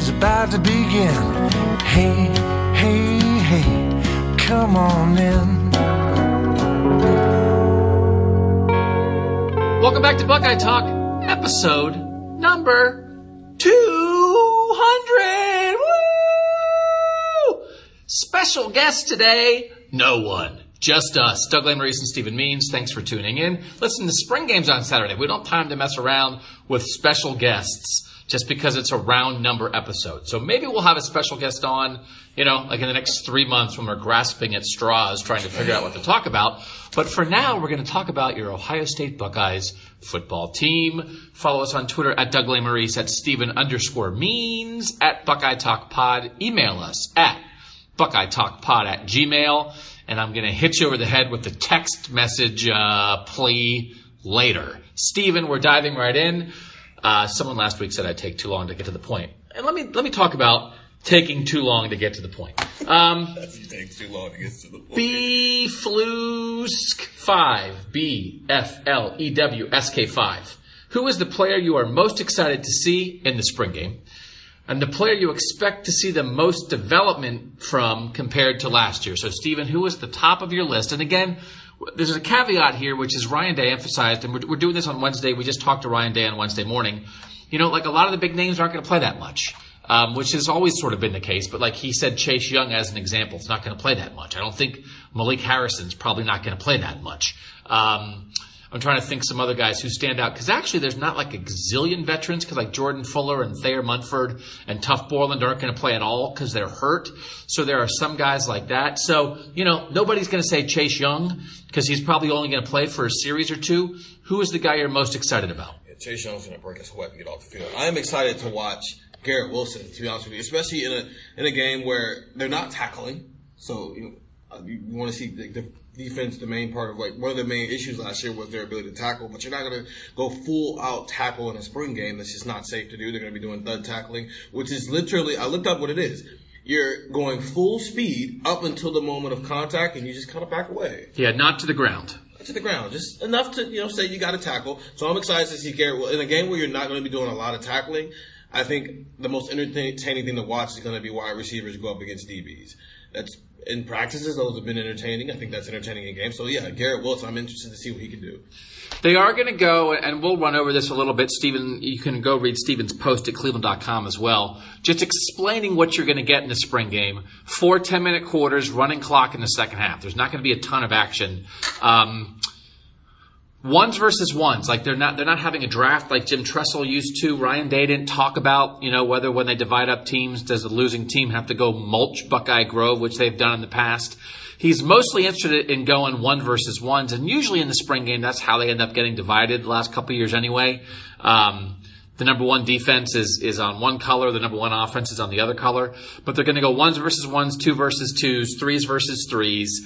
Is about to begin. Hey, hey, hey, come on in. Welcome back to Buckeye Talk, episode number 200. Woo! Special guest today, no one. Just us. Doug Lesmerises and Stephen Means. Thanks for tuning in. Listen to spring games on Saturday. We don't have time to mess around with special guests just because it's a round number episode. So maybe we'll have a special guest on, you know, like in the next three months when we're grasping at straws trying to figure out what to talk about. But for now, we're going to talk about your Ohio State Buckeyes football team. Follow us on Twitter at Doug Lesmerises, at Stephen underscore means, at Buckeye Talk Pod. Email us at Buckeye Talk Pod at Gmail. And I'm going to hit you over the head with the text message uh, plea later. Stephen, we're diving right in. Uh, someone last week said I'd take too long to get to the point. And let me let me talk about taking too long to get to the point. Um, You take too long to get to the point. B Flusk five B F L E W S K five. Who is the player you are most excited to see in the spring game, and the player you expect to see the most development from compared to last year? So, Stephen, who is the top of your list? And again, there's a caveat here, which is Ryan Day emphasized, and we're, we're doing this on Wednesday. We just talked to Ryan Day on Wednesday morning. You know, like a lot of the big names aren't going to play that much um, which has always sort of been the case. But like he said, Chase Young as an example, is not going to play that much. I don't think Malik Harrison's probably not going to play that much. Um, I'm trying to think some other guys who stand out because actually there's not like a gazillion veterans because like Jordan Fuller and Thayer Munford and Tuf Borland aren't going to play at all because they're hurt. So there are some guys like that. So you know nobody's going to say Chase Young because he's probably only going to play for a series or two. Who is the guy you're most excited about? Yeah, Chase Young's going to break his sweat and get off the field. I am excited to watch Garrett Wilson, to be honest with you, especially in a in a game where they're not tackling. So you know, uh, you want to see the, the defense. The main part of like one of the main issues last year was their ability to tackle, but you're not going to go full out tackle in a spring game. That's just not safe to do. They're going to be doing thud tackling, which is literally I looked up what it is. You're going full speed up until the moment of contact, and you just kind of back away Yeah, not to the ground. to the ground, just enough to you know say you got to tackle. So I'm excited to see Garrett. Well, in a game where you're not going to be doing a lot of tackling, I think the most entertaining thing to watch is going to be wide receivers go up against DBs. That's in practices; those have been entertaining. I think that's entertaining in games. So yeah, Garrett Wilson, I'm interested to see what he can do. They are going to go, and we'll run over this a little bit. Stephen, you can go read Stephen's post at cleveland.com as well. Just explaining what you're going to get in the spring game. Four 10 minute quarters, running clock in the second half. There's not going to be a ton of action. Um, ones versus ones, like they're not, they're not having a draft like Jim Tressel used to. Ryan Day didn't talk about, you know, whether when they divide up teams, does the losing team have to go mulch Buckeye Grove, which they've done in the past. He's mostly interested in going one versus ones, and usually in the spring game, that's how they end up getting divided the last couple years anyway. Um, the number one defense is, is on one color, the number one offense is on the other color, but they're going to go ones versus ones, two versus twos, threes versus threes.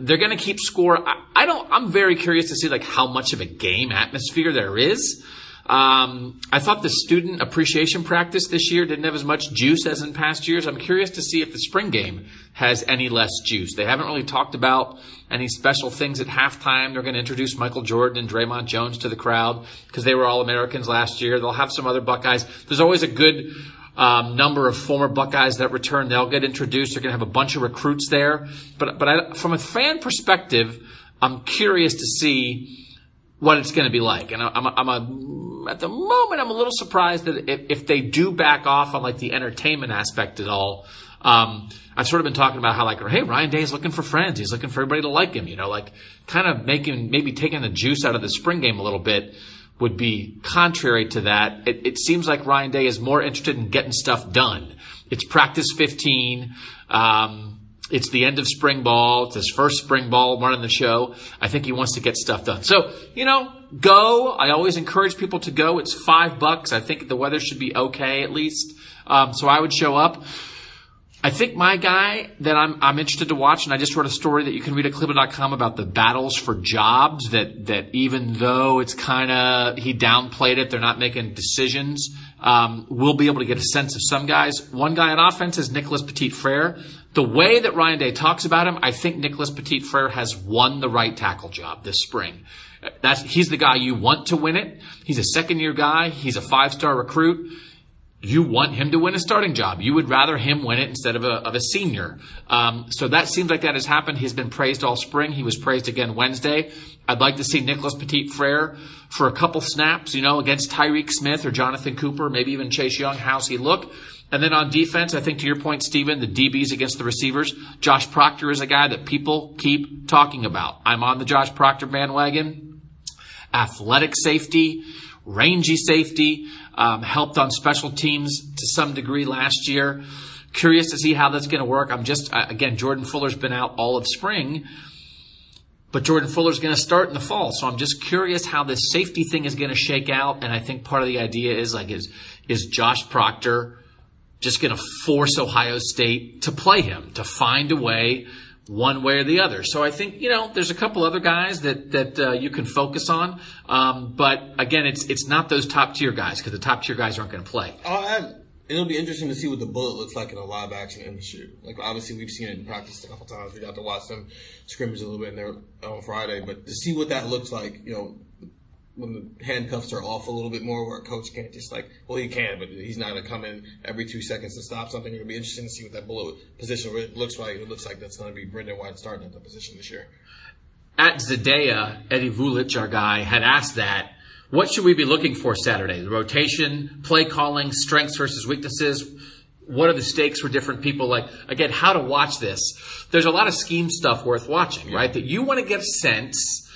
They're going to keep score. I, I don't, I'm very curious to see like how much of a game atmosphere there is. Um, I thought the student appreciation practice this year didn't have as much juice as in past years. I'm curious to see if the spring game has any less juice. They haven't really talked about any special things at halftime. They're going to introduce Michael Jordan and Dre'Mont Jones to the crowd because they were all Americans last year. They'll have some other Buckeyes. There's always a good um, number of former Buckeyes that return. They'll get introduced. They're going to have a bunch of recruits there. But but I, from a fan perspective, I'm curious to see what it's going to be like. And I'm, I'm a, at the moment, I'm a little surprised that if, if they do back off on like the entertainment aspect at all. Um, I've sort of been talking about how like, hey, Ryan Day is looking for friends. He's looking for everybody to like him, you know, like kind of making, maybe taking the juice out of the spring game a little bit would be contrary to that. It, it seems like Ryan Day is more interested in getting stuff done. It's practice 15. Um, it's the end of spring ball. It's his first spring ball running the show. I think he wants to get stuff done. So, you know, go. I always encourage people to go. It's five bucks. I think the weather should be okay at least. Um, so I would show up. I think my guy that I'm, I'm interested to watch, and I just wrote a story that you can read at Cleveland.com about the battles for jobs that, that even though it's kind of, he downplayed it, they're not making decisions, um, we'll be able to get a sense of some guys. One guy on offense is Nicholas Petit Frere. The way that Ryan Day talks about him, I think Nicholas Petit Frere has won the right tackle job this spring. That's, he's the guy you want to win it. He's a second year guy. He's a five star recruit you want him to win a starting job. You would rather him win it instead of a, of a senior. Um, so that seems like that has happened. He's been praised all spring. He was praised again Wednesday. I'd like to see Nicholas Petit Frere for a couple snaps, you know, against Tyreke Smith or Jonathan Cooper, maybe even Chase Young. How's he look? And then on defense, I think to your point, Stephen, the DBs against the receivers, Josh Proctor is a guy that people keep talking about. I'm on the Josh Proctor bandwagon. Athletic safety, rangy safety um, helped on special teams to some degree last year. Curious to see how that's going to work. I'm just, uh, again, Jordan Fuller's been out all of spring, but Jordan Fuller's going to start in the fall. So I'm just curious how this safety thing is going to shake out. And I think part of the idea is like, is, is Josh Proctor just going to force Ohio State to play him, to find a way one way or the other. So I think you know there's a couple other guys that that uh, you can focus on, um, but again, it's it's not those top tier guys because the top tier guys aren't going to play. Add. It'll be interesting to see what the bullet looks like in a live action in the shoot. Like obviously we've seen it in practice a couple times. We got to watch them scrimmage a little bit in there on Friday, but to see what that looks like, you know, when the handcuffs are off a little bit more, where a coach can't just like, well, he can, but he's not gonna come in every two seconds to stop something. It'll be interesting to see what that bullet position looks like. It looks like that's gonna be Brendon White starting at the position this year. At Zadea, Eddie Vulich, our guy, had asked that. What should we be looking for Saturday? The rotation, play calling, strengths versus weaknesses. What are the stakes for different people? Like, again, how to watch this. There's a lot of scheme stuff worth watching, right? That you want to get a sense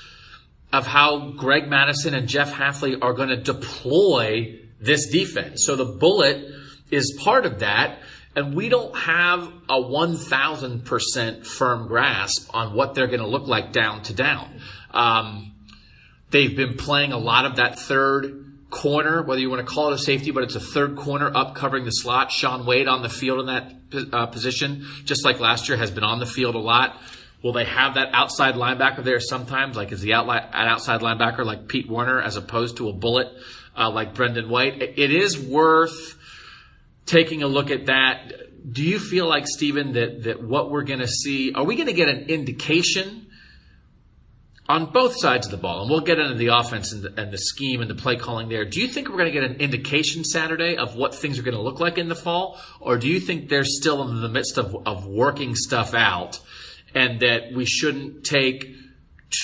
of how Greg Mattison and Jeff Hafley are going to deploy this defense. So the bullet is part of that. And we don't have a 1000% firm grasp on what they're going to look like down to down. Um, they've been playing a lot of that third corner, whether you want to call it a safety, but it's a third corner up covering the slot. Shaun Wade on the field in that uh, position, just like last year, has been on the field a lot. Will they have that outside linebacker there sometimes? Like, is the an outside linebacker like Pete Werner as opposed to a bullet uh, like Brendon White? It is worth taking a look at that. Do you feel like, Stephen, that, that what we're going to see, are we going to get an indication on both sides of the ball? And we'll get into the offense and the, and the scheme and the play calling there. Do you think we're going to get an indication Saturday of what things are going to look like in the fall? Or do you think they're still in the midst of, of working stuff out? And that we shouldn't take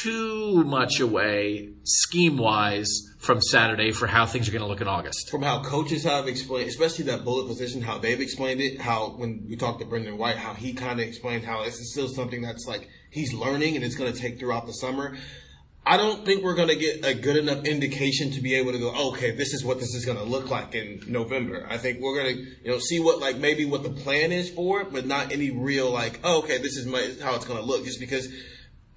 too much away scheme wise from Saturday for how things are going to look in August. From how coaches have explained, especially that bullet position, how they've explained it, how when we talked to Brendon White, how he kind of explained how this is still something that's like he's learning and it's going to take throughout the summer. I don't think we're going to get a good enough indication to be able to go, okay, this is what this is going to look like in November. I think we're going to, you know, see what like maybe what the plan is for it, but not any real like, oh, okay, this is my, how it's going to look. Just because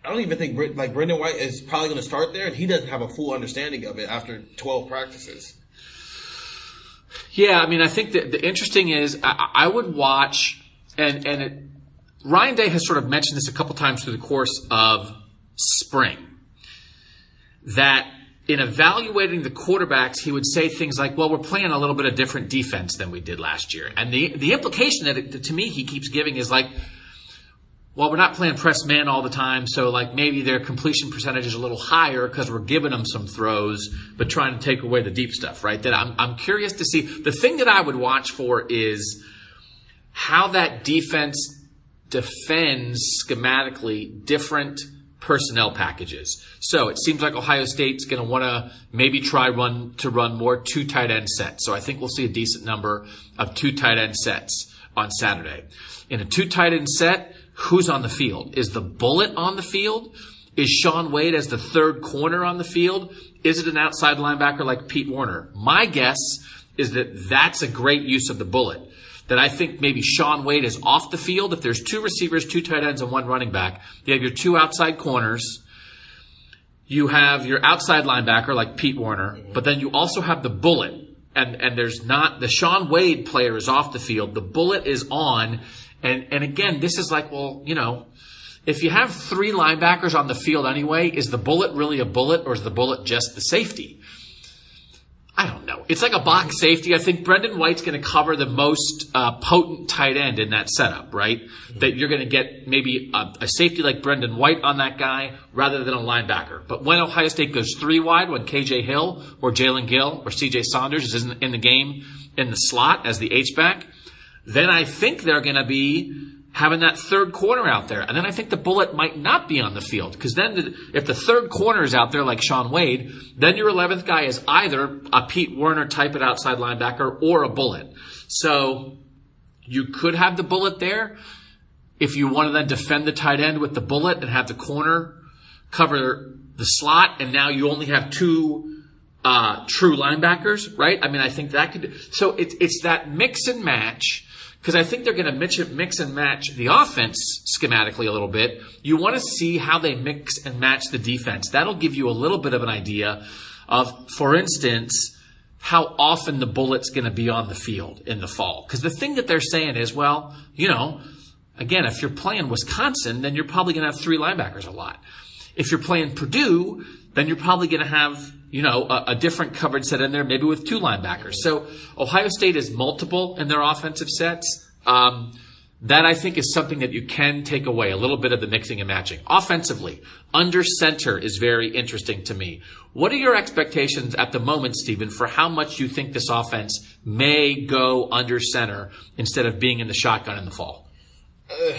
I don't even think like Brendon White is probably going to start there, and he doesn't have a full understanding of it after 12 practices. Yeah, I mean, I think that the interesting is I, I would watch, and and it, Ryan Day has sort of mentioned this a couple times through the course of spring that in evaluating the quarterbacks, he would say things like, "Well, we're playing a little bit of different defense than we did last year," and the the implication that it, to me he keeps giving is like, "Well, we're not playing press man all the time, so like maybe their completion percentage is a little higher because we're giving them some throws, but trying to take away the deep stuff." Right? That I'm I'm curious to see. The thing that I would watch for is how that defense defends schematically different personnel packages. So it seems like Ohio State's going to want to maybe try run to run more two tight end sets. So I think we'll see a decent number of two tight end sets on Saturday. In a two tight end set, who's on the field? Is the bullet on the field? Is Shaun Wade as the third corner on the field? Is it an outside linebacker like Pete Werner? My guess is that that's a great use of the bullet that I think maybe Shaun Wade is off the field. If there's two receivers, two tight ends, and one running back, you have your two outside corners. You have your outside linebacker like Pete Werner, mm-hmm. but then you also have the bullet. And, and there's not, the Shaun Wade player is off the field. The bullet is on. And, and again, this is like, well, you know, if you have three linebackers on the field anyway, is the bullet really a bullet or is the bullet just the safety? I don't know. It's like a box safety. I think Brendon White's going to cover the most uh, potent tight end in that setup, right? That you're going to get maybe a, a, safety like Brendon White on that guy rather than a linebacker. But when Ohio State goes three wide, when KJ Hill or Jaelen Gill or CJ Saunders is in, in the game in the slot as the H back, then I think they're going to be having that third corner out there. And then I think the bullet might not be on the field because then the, if the third corner is out there like Shaun Wade, then your 11th guy is either a Pete Werner type of outside linebacker or a bullet. So you could have the bullet there if you want to then defend the tight end with the bullet and have the corner cover the slot and now you only have two uh, true linebackers, right? I mean, I think that could, so it's, it's that mix and match because I think they're going to mix and match the offense schematically a little bit. You want to see how they mix and match the defense. That'll give you a little bit of an idea of, for instance, how often the bullet's going to be on the field in the fall. Because the thing that they're saying is, well, you know, again, if you're playing Wisconsin, then you're probably going to have three linebackers a lot. If you're playing Purdue, then you're probably going to have you know, a, a, different coverage set in there, maybe with two linebackers. So Ohio State is multiple in their offensive sets. Um, that I think is something that you can take away a little bit of the mixing and matching. Offensively, under center is very interesting to me. What are your expectations at the moment, Stephen, for how much you think this offense may go under center instead of being in the shotgun in the fall? Uh,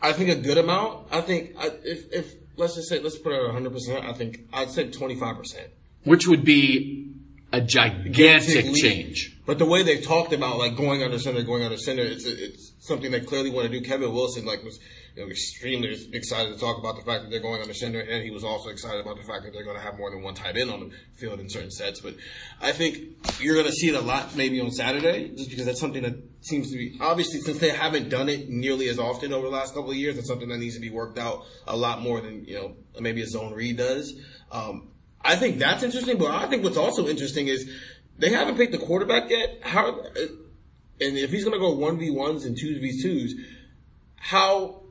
I think a good amount. I think if, if let's just say let's put it at 100. percent I think I'd say 25 percent, which would be a gigantic change. But the way they've talked about like going under center, going under center, it's it's something they clearly want to do. Kevin Wilson like was extremely excited to talk about the fact that they're going under center, and he was also excited about the fact that they're going to have more than one tight end on the field in certain sets. But I think you're going to see it a lot maybe on Saturday, just because that's something that seems to be obviously since they haven't done it nearly as often over the last couple of years. It's something that needs to be worked out a lot more than you know maybe a zone read does. Um, I think that's interesting, but I think what's also interesting is they haven't picked the quarterback yet. How and if he's going to go one v ones and two v twos, how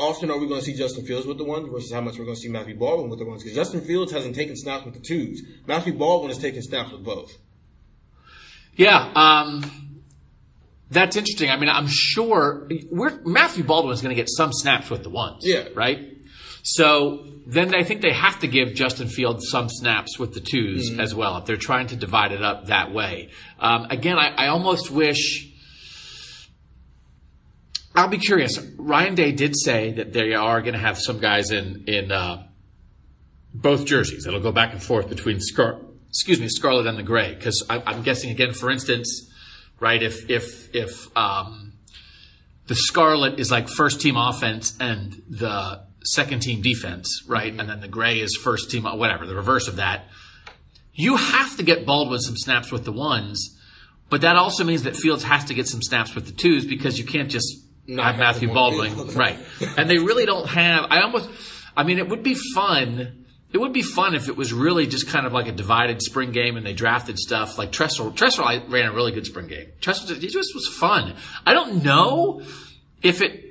often are we going to see Justin Fields with the ones versus how much we're going to see Matthew Baldwin with the ones? Because Justin Fields hasn't taken snaps with the twos. Matthew Baldwin has taken snaps with both. Yeah, um, that's interesting. I mean, I'm sure Matthew Baldwin is going to get some snaps with the ones. Yeah. Right? So then I think they have to give Justin Fields some snaps with the 2s mm-hmm. as well if they're trying to divide it up that way. Um, again, I, I almost wish I'll be curious. Ryan Day did say that they are going to have some guys in in uh, both jerseys. It'll go back and forth between Scar- excuse me, scarlet and the gray. Because I'm guessing again, for instance, right? If if if um, the scarlet is like first team offense and the second team defense, right? And then the gray is first team, whatever, the reverse of that. You have to get Baldwin some snaps with the ones, but that also means that Fields has to get some snaps with the twos because you can't just have Matthew Baldwin, right? And they really don't have. I almost, I mean, it would be fun. It would be fun if it was really just kind of like a divided spring game and they drafted stuff like Tressel. Tressel I ran a really good spring game. Tressel, it just was fun. I don't know if it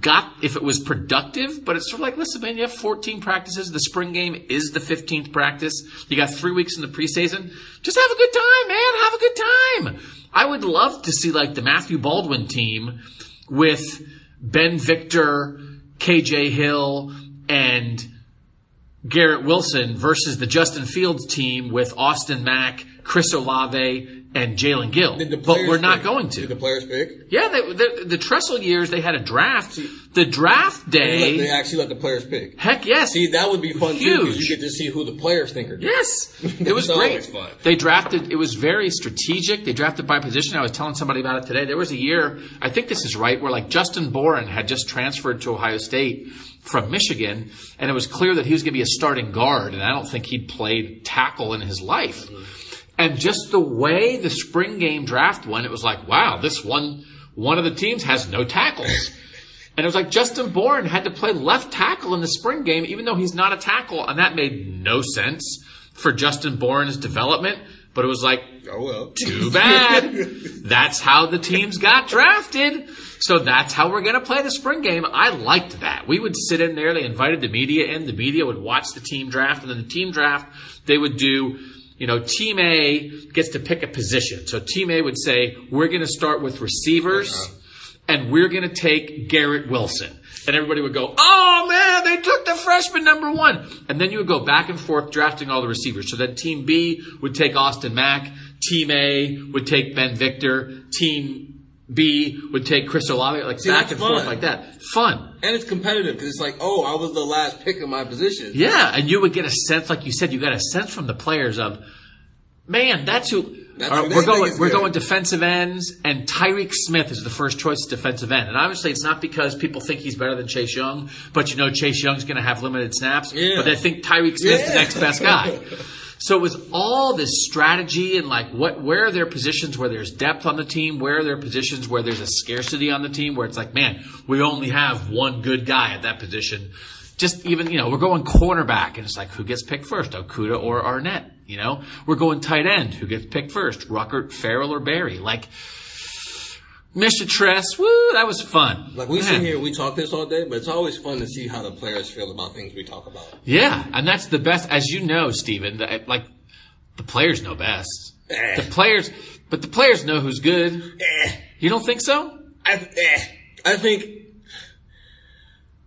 got if it was productive, but it's sort of like, listen, man, you have 14 practices. The spring game is the 15th practice. You got three weeks in the preseason. Just have a good time, man. Have a good time. I would love to see like the Matthew Baldwin team with Ben Victor, KJ Hill, and Garrett Wilson versus the Justin Fields team with Austin Mack, Chris Olave, and Jaelen Gill. Did the But we're not pick? going to. Did the players pick? Yeah, they, the, the Tressel years they had a draft. The draft They, let- they actually let the players pick. heck yes. See, that would be fun too because you get to see who the players think are good. Yes, it was great. fun. They drafted. It was very strategic. They drafted by position. I was telling somebody about it today. There was a year. I think this is right, where like Justin Boren had just transferred to Ohio State from Michigan, and it was clear that he was going to be a starting guard, and I don't think he'd played tackle in his life. Mm-hmm. And just the way the spring game draft went, it was like, wow, this one one of the teams has no tackles. And it was like Justin Boren had to play left tackle in the spring game, even though he's not a tackle. And that made no sense for Justin Boren's development. But it was like, Oh well. too bad. that's how the teams got drafted. So that's how we're going to play the spring game. I liked that. We would sit in there. They invited the media in. The media would watch the team draft. And then the team draft, they would do, you know, team A gets to pick a position. So team A would say, we're going to start with receivers and we're going to take Garrett Wilson. And everybody would go, oh man, they took the freshman number one. And then you would go back and forth drafting all the receivers. So then team B would take Austin Mack. Team A would take Ben Victor. Team B would take Chris Olave. Like See, back that's and forth fun. like that. Fun. And it's competitive because it's like, oh, I was the last pick in my position. Yeah. And you would get a sense, like you said, you got a sense from the players of, man, that's who. That's who right, we're going. We're good. going defensive ends, and Tyreke Smith is the first choice defensive end. And obviously, it's not because people think he's better than Chase Young, but you know Chase Young's going to have limited snaps. Yeah. But they think Tyreke Smith's the next best guy. So it was all this strategy and like what where are there positions where there's depth on the team, where are there positions where there's a scarcity on the team where it's like, man, we only have one good guy at that position. Just even, you know, we're going cornerback and it's like who gets picked first, Okudah or Arnette, you know? We're going tight end, who gets picked first, Ruckert, Farrell or Berry. Like Mr. Tress, woo, that was fun. Like we Man. sit here, we talk this all day, but it's always fun to see how the players feel about things we talk about. Yeah, and that's the best, as you know, Steven, the, like, the players know best. Eh. The players, but the players know who's good. Eh, You don't think so? I, eh, I think,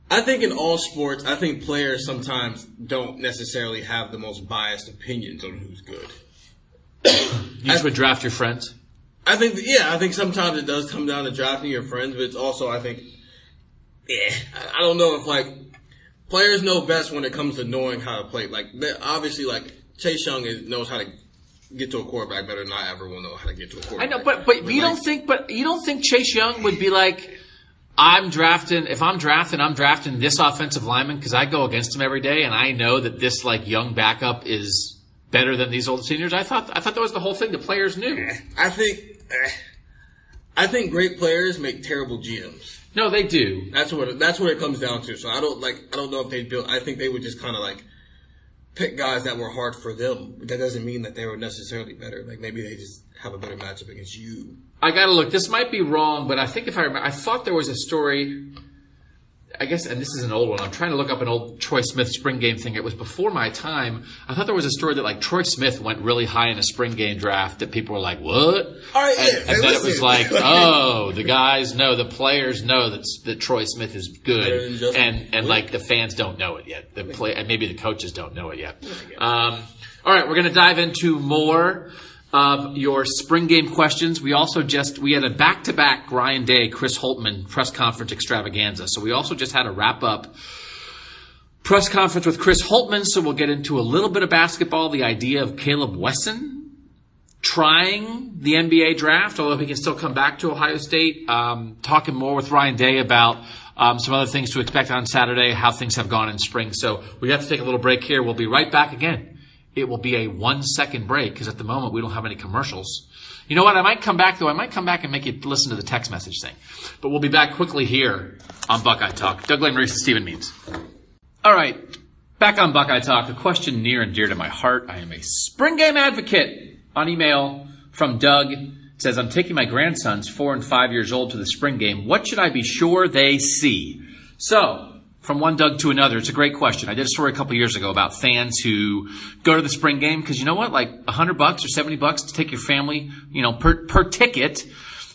I think in all sports, I think players sometimes don't necessarily have the most biased opinions on who's good. You just would draft your friends? I think, yeah, I think sometimes it does come down to drafting your friends, but it's also, I think, yeah, I- don't know if like players know best when it comes to knowing how to play. Like, obviously, like Chase Young is, knows how to get to a quarterback better than I ever will know how to get to a quarterback. I know, but but you like, don't think, but you don't think Chase Young would be like, I'm drafting. If I'm drafting, I'm drafting this offensive lineman because I go against him every day, and I know that this like young backup is better than these old seniors. I thought I thought that was the whole thing. The players knew. I think, eh, I think great players make terrible GMs. No, they do. That's what it, that's what it comes down to. So I don't like I don't know if they built. I think they would just kind of like pick guys that were hard for them. But that doesn't mean that they were necessarily better. Like maybe they just have a better matchup against you. I gotta look. This might be wrong, but I think if I remember, I thought there was a story. I guess, and this is an old one. I'm trying to look up an old Troy Smith spring game thing. It was before my time. I thought there was a story that like Troy Smith went really high in a spring game draft that people were like, "What?" All right, and, yeah, and then it was like, "Oh, the guys know, the players know that that Troy Smith is good," and and like the fans don't know it yet. The play, and maybe the coaches don't know it yet. Um, all right, we're going to dive into more of your spring game questions. We also just we had a back to back Ryan Day, Chris Holtman press conference extravaganza. So we also just had a wrap up press conference with Chris Holtman. So we'll get into a little bit of basketball. The idea of Caleb Wesson trying the NBA draft, although he can still come back to Ohio State. Um, talking more with Ryan Day about um, some other things to expect on Saturday, how things have gone in spring. So we have to take a little break here. We'll be right back again. It will be a one second break because at the moment we don't have any commercials. You know what? I might come back though. I might come back and make you listen to the text message thing. But we'll be back quickly here on Buckeye Talk. Doug Lesmerises, and Stephen Means. All right. Back on Buckeye Talk, a question near and dear to my heart. I am a spring game advocate on email from Doug says, I'm taking my grandsons, four and five years old, to the spring game. What should I be sure they see? So, from one Doug to another, it's a great question. I did a story a couple years ago about fans who go to the spring game because you know what, like a hundred bucks or seventy bucks to take your family, you know, per per ticket,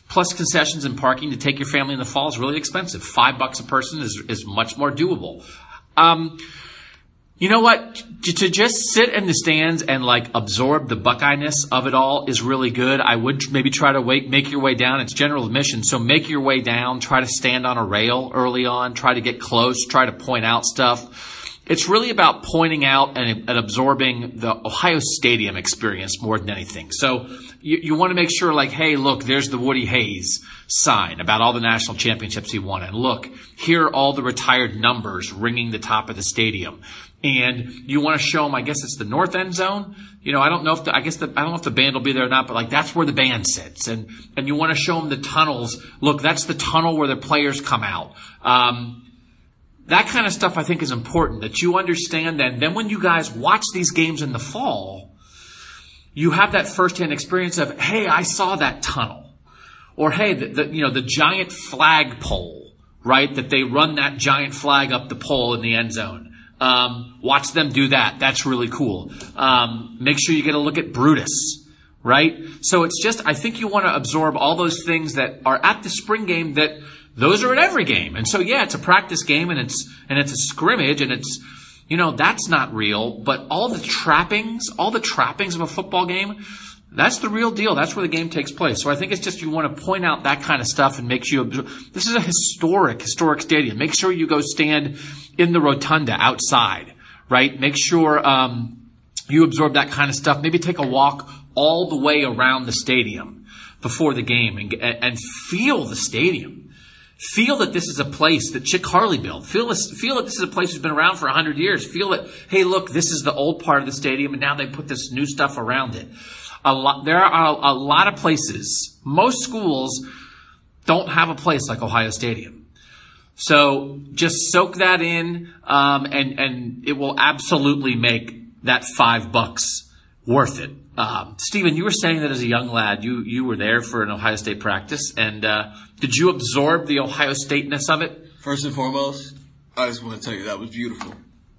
plus concessions and parking to take your family in the fall is really expensive. Five bucks a person is is much more doable. Um, you know what? To just sit in the stands and like absorb the Buckeye-ness of it all is really good. I would maybe try to make your way down. It's general admission, so make your way down. Try to stand on a rail early on. Try to get close. Try to point out stuff. It's really about pointing out and, and absorbing the Ohio Stadium experience more than anything. So you, you want to make sure, like, hey, look, there's the Woody Hayes sign about all the national championships he won, and look, here are all the retired numbers ringing the top of the stadium and you want to show them, I guess it's the north end zone. You know, I don't know if the, I guess the, I don't know if the band will be there or not, but like that's where the band sits. And, and you want to show them the tunnels. Look, that's the tunnel where the players come out. Um, that kind of stuff I think is important that you understand that. And then when you guys watch these games in the fall, you have that firsthand experience of, hey, I saw that tunnel. Or hey, the, the you know, the giant flag pole, right? That they run that giant flag up the pole in the end zone. Um, watch them do that. That's really cool. Um, make sure you get a look at Brutus, right? So it's just, I think you want to absorb all those things that are at the spring game that those are at every game. And so, yeah, it's a practice game and it's, and it's a scrimmage and it's, you know, that's not real, but all the trappings, all the trappings of a football game, that's the real deal. That's where the game takes place. So I think it's just you want to point out that kind of stuff and make sure you, this is a historic, historic stadium. Make sure you go stand in the rotunda outside, right? Make sure um, you absorb that kind of stuff. Maybe take a walk all the way around the stadium before the game and, and feel the stadium. Feel that this is a place that Chick Harley built. Feel this, feel that this is a place that's been around for hundred years. Feel that, hey, look, this is the old part of the stadium, and now they put this new stuff around it. A lot, there are a lot of places. Most schools don't have a place like Ohio Stadium. So just soak that in, um, and and it will absolutely make that five bucks worth it. Um, Stephen, you were saying that as a young lad, you you were there for an Ohio State practice, and uh, did you absorb the Ohio Stateness of it? First and foremost, I just want to tell you that was beautiful.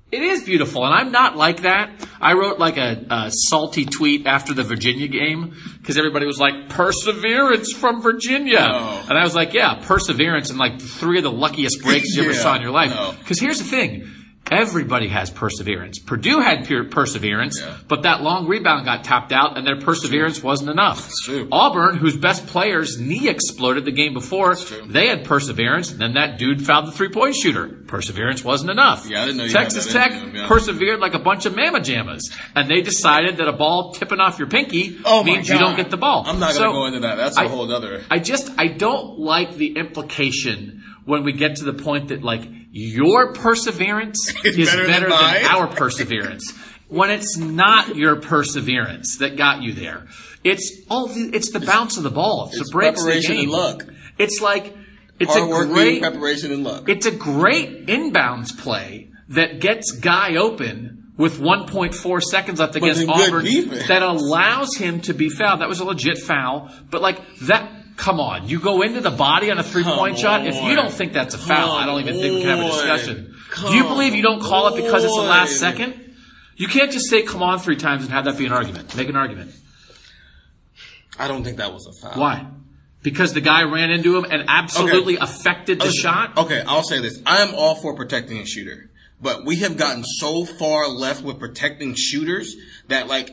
It is beautiful, and I'm not like that. I wrote like a, a salty tweet after the Virginia game because everybody was like, "Perseverance from Virginia," No. and I was like, "Yeah, perseverance," and like three of the luckiest breaks you ever saw in your life. no. Because here's the thing. Everybody has perseverance. Purdue had pure perseverance, Yeah. but that long rebound got tapped out, and their perseverance wasn't enough. true. Auburn, whose best player's knee exploded the game before, they had perseverance, and then that dude fouled the three-point shooter. Perseverance wasn't enough. Yeah, I didn't know you Texas Tech yeah. persevered like a bunch of mamma jammas, and they decided that a ball tipping off your pinky Oh means you don't get the ball. I'm not gonna go into that. That's a I- whole other. I just I don't like the implication when we get to the point that like your perseverance is better than better than, mine. our perseverance. when it's not your perseverance that got you there. It's all the, it's the bounce of the ball. It's, it's the breaks of the preparation game. and luck. It's like it's Hard a work, great preparation, and luck. it's a great inbounds play that gets Guy open with 1.4 seconds left against in Auburn that allows him to be fouled. That was a legit foul, but like that. Come on, you go into the body on a three point shot. If you don't think that's a foul, I don't even think we can have a discussion. on. Do you believe you don't call it because it's the last second? You can't just say "come on" three times and have that be an argument. Make an argument. I don't think that was a foul. Why? Because the guy ran into him and absolutely affected the Listen, shot. Okay, I'll say this. I am all for protecting a shooter. But we have gotten so far left with protecting shooters that like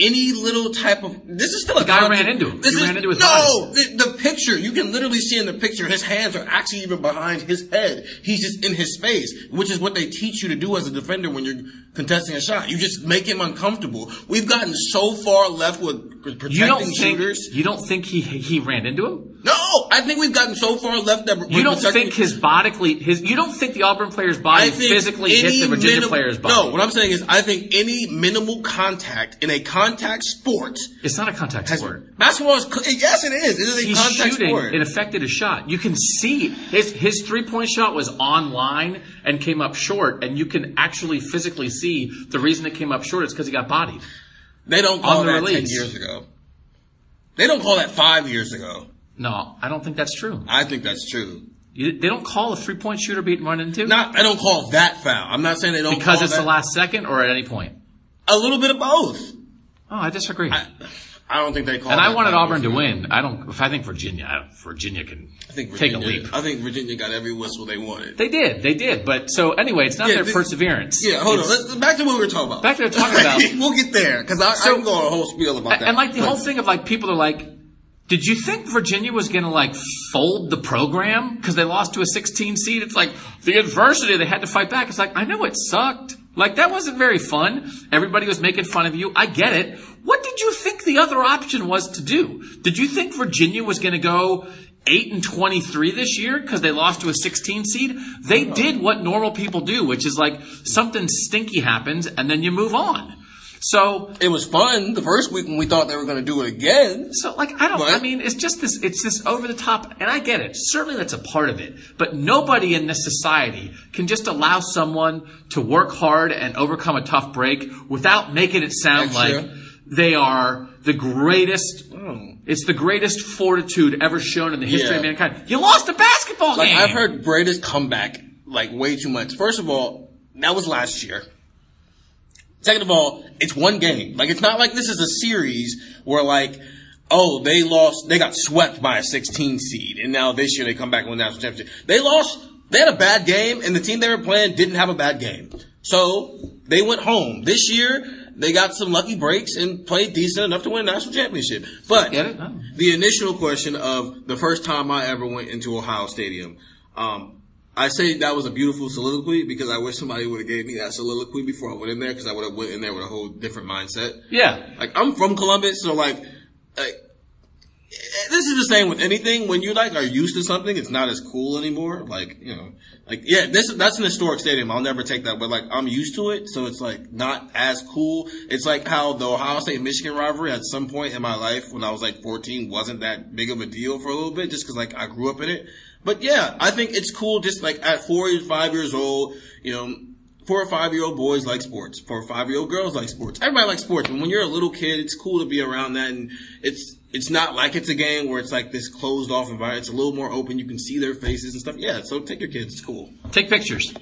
any little type of this is still a guy ran into him. This He is, ran into his no the, the picture you can literally see in the picture his hands are actually even behind his head. He's just in his space, which is what they teach you to do as a defender when you're contesting a shot. You just make him uncomfortable. We've gotten so far left with protecting You don't think shooters. you don't think he he ran into him? No, I think we've gotten so far left that we're You don't think his bodily his you don't think the Auburn player's body physically hit the Virginia minim- player's body? No, what I'm saying is I think any minimal contact in a contact sport it's not a contact has sport. basketball is yes it is. It is a He's contact shooting. sport. It affected his shot. You can see his his three point shot was on line and came up short, and you can actually physically see the reason it came up short is because he got bodied. They don't call on the that ten years ago. They don't call that five years ago. No, I don't think that's true. I think that's true. You, they don't call a three point shooter being run into Not, I don't call that foul. I'm not saying they don't because call it's that. the last second or at any point. A little bit of both. Oh, I disagree. I, I don't think they call. and that I wanted Auburn to win. I don't. If I think Virginia, Virginia can I think take a leap. I think Virginia got every whistle they wanted. They did. They did. But so anyway, it's not Yeah, their the- perseverance. yeah, hold on. Let's, back to what we were talking about. Back to what we were talking about. we'll get there because I, So- I can go on a whole spiel about that. And like the But- whole thing of like people are like, did you think Virginia was going to like fold the program because they lost to a 16 seed? It's like the adversity they had to fight back. It's like I know it sucked. Like that wasn't very fun. Everybody was making fun of you. I get it. What did you think the other option was to do? Did you think Virginia was going to go 8 and 23 this year because they lost to a 16 seed? They did what normal people do, which is like something stinky happens and then you move on. So it was fun the first week when we thought they were going to do it again. so, like, I don't. What? I mean, it's just this. It's this over the top, and I get it. Certainly, that's a part of it. But nobody in this society can just allow someone to work hard and overcome a tough break without making it sound like they are the greatest. Hmm. It's the greatest fortitude ever shown in the history of mankind. You lost a basketball Like game. I've heard greatest comeback like way too much. First of all, that was last year. Second of all, it's one game. Like it's not like this is a series where like, oh, they lost, they got swept by a 16 seed, and now this year they come back and win the national championship. They lost. They had a bad game, and the team they were playing didn't have a bad game. So they went home. This year, they got some lucky breaks and played decent enough to win a national championship. But Get it? No. the initial question of the first time I ever went into Ohio Stadium, um, I say that was a beautiful soliloquy because I wish somebody would have gave me that soliloquy before I went in there because I would have went in there with a whole different mindset. yeah. Like I'm from Columbus, so like, like the same with anything. When you like are used to something, it's not as cool anymore. Like you know, like yeah, this that's an historic stadium. I'll never take that, but like I'm used to it, so it's like not as cool. It's like how the Ohio State Michigan rivalry at some point in my life when I was like 14 wasn't that big of a deal for a little bit, just because like I grew up in it. But yeah, I think it's cool. Just like at four, or five years old, you know, four or five year old boys like sports. Four or five year old girls like sports. Everybody likes sports. And when you're a little kid, it's cool to be around that. And it's, it's not like it's a game where it's like this closed off environment. It's a little more open. You can see their faces and stuff. Yeah. So take your kids. It's cool. Take pictures.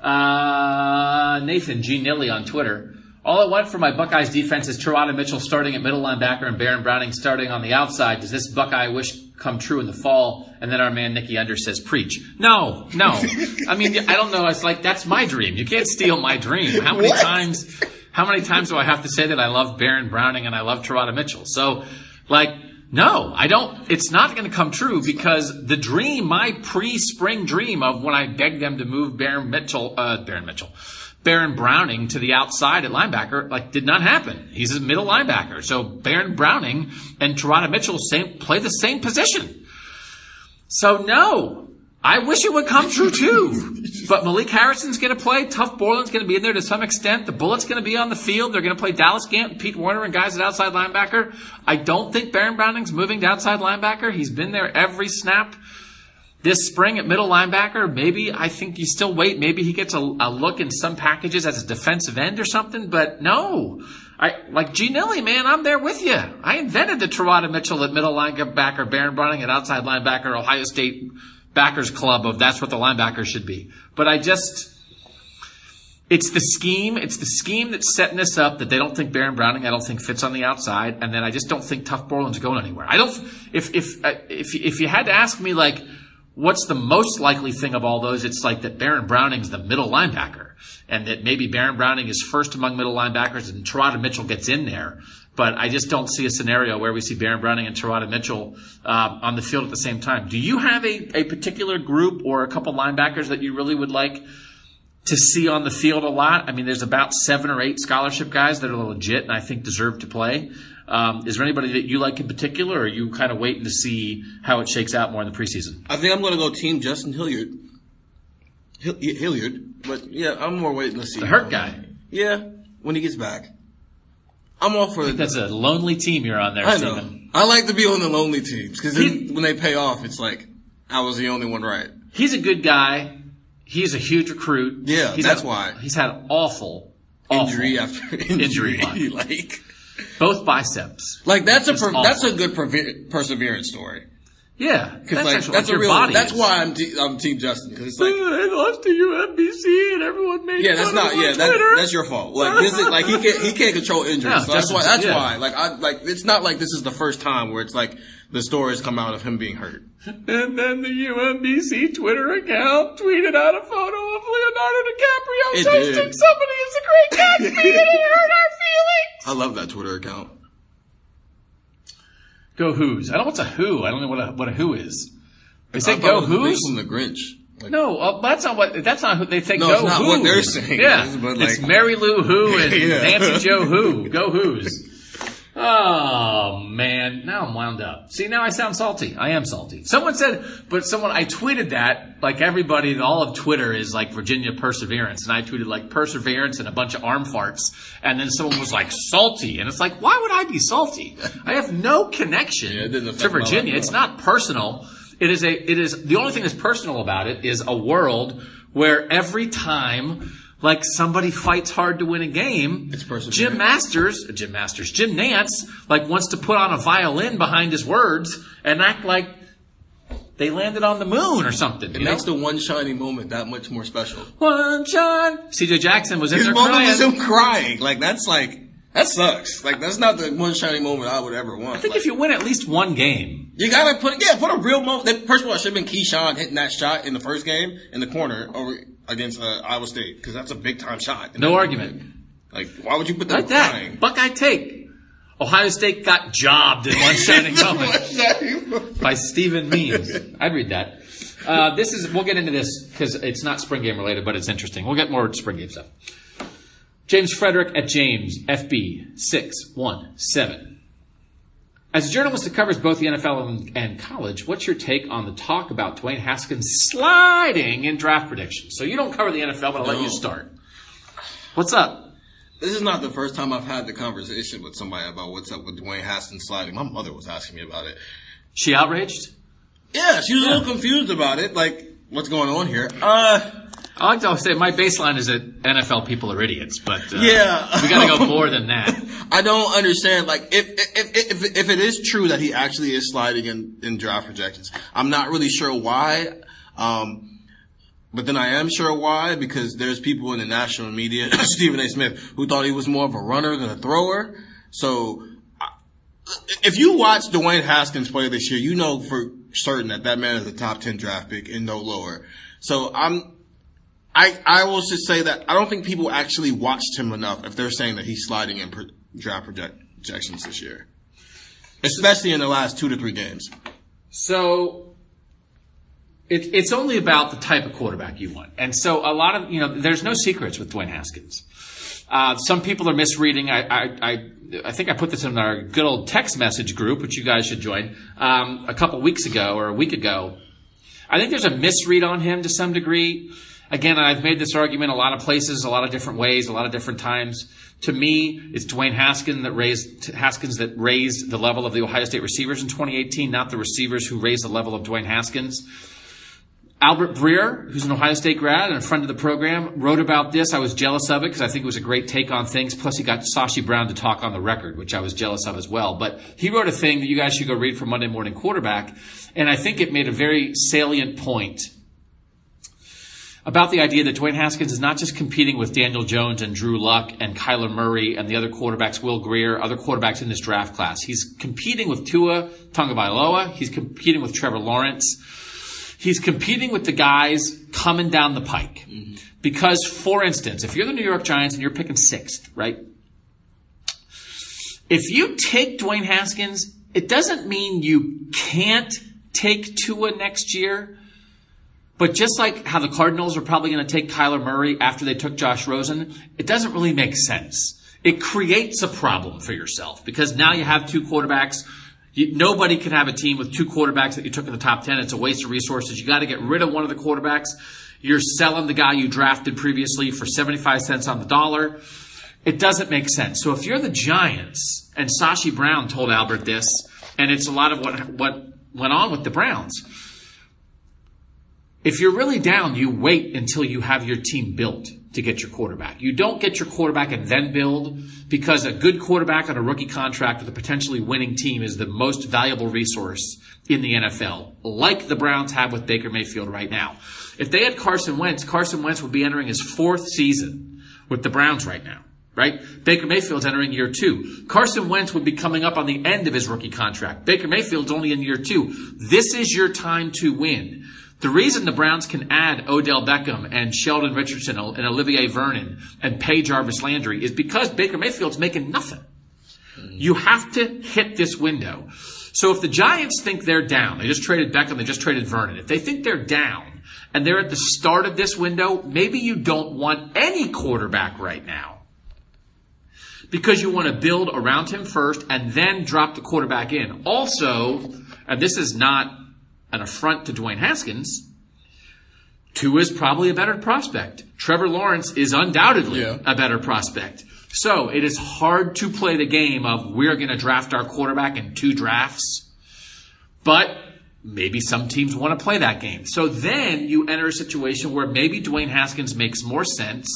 Uh, Nathan G. Nilly on Twitter. All I want for my Buckeyes defense is Teradja Mitchell starting at middle linebacker and Baron Browning starting on the outside. Does this Buckeye wish come true in the fall? And then our man Nicky Under says, preach. No, no. I mean, I don't know. It's like, that's my dream. You can't steal my dream. How many What? times, how many times do I have to say that I love Baron Browning and I love Teradja Mitchell? So, like, no, I don't. It's not going to come true because the dream, my pre-spring dream of when I begged them to move Baron Mitchell, uh, Baron Mitchell, Baron Browning to the outside at linebacker, like did not happen. He's a middle linebacker. So Baron Browning and Teradja Mitchell same, play the same position. So no, I wish it would come true too. but Malik Harrison's going to play. Tuf Borland's going to be in there to some extent. The Bullets going to be on the field. They're going to play Dallas Gant, Pete Werner, and guys at outside linebacker. I don't think Baron Browning's moving to outside linebacker. He's been there every snap this spring at middle linebacker. Maybe I think you still wait. Maybe he gets a, a look in some packages as a defensive end or something. But no, I like G Nilly, man. I'm there with you. I invented the Teradja Mitchell at middle linebacker, Baron Browning at outside linebacker, Ohio State backers club of that's what the linebacker should be. But I just. It's the scheme. It's the scheme that's setting this up that they don't think Baron Browning, I don't think fits on the outside, and then I just don't think Tuf Borland's going anywhere. I don't. If if uh, if if you had to ask me like, what's the most likely thing of all those? It's like that Baron Browning's the middle linebacker, and that maybe Baron Browning is first among middle linebackers, and Teradja Mitchell gets in there. But I just don't see a scenario where we see Baron Browning and Teradja Mitchell uh, on the field at the same time. Do you have a, a particular group or a couple linebackers that you really would like to see on the field a lot? I mean, there's about seven or eight scholarship guys that are legit and I think deserve to play. Um, is there anybody that you like in particular, or are you kind of waiting to see how it shakes out more in the preseason? I think I'm going to go team Justin Hilliard. Hill- Hilliard. But yeah, I'm more waiting to see. The hurt guy. Yeah. When he gets back. I'm all for That's a lonely team you're on there, I know. Stephen. I like to be on the lonely teams because when they pay off, it's like I was the only one right. He's a good guy. He's a huge recruit. Yeah, He's that's had- why. He's had awful, awful Injury after injury, Injury. like both biceps. Like that's a per, that's a good perseverance story. Yeah, Because that's like that's a your real. body That's is. why I'm te- I'm Team Justin because it's like I lost to UMBC and everyone made yeah, that's not yeah that, that's your fault. Like this is like he can't he can't control injuries. Yeah, so that's why that's yeah. why like I like it's not like this is the first time where it's like the stories come out of him being hurt. And then the UMBC Twitter account tweeted out a photo of Leonardo DiCaprio It toasting did. somebody as a Great Gatsby, and it hurt our feelings. I love that Twitter account. Go Who's. I don't know what's a Who. I don't know what a what a Who is. They say Go Who's. from the Grinch. Like, No, uh, that's not what. That's not who they think. No, Go it's not Who's. what they're saying, Yeah, it's like- Mary Lou Who and Yeah. Nancy Joe Who. Go Who's. Oh man, now I'm wound up. See, now I sound salty. I am salty. Someone said, but someone I tweeted that like everybody, all of Twitter is like Virginia Perseverance, and I tweeted like Perseverance and a bunch of arm farts, and then someone was like salty, and it's like, why would I be salty? I have no connection Yeah, to affect my life Virginia. It's not personal. It is a. It is the only thing that's personal about it is a world where every time. Like somebody fights hard to win a game. It's perseverance. Jim Masters, uh, Jim Masters, Jim Nantz, like wants to put on a violin behind his words and act like they landed on the moon or something. It makes know? the one shining moment that much more special. one shot. CJ Jackson was in His there moment crying. was him crying. Like that's like that sucks. Like that's not the one shining moment I would ever want. I think Like, if you win at least one game, you gotta put yeah, put a real moment. First of all, it should have been Keyshawn hitting that shot in the first game in the corner over against uh, Iowa State because that's a big time shot. no argument. Like why would you put that Like that. crying? Buckeye take. Ohio State got jobbed in one shining moment. by Stephen Means. I'd read that. Uh, this is we'll get into this because it's not spring game related, but it's interesting. We'll get more spring game stuff. James Frederick at James FB six one seven. As a journalist that covers both the NFL and, and college, what's your take on the talk about Dwayne Haskins sliding in draft predictions? So you don't cover the NFL, but I'll let you start. What's up? This is not the first time I've had the conversation with somebody about what's up with Dwayne Haskins sliding. My mother was asking me about it. She outraged? Yeah, she was a little confused about it. Like, what's going on here? Uh, I like to say my baseline is that NFL people are idiots, but uh, Yeah. we got to go more than that. I don't understand. Like, if if if if it is true that he actually is sliding in in draft projections, I'm not really sure why. Um, but then I am sure why because there's people in the national media, Stephen A. Smith, who thought he was more of a runner than a thrower. So, if you watch Dwayne Haskins play this year, you know for certain that that man is a top ten draft pick and no lower. So I'm. I, I will just say that I don't think people actually watched him enough if they're saying that he's sliding in pro- draft project- projections this year, especially in the last two to three games. So it, it's only about the type of quarterback you want. And so a lot of, you know, there's no secrets with Dwayne Haskins. Uh, some people are misreading. I, I, I, I think I put this in our good old text message group, which you guys should join, um, a couple weeks ago or a week ago. I think there's a misread on him to some degree. Again, I've made this argument a lot of places, a lot of different ways, a lot of different times. To me, it's Dwayne Haskins that raised Haskins that raised the level of the Ohio State receivers in 2018, not the receivers who raised the level of Dwayne Haskins. Albert Breer, who's an Ohio State grad and a friend of the program, wrote about this. I was jealous of it because I think it was a great take on things. Plus, he got Sashi Brown to talk on the record, which I was jealous of as well. But he wrote a thing that you guys should go read for Monday Morning Quarterback, and I think it made a very salient point about the idea that Dwayne Haskins is not just competing with Daniel Jones and Drew Lock and Kyler Murray and the other quarterbacks, Will Grier, other quarterbacks in this draft class. He's competing with Tua Tagovailoa. He's competing with Trevor Lawrence. He's competing with the guys coming down the pike. Mm-hmm. Because, for instance, if you're the New York Giants and you're picking sixth, right? If you take Dwayne Haskins, it doesn't mean you can't take Tua next year. But just like how the Cardinals are probably going to take Kyler Murray after they took Josh Rosen, it doesn't really make sense. It creates a problem for yourself because now you have two quarterbacks. You, nobody can have a team with two quarterbacks that you took in the top 10. It's a waste of resources. You got to get rid of one of the quarterbacks. You're selling the guy you drafted previously for 75 cents on the dollar. It doesn't make sense. So if you're the Giants, and Sashi Brown told Albert this, and it's a lot of what, what went on with the Browns. If you're really down, you wait until you have your team built to get your quarterback. You don't get your quarterback and then build because a good quarterback on a rookie contract with a potentially winning team is the most valuable resource in the NFL, like the Browns have with Baker Mayfield right now. If they had Carson Wentz, Carson Wentz would be entering his fourth season with the Browns right now. Right? Baker Mayfield's entering year two. Carson Wentz would be coming up on the end of his rookie contract. Baker Mayfield's only in year two. This is your time to win. The reason the Browns can add Odell Beckham and Sheldon Richardson and Olivier Vernon and pay Jarvis Landry is because Baker Mayfield's making nothing. You have to hit this window. So if the Giants think they're down, they just traded Beckham, they just traded Vernon. If they think they're down and they're at the start of this window, maybe you don't want any quarterback right now because you want to build around him first and then drop the quarterback in. Also, and this is not an affront to Dwayne Haskins, Tua is probably a better prospect. Trevor Lawrence is undoubtedly Yeah. a better prospect. So it is hard to play the game of we're going to draft our quarterback in two drafts, but maybe some teams want to play that game. So then you enter a situation where maybe Dwayne Haskins makes more sense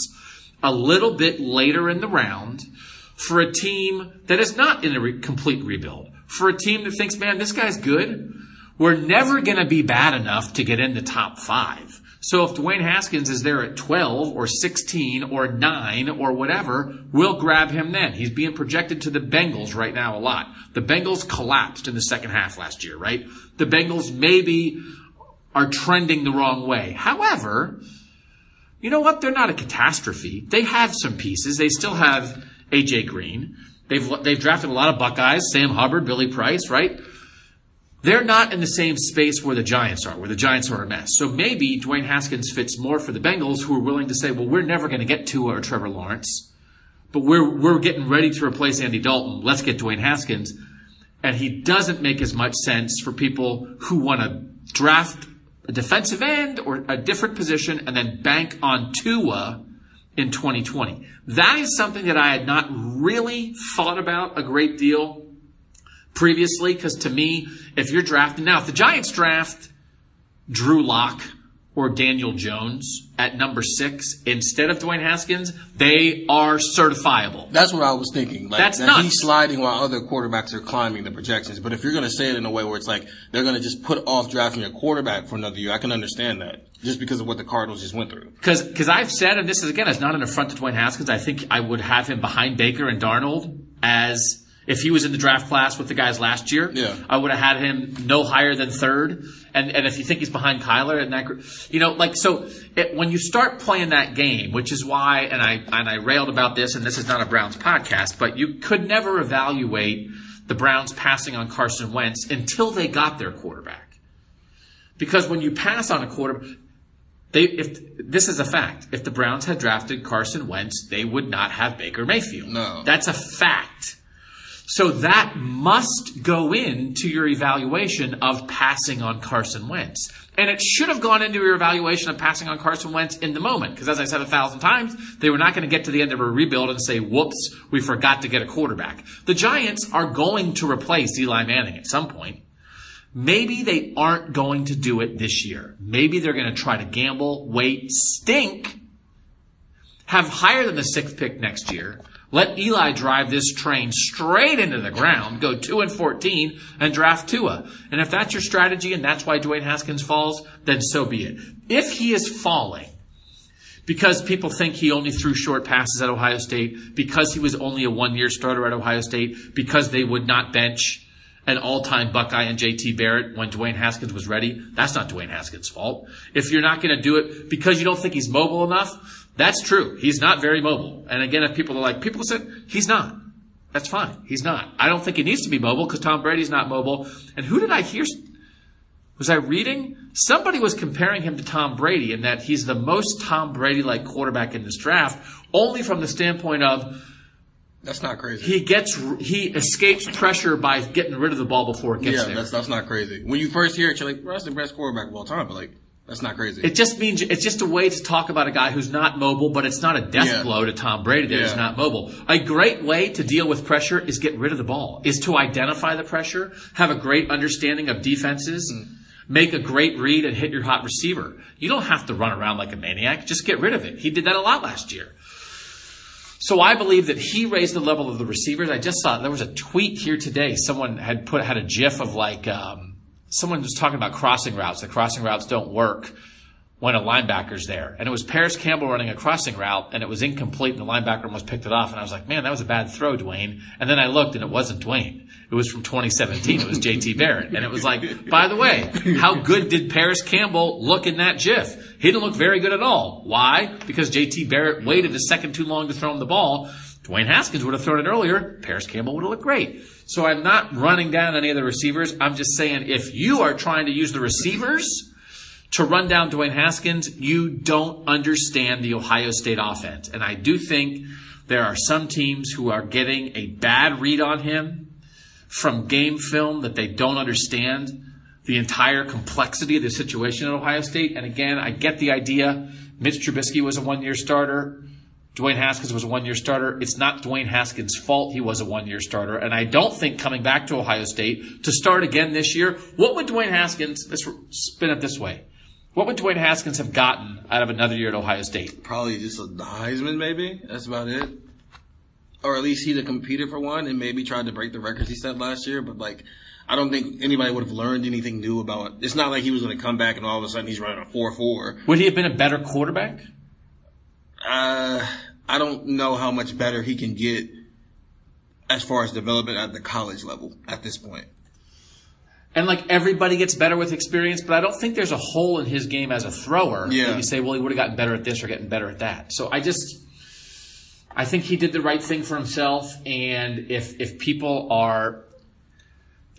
a little bit later in the round for a team that is not in a re- complete rebuild. For a team that thinks, man, this guy's good. We're never going to be bad enough to get in the top five. So if Dwayne Haskins is there at 12 or 16 or 9 or whatever, we'll grab him then. He's being projected to the Bengals right now a lot. The Bengals collapsed in the second half last year, right? The Bengals maybe are trending the wrong way. However, you know what? They're not a catastrophe. They have some pieces. They still have AJ Green. They've they've drafted a lot of Buckeyes, Sam Hubbard, Billy Price, right? They're not in the same space where the Giants are, where the Giants are a mess. So maybe Dwayne Haskins fits more for the Bengals, who are willing to say, "Well, we're never going to get Tua or Trevor Lawrence, but we're we're getting ready to replace Andy Dalton. Let's get Dwayne Haskins." And he doesn't make as much sense for people who want to draft a defensive end or a different position and then bank on Tua in 2020. That is something that I had not really thought about a great deal previously because to me, if you're drafting now, if the Giants draft Drew Lock or Daniel Jones at number six instead of Dwayne Haskins, they are certifiable. That's what I was thinking. Like, That's that nuts. he's sliding while other quarterbacks are climbing the projections. But if you're going to say it in a way where it's like they're going to just put off drafting a quarterback for another year, I can understand that just because of what the Cardinals just went through. Because because I've said, and this is again, it's not an affront to Dwayne Haskins. I think I would have him behind Baker and Darnold as if he was in the draft class with the guys last year. Yeah. I would have had him no higher than third. And and if you think he's behind Kyler and that, you know, like so, it, when you start playing that game, which is why, and I and I railed about this, and this is not a Browns podcast, but you could never evaluate the Browns passing on Carson Wentz until they got their quarterback. Because when you pass on a quarterback, they if this is a fact, if the Browns had drafted Carson Wentz, they would not have Baker Mayfield. No. That's a fact. So that must go into your evaluation of passing on Carson Wentz. And it should have gone into your evaluation of passing on Carson Wentz in the moment. Because as I said a thousand times, they were not going to get to the end of a rebuild and say, whoops, we forgot to get a quarterback. The Giants are going to replace Eli Manning at some point. Maybe they aren't going to do it this year. Maybe they're going to try to gamble, wait, stink, have higher than the sixth pick next year. Let Eli drive this train straight into the ground, go 2 and 14, and draft Tua. And if that's your strategy and that's why Dwayne Haskins falls, then so be it. If he is falling, because people think he only threw short passes at Ohio State, because he was only a one year starter at Ohio State, because they would not bench an all time Buckeye and JT Barrett when Dwayne Haskins was ready, that's not Dwayne Haskins' fault. If you're not going to do it because you don't think he's mobile enough, that's true. He's not very mobile. And again, if people are like, people said, he's not. That's fine. He's not. I don't think he needs to be mobile because Tom Brady's not mobile. And who did I hear? Was I reading? Somebody was comparing him to Tom Brady and that he's the most Tom Brady like quarterback in this draft, only from the standpoint of That's not crazy. he gets, he escapes pressure by getting rid of the ball before it gets yeah, there. that's that's not crazy. When you first hear it, you're like, well, that's the best quarterback of all time. But like, that's not crazy. It just means it's just a way to talk about a guy who's not mobile, but it's not a death Yeah. blow to Tom Brady that he's not mobile. A great way to deal with pressure is get rid of the ball, is to identify the pressure, have a great understanding of defenses. Mm. make a great read and hit your hot receiver. You don't have to run around like a maniac. Just get rid of it. He did that a lot last year. So I believe that he raised the level of the receivers. I just saw there was a tweet here today. Someone had put had a GIF of like um, someone was talking about crossing routes. The crossing routes don't work when a linebacker's there. And it was Paris Campbell running a crossing route and it was incomplete and the linebacker almost picked it off. And I was like, man, that was a bad throw, Dwayne. And then I looked and it wasn't Dwayne. It was from 2017. It was JT Barrett. And it was like, by the way, how good did Paris Campbell look in that GIF? He didn't look very good at all. Why? Because JT Barrett waited a second too long to throw him the ball. Dwayne Haskins would have thrown it earlier. Paris Campbell would have looked great. So I'm not running down any of the receivers. I'm just saying if you are trying to use the receivers, to run down Dwayne Haskins, you don't understand the Ohio State offense. And I do think there are some teams who are getting a bad read on him from game film that they don't understand the entire complexity of the situation at Ohio State. And again, I get the idea. Mitch Trubisky was a one year starter. Dwayne Haskins was a one year starter. It's not Dwayne Haskins' fault he was a one year starter. And I don't think coming back to Ohio State to start again this year, what would Dwayne Haskins, let's spin it this way. What would Dwayne Haskins have gotten out of another year at Ohio State? Probably just a Heisman, maybe. That's about it. Or at least he'd have competed for one and maybe tried to break the records he set last year. But like, I don't think anybody would have learned anything new about it. It's not like he was going to come back and all of a sudden he's running a 4-4. Would he have been a better quarterback? Uh, I don't know how much better he can get as far as development at the college level at this point. And like everybody gets better with experience, but I don't think there's a hole in his game as a thrower. Yeah. That you say, well, he would have gotten better at this or getting better at that. So I just, I think he did the right thing for himself. And if if people are,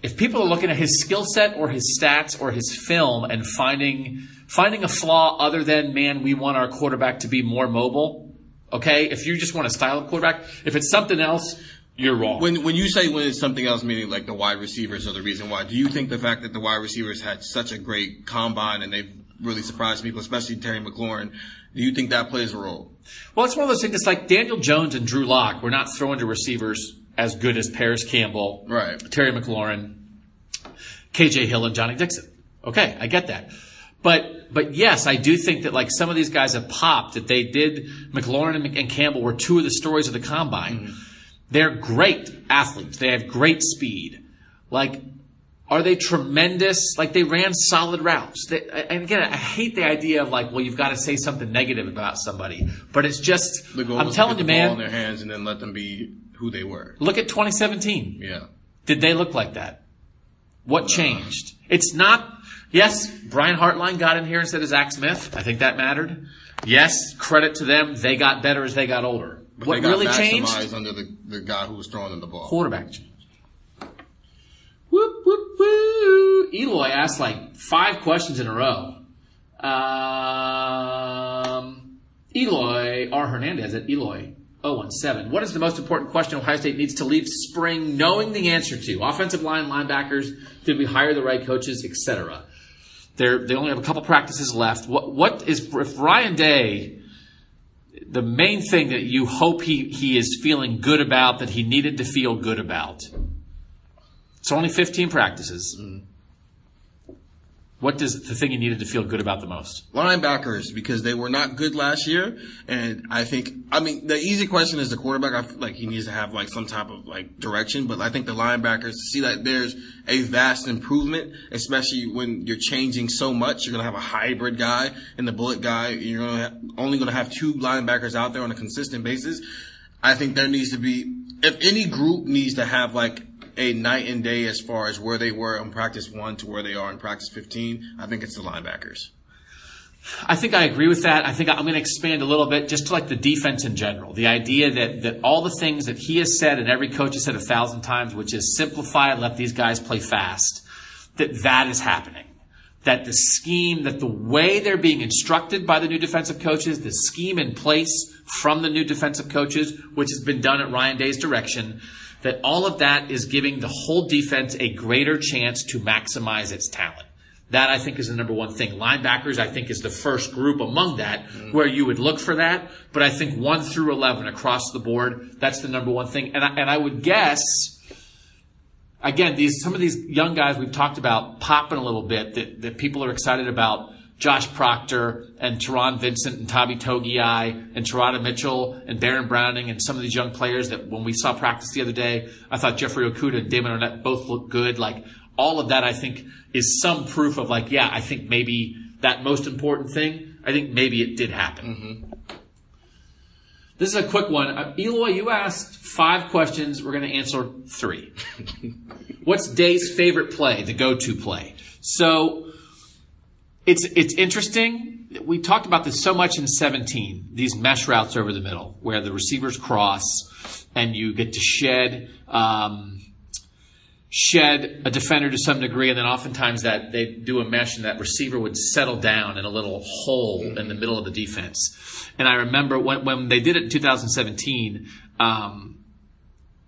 if people are looking at his skill set or his stats or his film and finding finding a flaw other than man, we want our quarterback to be more mobile. Okay, if you just want a style of quarterback, if it's something else, you're wrong. When when you say when it's something else, meaning like the wide receivers are the reason why, do you think the fact that the wide receivers had such a great combine and they've really surprised people, especially Terry McLaurin, do you think that plays a role? Well, it's one of those things. It's like Daniel Jones and Drew Lock were not throwing to receivers as good as Paris Campbell, Right. Terry McLaurin, KJ Hill, and Johnny Dixon. Okay, I get that. But but yes, I do think that like some of these guys have popped. That they did. McLaurin and, and Campbell were two of the stories of the combine. Mm-hmm. They're great athletes. They have great speed. Like, are they tremendous? Like they ran solid routes. They, and again, I hate the idea of like, well, you've got to say something negative about somebody. But it's just, I'm telling you, get the ball man. in their hands and then let them be who they were. Look at 2017. Yeah. Did they look like that? What changed? It's not, yes, Brian Hartline got in here instead of Zach Smith. I think that mattered. Yes, credit to them. They got better as they got older. But what they really changed? under the, the guy who was throwing them the ball. Quarterback change. Whoop, whoop, whoop. Eloy asked like five questions in a row. Um, Eloy R. Hernandez at Eloy 017. What is the most important question Ohio State needs to leave spring knowing the answer to? Offensive line, linebackers, did we hire the right coaches, etc. They're, they only have a couple practices left. What, what is, if Ryan Day, the main thing that you hope he, he is feeling good about, that he needed to feel good about. It's only 15 practices. Mm-hmm. What does the thing you needed to feel good about the most? linebackers because they were not good last year, and I think I mean the easy question is the quarterback. I feel like he needs to have like some type of like direction, but I think the linebackers see that there's a vast improvement, especially when you're changing so much. You're gonna have a hybrid guy and the bullet guy. You're gonna have, only gonna have two linebackers out there on a consistent basis. I think there needs to be if any group needs to have like a night and day as far as where they were in practice one to where they are in practice 15. I think it's the linebackers. I think I agree with that. I think I'm going to expand a little bit just to like the defense in general. The idea that, that all the things that he has said and every coach has said a thousand times, which is simplify, and let these guys play fast, that that is happening. That the scheme, that the way they're being instructed by the new defensive coaches, the scheme in place from the new defensive coaches, which has been done at Ryan Day's direction, that all of that is giving the whole defense a greater chance to maximize its talent. That I think is the number one thing. Linebackers, I think, is the first group among that mm-hmm. where you would look for that. But I think one through 11 across the board, that's the number one thing. And I, and I would guess, again, these some of these young guys we've talked about popping a little bit that, that people are excited about. Josh Proctor and Taron Vincent and Tommy Togiai and Teradja Mitchell and Baron Browning and some of these young players that when we saw practice the other day, I thought Jeffrey Okudah and Damon Arnette both looked good. Like all of that, I think is some proof of like, yeah, I think maybe that most important thing, I think maybe it did happen. This is a quick one. Uh, Eloy, you asked five questions. We're going to answer three. What's Day's favorite play, the go-to play? So it's it's interesting. We talked about this so much in 17. These mesh routes over the middle, where the receivers cross, and you get to shed. Um, shed a defender to some degree, and then oftentimes that they do a mesh and that receiver would settle down in a little hole in the middle of the defense. And I remember when, when they did it in 2017, um,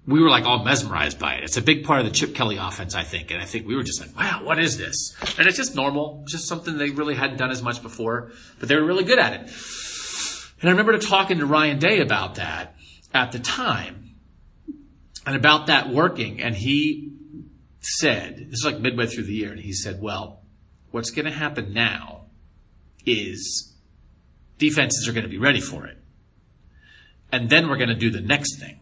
we were like all mesmerized by it. It's a big part of the Chip Kelly offense, I think. And I think we were just like, wow, what is this? And it's just normal, just something they really hadn't done as much before, but they were really good at it. And I remember talking to Ryan Day about that at the time and about that working. And he said, this is like midway through the year, and he said, well, what's going to happen now is defenses are going to be ready for it. And then we're going to do the next thing.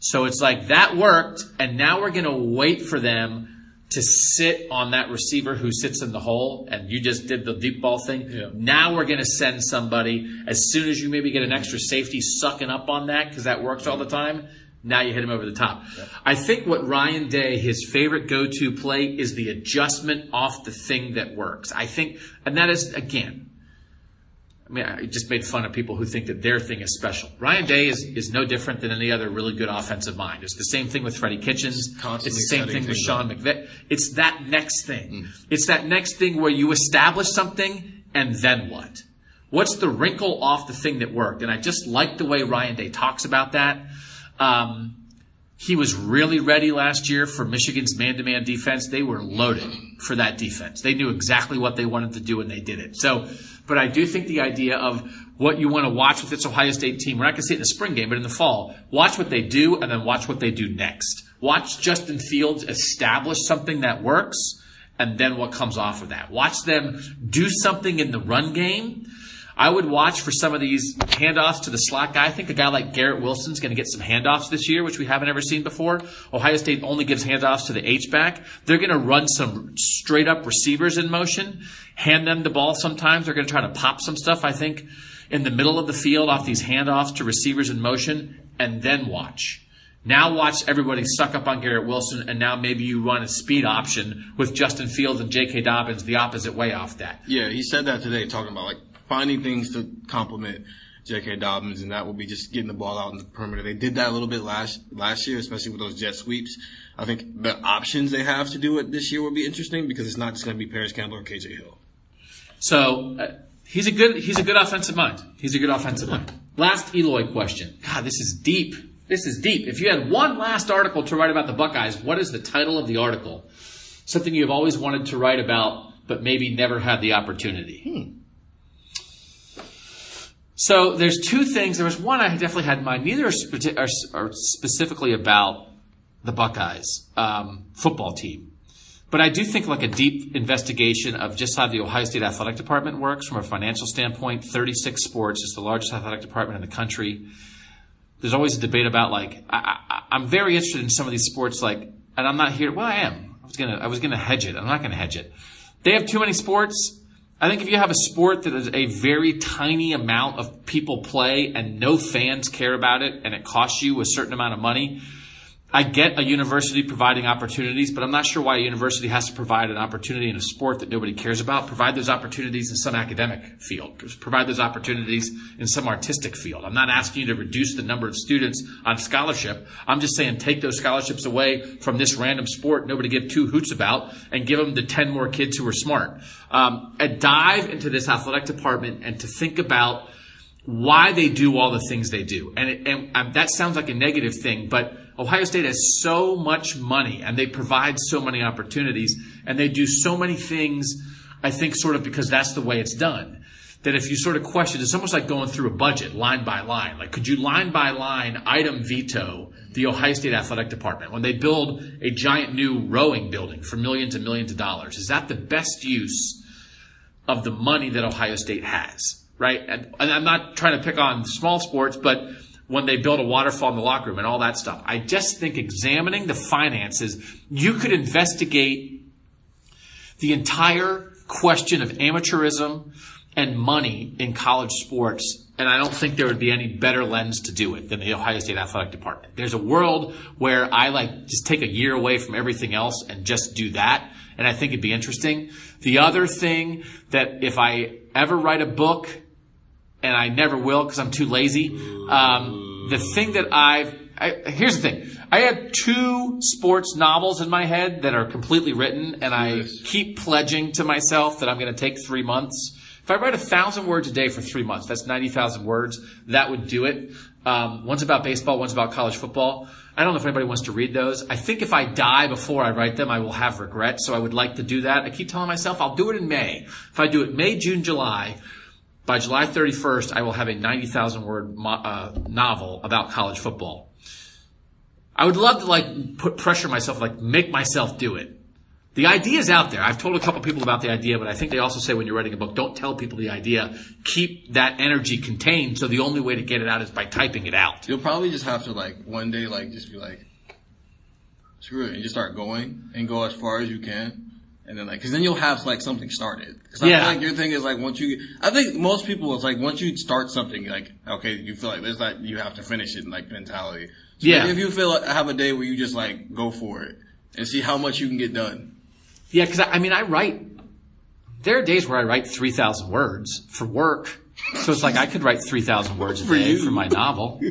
So it's like that worked, and now we're going to wait for them to sit on that receiver who sits in the hole, and you just did the deep ball thing. Now we're going to send somebody as soon as you maybe get an extra safety sucking up on that because that works all the time. Now you hit him over the top. I think what Ryan Day, his favorite go-to play is the adjustment off the thing that works. I think, and that is again, I mean, I just made fun of people who think that their thing is special. Ryan Day is, is no different than any other really good offensive mind. It's the same thing with Freddie Kitchens. Constantly It's the same thing with Sean McVay. It's that next thing. It's that next thing where you establish something and then what? What's the wrinkle off the thing that worked? And I just like the way Ryan Day talks about that. Um, he was really ready last year for Michigan's man-to-man defense. They were loaded for that defense. They knew exactly what they wanted to do and they did it. So, but I do think the idea of what you want to watch with this Ohio State team, we're not going to see it in the spring game, but in the fall, watch what they do and then watch what they do next. Watch Justin Fields establish something that works and then what comes off of that. Watch them do something in the run game I would watch for some of these handoffs to the slot guy. I think a guy like Garrett Wilson's going to get some handoffs this year, which we haven't ever seen before. Ohio State only gives handoffs to the H back. They're going to run some straight up receivers in motion, hand them the ball sometimes. They're going to try to pop some stuff, I think, in the middle of the field off these handoffs to receivers in motion, and then watch. Now watch everybody suck up on Garrett Wilson, and now maybe you run a speed option with Justin Fields and J.K. Dobbins the opposite way off that. Yeah, he said that today, talking about like finding things to complement J.K. Dobbins, and that will be just getting the ball out in the perimeter. They did that a little bit last last year, especially with those jet sweeps. I think the options they have to do it this year will be interesting because it's not just going to be Paris Campbell or KJ Hill. So uh, he's a good he's a good offensive mind. He's a good offensive mind. Last Eloy question. God, this is deep. This is deep. If you had one last article to write about the Buckeyes, what is the title of the article? Something you've always wanted to write about, but maybe never had the opportunity. So there's two things. There was one I definitely had in mind. Neither are, spe- are, are specifically about the Buckeyes um, football team, but I do think like a deep investigation of just how the Ohio State athletic department works from a financial standpoint. 36 sports is the largest athletic department in the country. There's always a debate about like I, I'm very interested in some of these sports. Like, and I'm not here. Well, I am. I was gonna I was gonna hedge it. I'm not gonna hedge it. They have too many sports. I think if you have a sport that is a very tiny amount of people play and no fans care about it and it costs you a certain amount of money, I get a university providing opportunities, but I'm not sure why a university has to provide an opportunity in a sport that nobody cares about. Provide those opportunities in some academic field. Provide those opportunities in some artistic field. I'm not asking you to reduce the number of students on scholarship. I'm just saying take those scholarships away from this random sport nobody give two hoots about and give them to 10 more kids who are smart. Um, a dive into this athletic department and to think about why they do all the things they do. And, it, and um, that sounds like a negative thing, but Ohio State has so much money and they provide so many opportunities and they do so many things, I think, sort of because that's the way it's done. that if you sort of question, it's almost like going through a budget line by line. Like, could you line by line item veto the Ohio State athletic department when they build a giant new rowing building for millions and millions of dollars? Is that the best use of the money that Ohio State has? Right? And, and I'm not trying to pick on small sports, but when they build a waterfall in the locker room and all that stuff, I just think examining the finances, you could investigate the entire question of amateurism and money in college sports. And I don't think there would be any better lens to do it than the Ohio State Athletic Department. There's a world where I like just take a year away from everything else and just do that. And I think it'd be interesting. The other thing that if I ever write a book, and I never will because I'm too lazy, um, the thing that I've, I, here's the thing. I have two sports novels in my head that are completely written and I keep pledging to myself that I'm going to take three months if I write a thousand words a day for three months, that's 90,000 words. That would do it. Um, one's about baseball, one's about college football. I don't know if anybody wants to read those. I think if I die before I write them, I will have regret. So I would like to do that. I keep telling myself I'll do it in May. If I do it May, June, July, by July 31st, I will have a 90,000 word mo- uh, novel about college football. I would love to like put pressure myself, like make myself do it. The idea is out there. I've told a couple people about the idea, but I think they also say when you're writing a book, don't tell people the idea. Keep that energy contained. So the only way to get it out is by typing it out. You'll probably just have to like one day like just be like, screw it, and just start going and go as far as you can. And then like, cause then you'll have like something started. Cause I Yeah. feel like your thing is like once you, I think most people it's like once you start something like, okay, you feel like there's like, you have to finish it in like mentality. So Yeah. If you feel like have a day where you just like go for it and see how much you can get done. Yeah, because I, I mean, I write. There are days where I write three thousand words for work, so it's like I could write three thousand words a For day you. for my novel.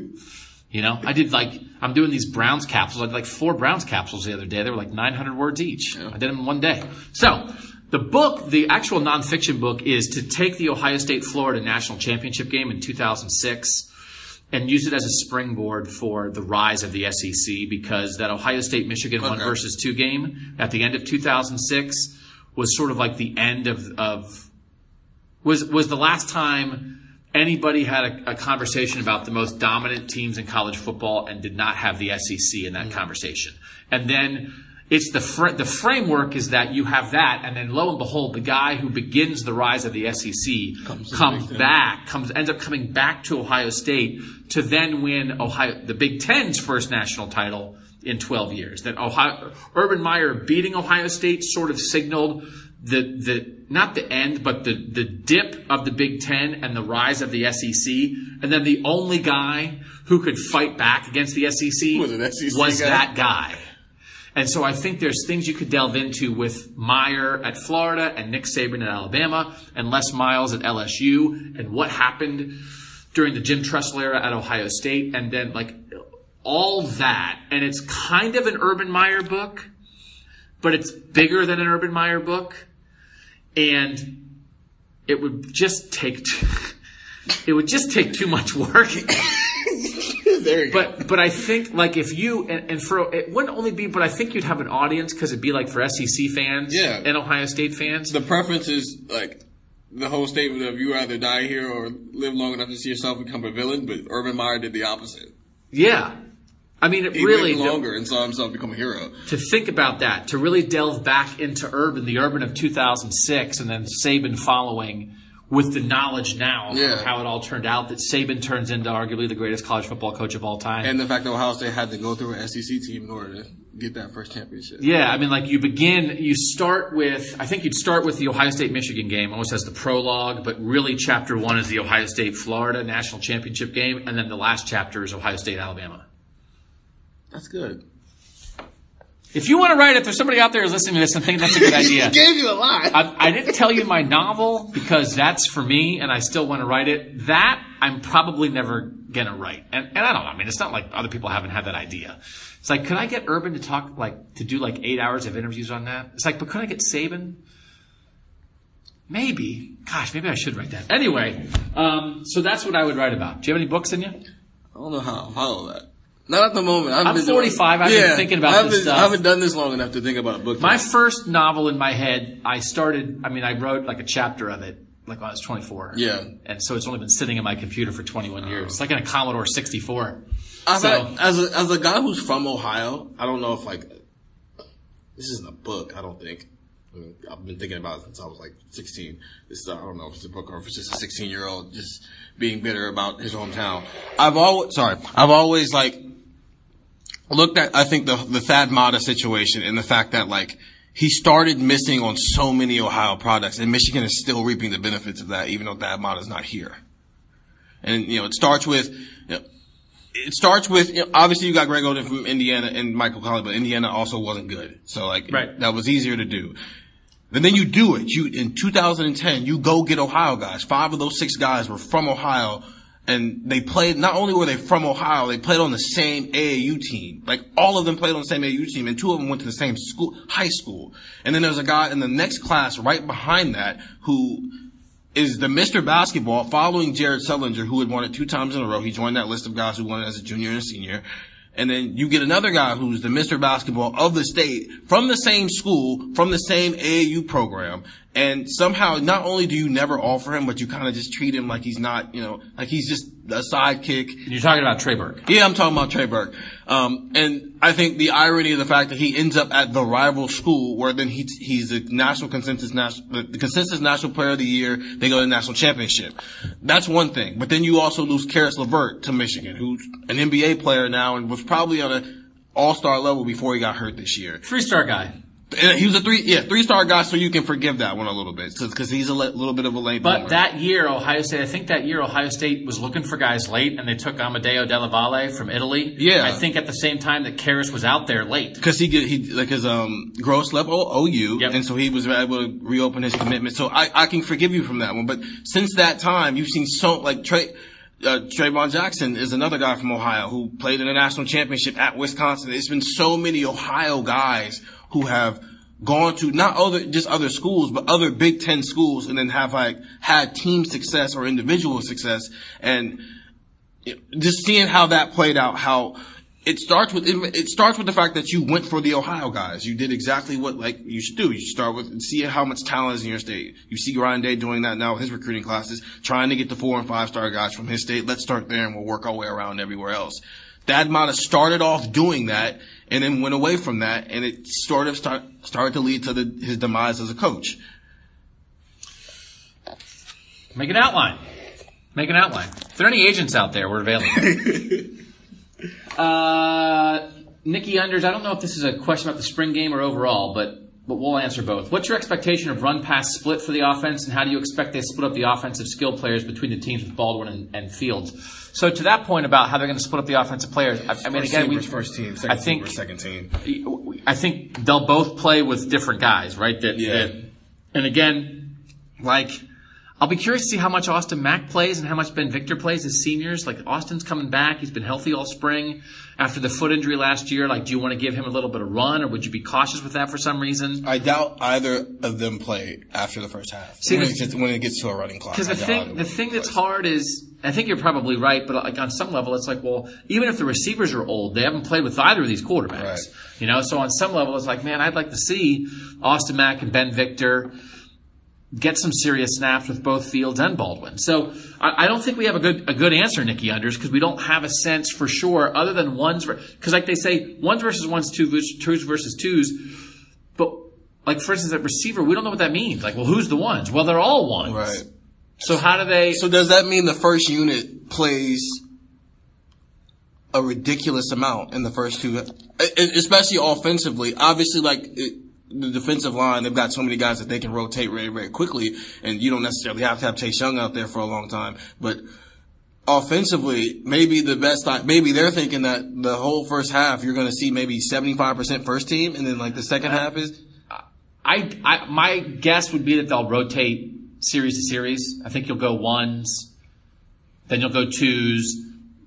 You know, I did like I'm doing these Browns capsules. I did like four Browns capsules the other day. They were like 900 words each. I did them in one day. So the book, the actual nonfiction book, is to take the Ohio State Florida national championship game in 2006 and use it as a springboard for the rise of the SEC because that Ohio State Michigan one versus two game at the end of 2006 was sort of like the end of, of was was the last time anybody had a, a conversation about the most dominant teams in college football and did not have the SEC in that Mm. conversation. And then it's the fr- the framework is that you have that, and then lo and behold, the guy who begins the rise of the SEC comes, back, comes ends up coming back to Ohio State to then win Ohio the Big Ten's first national title in 12 years. That Ohio Urban Meyer beating Ohio State sort of signaled the the not the end, but the the dip of the Big Ten and the rise of the SEC, and then the only guy who could fight back against the SEC Was an SEC was guy? that guy. And so I think there's things you could delve into with Meyer at Florida and Nick Saban at Alabama and Les Miles at LSU and what happened during the Jim Tressel era at Ohio State and then like all that. And it's kind of an Urban Meyer book, but it's bigger than an Urban Meyer book. And it would just take, t- it would just take too much work. there you But but I think like if you and, and for it wouldn't only be, but I think you'd have an audience because it'd be like for SEC fans Yeah. and Ohio State fans. the preference is like the whole statement of you either die here or live long enough to see yourself become a villain, but Urban Meyer did the opposite. yeah, I mean it He really longer and saw himself become a hero. to think about that to really delve back into Urban, the Urban of 2006, and then Saban following with the knowledge now Yeah. of how it all turned out that Saban turns into arguably the greatest college football coach of all time. And the fact that Ohio State had to go through an SEC team in order to get that first championship. Yeah, I mean, like you begin, you start with, I think you'd start with the Ohio State Michigan game, almost as the prologue, but really chapter one is the Ohio State Florida national championship game, and then the last chapter is Ohio State Alabama. That's good. If you want to write it, there's somebody out there who's listening to this and thinking that's a good idea. I Gave you a lot. I, I didn't tell you my novel because that's for me and I still want to write it. That I'm probably never gonna write. And, and I don't know. I mean, it's not like other people haven't had that idea. It's like, could I get Urban to talk like, to do like eight hours of interviews on that? It's like, but could I get Saban? Maybe. Gosh, maybe I should write that. Anyway, um, so that's what I would write about. Do you have any books in you? I don't know how I'll follow that. Not at the moment. I've I'm been 45. I've been thinking about I this stuff. I haven't done this long enough to think about a book. My first novel in my head, I started, I mean, I wrote like a chapter of it like when I was 24. Yeah. And so it's only been sitting in my computer for 21 years. It's like in a Commodore 64. I've So- had- as a as a guy who's from Ohio, I don't know if like this isn't a book. I don't think. I mean, I've been thinking about it since I was like 16. This is, I don't know if it's a book or if it's just a 16 year old just being bitter about his hometown. I've always sorry. I've always like looked at I think the the Thad Matta situation and the fact that like he started missing on so many Ohio products and Michigan is still reaping the benefits of that even though Thad Matta's not here. And you know it starts with you know, it starts with you know, obviously you got Greg Oden from Indiana and Michael Conley, but Indiana also wasn't good. So like Right. that was easier to do. And then you do it. You in 2010, you go get Ohio guys. Five of those six guys were from Ohio, and they played. Not only were they from Ohio, they played on the same AAU team. Like all of them played on the same AAU team, and two of them went to the same school, high school. And then there's a guy in the next class right behind that who is the Mr. Basketball following Jared Sullinger, who had won it two times in a row. He joined that list of guys who won it as a junior and a senior. And then you get another guy who's the Mr. Basketball of the state from the same school, from the same AAU program. And somehow not only do you never offer him, but you kind of just treat him like he's not, you know, like he's just a sidekick. You're talking about Trey Burke. Yeah, I'm talking about Trey Burke. Um, and I think the irony of the fact that he ends up at the rival school where then he, he's a national consensus national, the consensus national player of the year. They go to the national championship. That's one thing. But then you also lose Caris LeVert to Michigan, who's an NBA player now and was probably on an all-star level before he got hurt this year. Three star guy. And he was a three, yeah, three-star guy, so you can forgive that one a little bit, because he's a le- little bit of a late But that year, Ohio State, I think that year Ohio State was looking for guys late, and they took Amedeo Della Valle from Italy. Yeah. I think at the same time that Caris was out there late. Because he get he like his um Groce level OU, Yep. and so he was able to reopen his commitment. So I I can forgive you from that one. But since that time, you've seen so like Trey. Uh, Traevon Jackson is another guy from Ohio who played in a national championship at Wisconsin. There's been so many Ohio guys who have gone to not other just other schools, but other Big Ten schools, and then have like had team success or individual success. And just seeing how that played out, how it starts with it starts with the fact that you went for the Ohio guys. You did exactly what like you should do. You start with see how much talent is in your state. You see Ryan Day doing that now with his recruiting classes, trying to get the four and five star guys from his state. Let's start there and we'll work our way around everywhere else. Thad Matta started off doing that and then went away from that, and it sort of start, started to lead to the, his demise as a coach. Make an outline. Make an outline. If there are any agents out there, we're available. uh, Nikki Unders, I don't know if this is a question about the spring game or overall, but but we'll answer both. What's your expectation of run pass split for the offense, and how do you expect they split up the offensive skill players between the teams with Baldwin and, and Fields? So to that point about how they're going to split up the offensive players, I, I mean, again, we, first team, I think second team. I think they'll both play with different guys, right? That, Yeah. that- and again, like, I'll be curious to see how much Austin Mack plays and how much Ben Victor plays as seniors. Like, Austin's coming back. He's been healthy all spring after the foot injury last year. Like, do you want to give him a little bit of run or would you be cautious with that for some reason? I doubt either of them play after the first half. See, when, the- it gets, when it gets to a running clock. Because the thing, the thing that's plays. hard is, I think you're probably right, but like on some level, it's like, well, even if the receivers are old, they haven't played with either of these quarterbacks. Right. You know, so on some level, it's like, man, I'd like to see Austin Mack and Ben Victor get some serious snaps with both Fields and Baldwin. So I, I don't think we have a good a good answer, Nikki Unders, because we don't have a sense for sure, other than ones because like they say, ones versus ones, two versus twos versus twos, but. Like for instance, at receiver, we don't know what that means. Like, well, who's the ones? Well, they're all ones. Right. So how do they? So does that mean the first unit plays a ridiculous amount in the first two, especially offensively? Obviously, like it, the defensive line, they've got so many guys that they can rotate very, very quickly, and you don't necessarily have to have Chase Young out there for a long time. But offensively, maybe the best, maybe they're thinking that the whole first half you're going to see maybe 75% first team, and then like the second half is. I, I my guess would be that they'll rotate series to series. I think you'll go ones, then you'll go twos,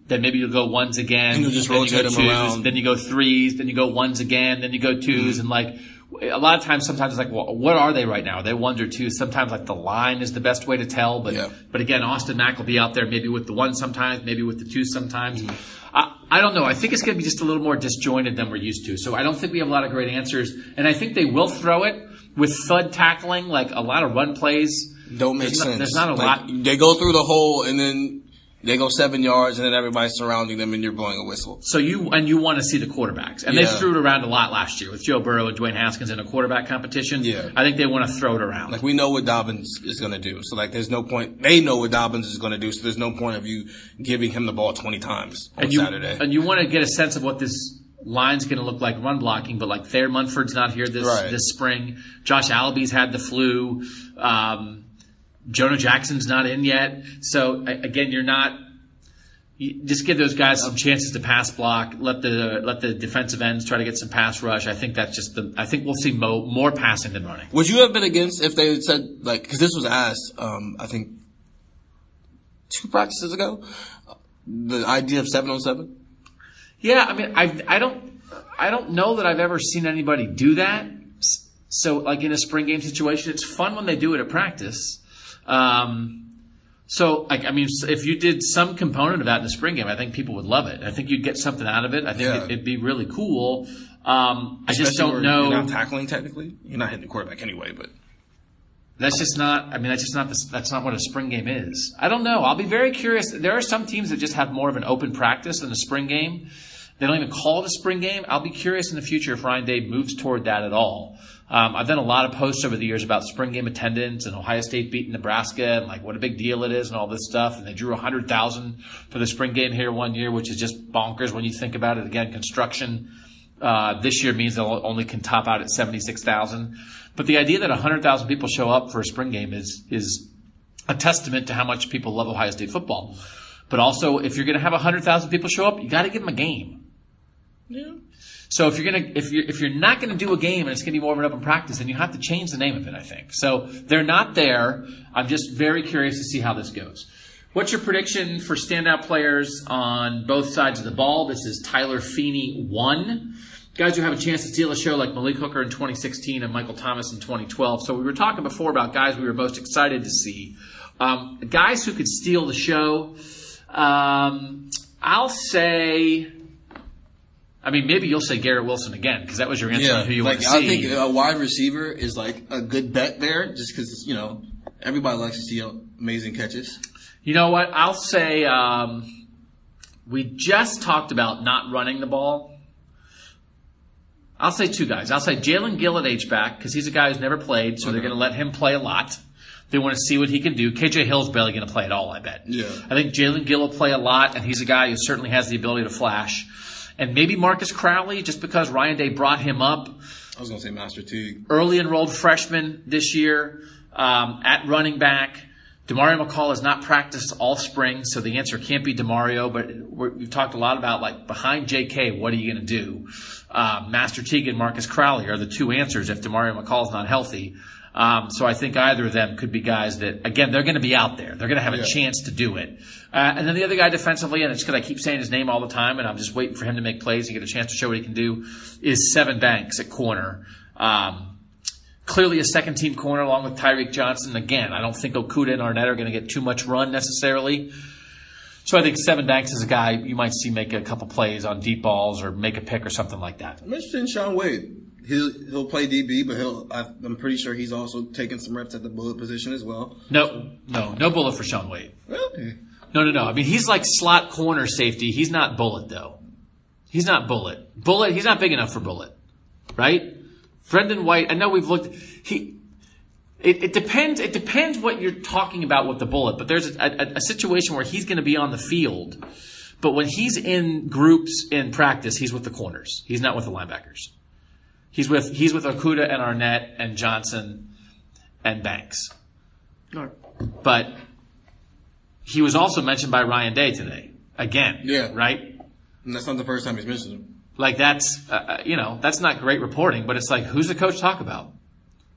then maybe you'll go ones again. And you'll just then you rotate go them twos, around. Then you go threes, then you go ones again, then you go 2s Mm-hmm. and like a lot of times, sometimes it's like, well, what are they right now? Are they ones or twos? Sometimes like the line is the best way to tell, but Yeah. but again, Austin Mack will be out there maybe with the one sometimes, maybe with the two sometimes. Mm-hmm. I, I don't know. I think it's going to be just a little more disjointed than we're used to. So I don't think we have a lot of great answers. And I think they will throw it with thud tackling, like a lot of run plays. don't make There's not- sense. there's not a Like, lot- They go through the hole and then they go seven yards and then everybody's surrounding them and you're blowing a whistle. So you and you want to see the quarterbacks, and they threw it around a lot last year with Joe Burrow and Dwayne Haskins in a quarterback competition. Yeah. I think they want to throw it around. Like we know what Dobbins is going to do. So like there's no point. They know what Dobbins is going to do. So there's no point of you giving him the ball 20 times on and you Saturday. and you want to get a sense of what this line's going to look like run blocking. But like Thayer Munford's not here this Right. this spring. Josh Alabi's had the flu. Um, Jonah Jackson's not in yet. So again, you're not. You just give those guys some chances to pass block. Let the let the defensive ends try to get some pass rush. I think that's just the. I think we'll see mo, more passing than running. Would you have been against if they had said like because this was asked? Um, I think two practices ago. The idea of seven on seven. Yeah, I mean, I I don't I don't know that I've ever seen anybody do that. So, like in a spring game situation, it's fun when they do it at practice. Um, so, like, I mean, if you did some component of that in the spring game, I think people would love it. I think you'd get something out of it. I think Yeah. it, it'd be really cool. Um, I just don't know. You're not tackling technically. You're not hitting the quarterback anyway. But That's just not. I mean, that's just not. The, that's not what a spring game is. I don't know. I'll be very curious. There are some teams that just have more of an open practice than a spring game. They don't even call it a spring game. I'll be curious in the future if Ryan Day moves toward that at all. Um, I've done a lot of posts over the years about spring game attendance and Ohio State beating Nebraska and like what a big deal it is and all this stuff. And they drew 100,000 for the spring game here one year, which is just bonkers when you think about it. Again, construction uh, this year means they'll only can top out at 76,000. But the idea that 100,000 people show up for a spring game is, is a testament to how much people love Ohio State football. But also, if you're going to have 100,000 people show up, you got to give them a game. yeah, So if you're gonna if you're if you're not gonna do a game and it's gonna be more of an open practice, then you have to change the name of it. I think so. They're not there. I'm just very curious to see how this goes. What's your prediction for standout players on both sides of the ball? This is Tyler Feeney one. Guys who have a chance to steal a show like Malik Hooker in 2016 and Michael Thomas in 2012. So we were talking before about guys we were most excited to see. Um, guys who could steal the show. Um, I'll say. I mean, maybe you'll say Garrett Wilson again because that was your answer on who you like want to I see. think a wide receiver is like a good bet there, just because you know everybody likes to see amazing catches. you know what? I'll say um, we just talked about not running the ball. I'll say two guys. I'll say Jaelen Gill at H back because he's a guy who's never played, so they're going to let him play a lot. They want to see what he can do. KJ Hill's barely going to play at all, I bet. Yeah. I think Jaelen Gill will play a lot, and he's a guy who certainly has the ability to flash. And maybe Marcus Crowley, just because Ryan Day brought him up. I was gonna say Master Teague. early enrolled freshman this year um, at running back. Demario McCall has not practiced all spring, so the answer can't be Demario. But we're, we've talked a lot about like behind J.K. What are you going to do? Uh, Master Teague and Marcus Crowley are the two answers if Demario McCall is not healthy. Um, so I think either of them could be guys that again they're going to be out there. They're going to have a chance to do it. Uh, and then the other guy defensively, and it's because I keep saying his name all the time, and I'm just waiting for him to make plays and get a chance to show what he can do. Is Sevyn Banks at corner. Um, clearly a second team corner along with Tyreke Johnson. Again, I don't think Okudah and Arnette are going to get too much run necessarily. So I think Sevyn Banks is a guy you might see make a couple plays on deep balls or make a pick or something like that. I'm interested in Shaun Wade. He'll he'll play DB, but he'll I, I'm pretty sure he's also taking some reps at the bullet position as well. No, no, no bullet for Shaun Wade. Okay. No, no, no. I mean, he's like slot corner safety. He's not bullet though. He's not bullet. Bullet. He's not big enough for bullet, right? Brendon White. I know we've looked. He. It, it depends. It depends what you're talking about with the bullet. But there's a, a, a situation where he's going to be on the field, but when he's in groups in practice, he's with the corners. He's not with the linebackers. He's with he's with Okudah and Arnette and Johnson and Banks. But he was also mentioned by Ryan Day today. Again. Yeah. Right? And that's not the first time he's mentioned him. Like that's, uh, uh, you know, that's not great reporting, but it's like, who's the coach talk about?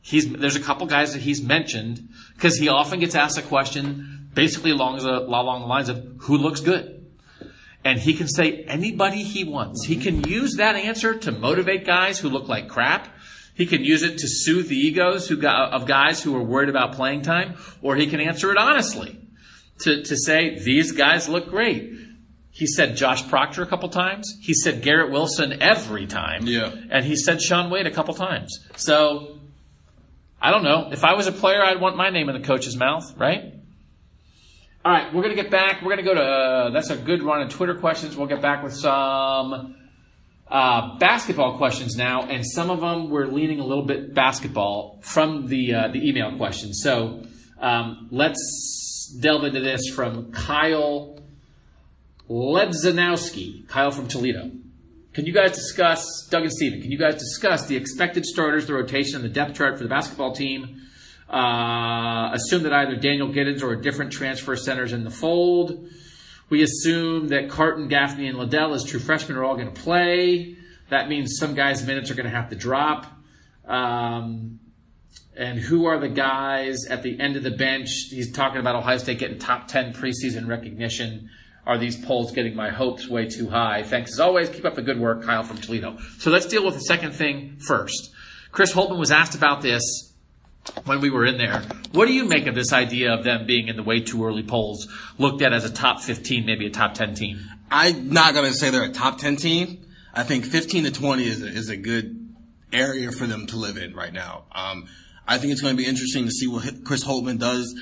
He's, there's a couple guys that he's mentioned because he often gets asked a question basically along the, along the lines of who looks good. And he can say anybody he wants. He can use that answer to motivate guys who look like crap. He can use it to soothe the egos who got, of guys who are worried about playing time, or he can answer it honestly to, to say, these guys look great. He said Josh Proctor a couple times. He said Garrett Wilson every time. Yeah. And he said Shaun Wade a couple times. So I don't know. If I was a player, I'd want my name in the coach's mouth, right? All right, we're going to get back. We're going to go to, uh, that's a good run of Twitter questions. We'll get back with some uh, basketball questions now, and some of them we're leaning a little bit basketball from the, uh, the email questions. So um, let's delve into this from Kyle Ledzanowski, Kyle from Toledo. Can you guys discuss, Doug and Steven, can you guys discuss the expected starters, the rotation, and the depth chart for the basketball team? Uh, assume that either Daniel Giddens or different transfer centers in the fold. We assume that Carton, Gaffney, and Liddell as true freshmen are all going to play. That means some guys' minutes are going to have to drop. Um, and who are the guys at the end of the bench? He's talking about Ohio State getting top 10 preseason recognition. Are these polls getting my hopes way too high? Thanks as always. Keep up the good work, Kyle from Toledo. So let's deal with the second thing first. Chris Holtmann was asked about this when we were in there. What do you make of this idea of them being in the way too early polls, looked at as a top 15, maybe a top 10 team? I'm not going to say they're a top 10 team. I think 15 to 20 is a, is a good area for them to live in right now. Um, I think it's going to be interesting to see what Chris Holtmann does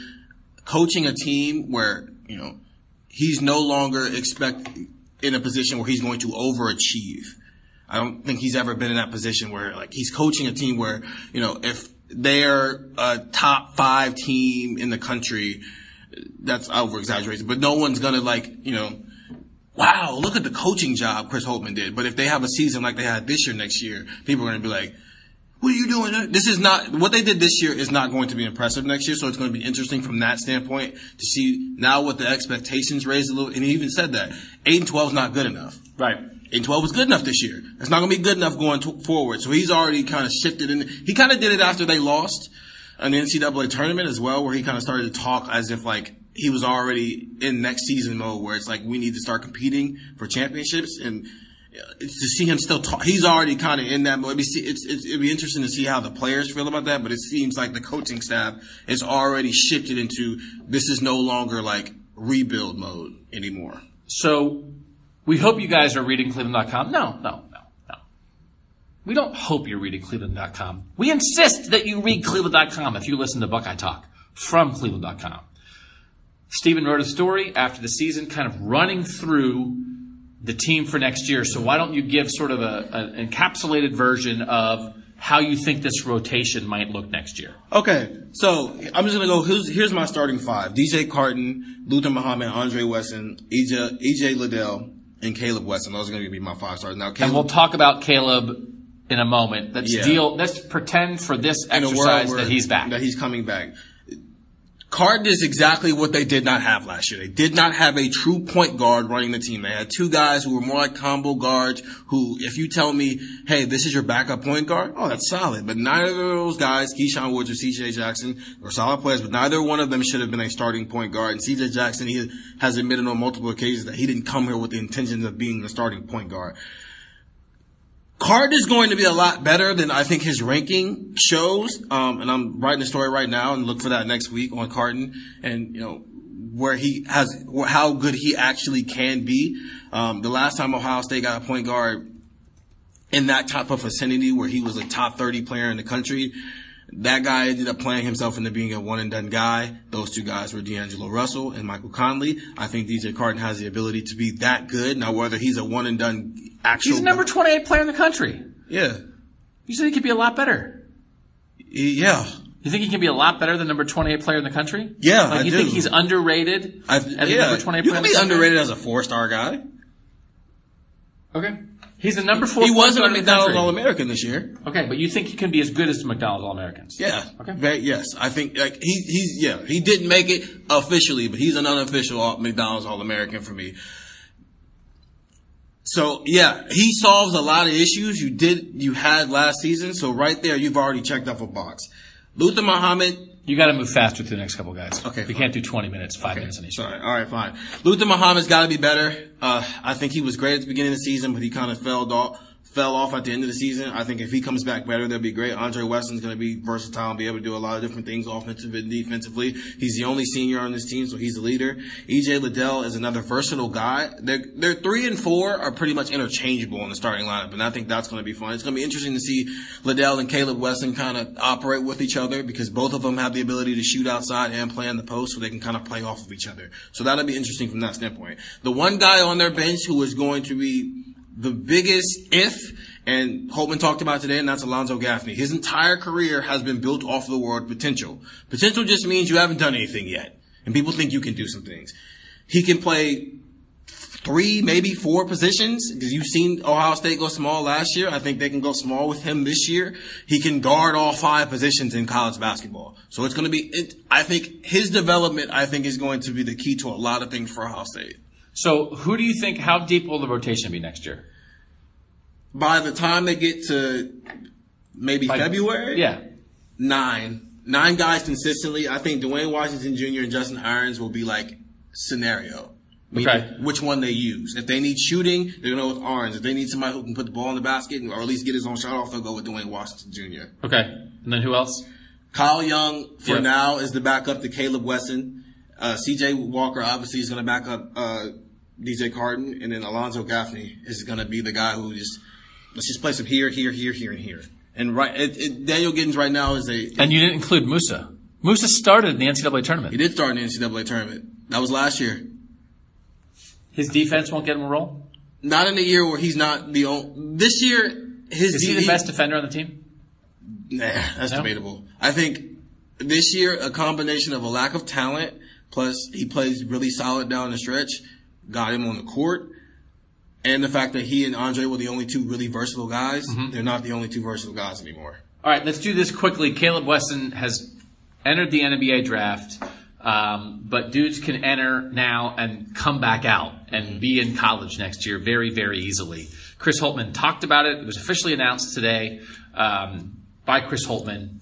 coaching a team where, you know, he's no longer expect in a position where he's going to overachieve. I don't think he's ever been in that position where like he's coaching a team where, you know, if they're a top five team in the country, that's over exaggerated, but no one's gonna like, you know, wow, look at the coaching job Chris Holtmann did. But if they have a season like they had this year next year, people are gonna be like, what are you doing? This is not what they did this year is not going to be impressive next year. So it's going to be interesting from that standpoint to see now what the expectations raised a little. And he even said that eight and twelve is not good enough. Right. And twelve was good enough this year. It's not going to be good enough going to, forward. So he's already kind of shifted, and he kind of did it after they lost an NCAA tournament as well, where he kind of started to talk as if like he was already in next season mode, where it's like we need to start competing for championships and uh, to see him still talk, he's already kind of in that mode. It's, it's, it'd be interesting to see how the players feel about that, but it seems like the coaching staff is already shifted into this is no longer like rebuild mode anymore. So we hope you guys are reading Cleveland.com. No, no, no, no. We don't hope you're reading Cleveland.com. We insist that you read Cleveland.com if you listen to Buckeye Talk from Cleveland.com. Stephen wrote a story after the season kind of running through the team for next year. So why don't you give sort of a, an encapsulated version of how you think this rotation might look next year? Okay, so I'm just gonna go. Here's, here's my starting five: DJ Carton, Luther Muhammad, Andre Wesson, EJ, EJ Liddell, and Caleb Wesson. Those are gonna be my five stars. Now, Caleb, And we'll talk about Caleb in a moment. Let's Yeah. deal. Let's pretend for this in a world exercise that he's back. That he's coming back. Carton is exactly what they did not have last year. They did not have a true point guard running the team. They had two guys who were more like combo guards who, if you tell me, hey, this is your backup point guard, oh, that's solid. But neither of those guys, Keyshawn Woods or CJ Jackson, were solid players, but neither one of them should have been a starting point guard. And CJ Jackson, he has admitted on multiple occasions that he didn't come here with the intentions of being the starting point guard. Card is going to be a lot better than I think his ranking shows. Um, and I'm writing a story right now and look for that next week on Carton and, you know, where he has, how good he actually can be. Um, the last time Ohio State got a point guard in that type of vicinity where he was a top 30 player in the country, that guy ended up playing himself into being a one and done guy. Those two guys were D'Angelo Russell and Michael Conley. I think DJ Carton has the ability to be that good. Now, whether he's a one and done actual. He's the number 28 player in the country. Yeah. You said he could be a lot better. Yeah. You think he can be a lot better than number 28 player in the country? Yeah, Like I you do. think he's underrated I, as a yeah. number 28 you can be underrated as a four star guy. Okay. He's the number four. He wasn't a McDonald's. All American this year. Okay, but you think he can be as good as the McDonald's All Americans? Yeah. Okay. Very, yes. I think like he he's yeah he didn't make it officially, but he's an unofficial All- McDonald's All American for me. So yeah, he solves a lot of issues you did you had last season. So right there, you've already checked off a box. Luther Muhammad, You got to move faster through the next couple guys. Okay, We fine. can't do 20 minutes, five minutes on each. Sorry. All right, fine. Luther Muhammad's got to be better. Uh, I think he was great at the beginning of the season, but he kind of fell off, fell off at the end of the season. I think if he comes back better, that'd be great. Andre Wesson's going to be versatile and be able to do a lot of different things offensively and defensively. He's the only senior on this team, so he's the leader. EJ Liddell is another versatile guy. They're, they're three and four are pretty much interchangeable in the starting lineup, and I think that's going to be fun. It's going to be interesting to see Liddell and Caleb Wesson kind of operate with each other because both of them have the ability to shoot outside and play in the post, so they can kind of play off of each other. So that'll be interesting from that standpoint. The one guy on their bench who is going to be the biggest if, and Holtmann talked about today, and that's Alonzo Gaffney. His entire career has been built off of the word potential. Potential just means you haven't done anything yet, and people think you can do some things. He can play three, maybe four positions because you've seen Ohio State go small last year. I think they can go small with him this year. He can guard all five positions in college basketball. So it's going to be, it, I think his development, I think is going to be the key to a lot of things for Ohio State. So, who do you think? How deep will the rotation be next year? By the time they get to maybe February, Yeah. nine, nine guys consistently. I think Duane Washington Jr. and Justin Ahrens will be like scenario. Okay. Which one they use. If they need shooting, they're going to go with Ahrens. If they need somebody who can put the ball in the basket or at least get his own shot off, they'll go with Duane Washington Jr. Okay. And then who else? Kyle Young for Yep. now is the backup to Caleb Wesson. Uh, CJ Walker obviously is going to back up uh, DJ Carton, and then Alonzo Gaffney is going to be the guy who just let's just place him here, here, here, here, and here. And right, it, it, Daniel Giddens right now is a And you didn't include Musa. Musa started in the NCAA tournament. he did start in the NCAA tournament. That was last year. His defense won't get him a role. Not in a year where he's not the only. This year, his Is he the best defender on the team? Nah, that's No? debatable. I think this year a combination of a lack of talent plus he plays really solid down the stretch got him on the court. And the fact that he and Andre were the only two really versatile guys, Mm-hmm. they're not the only two versatile guys anymore. All right, let's do this quickly. Caleb Wesson has entered the NBA draft, um, but dudes can enter now and come back out and be in college next year very, very easily. Chris Holtmann talked about it. It was officially announced today um, by Chris Holtmann.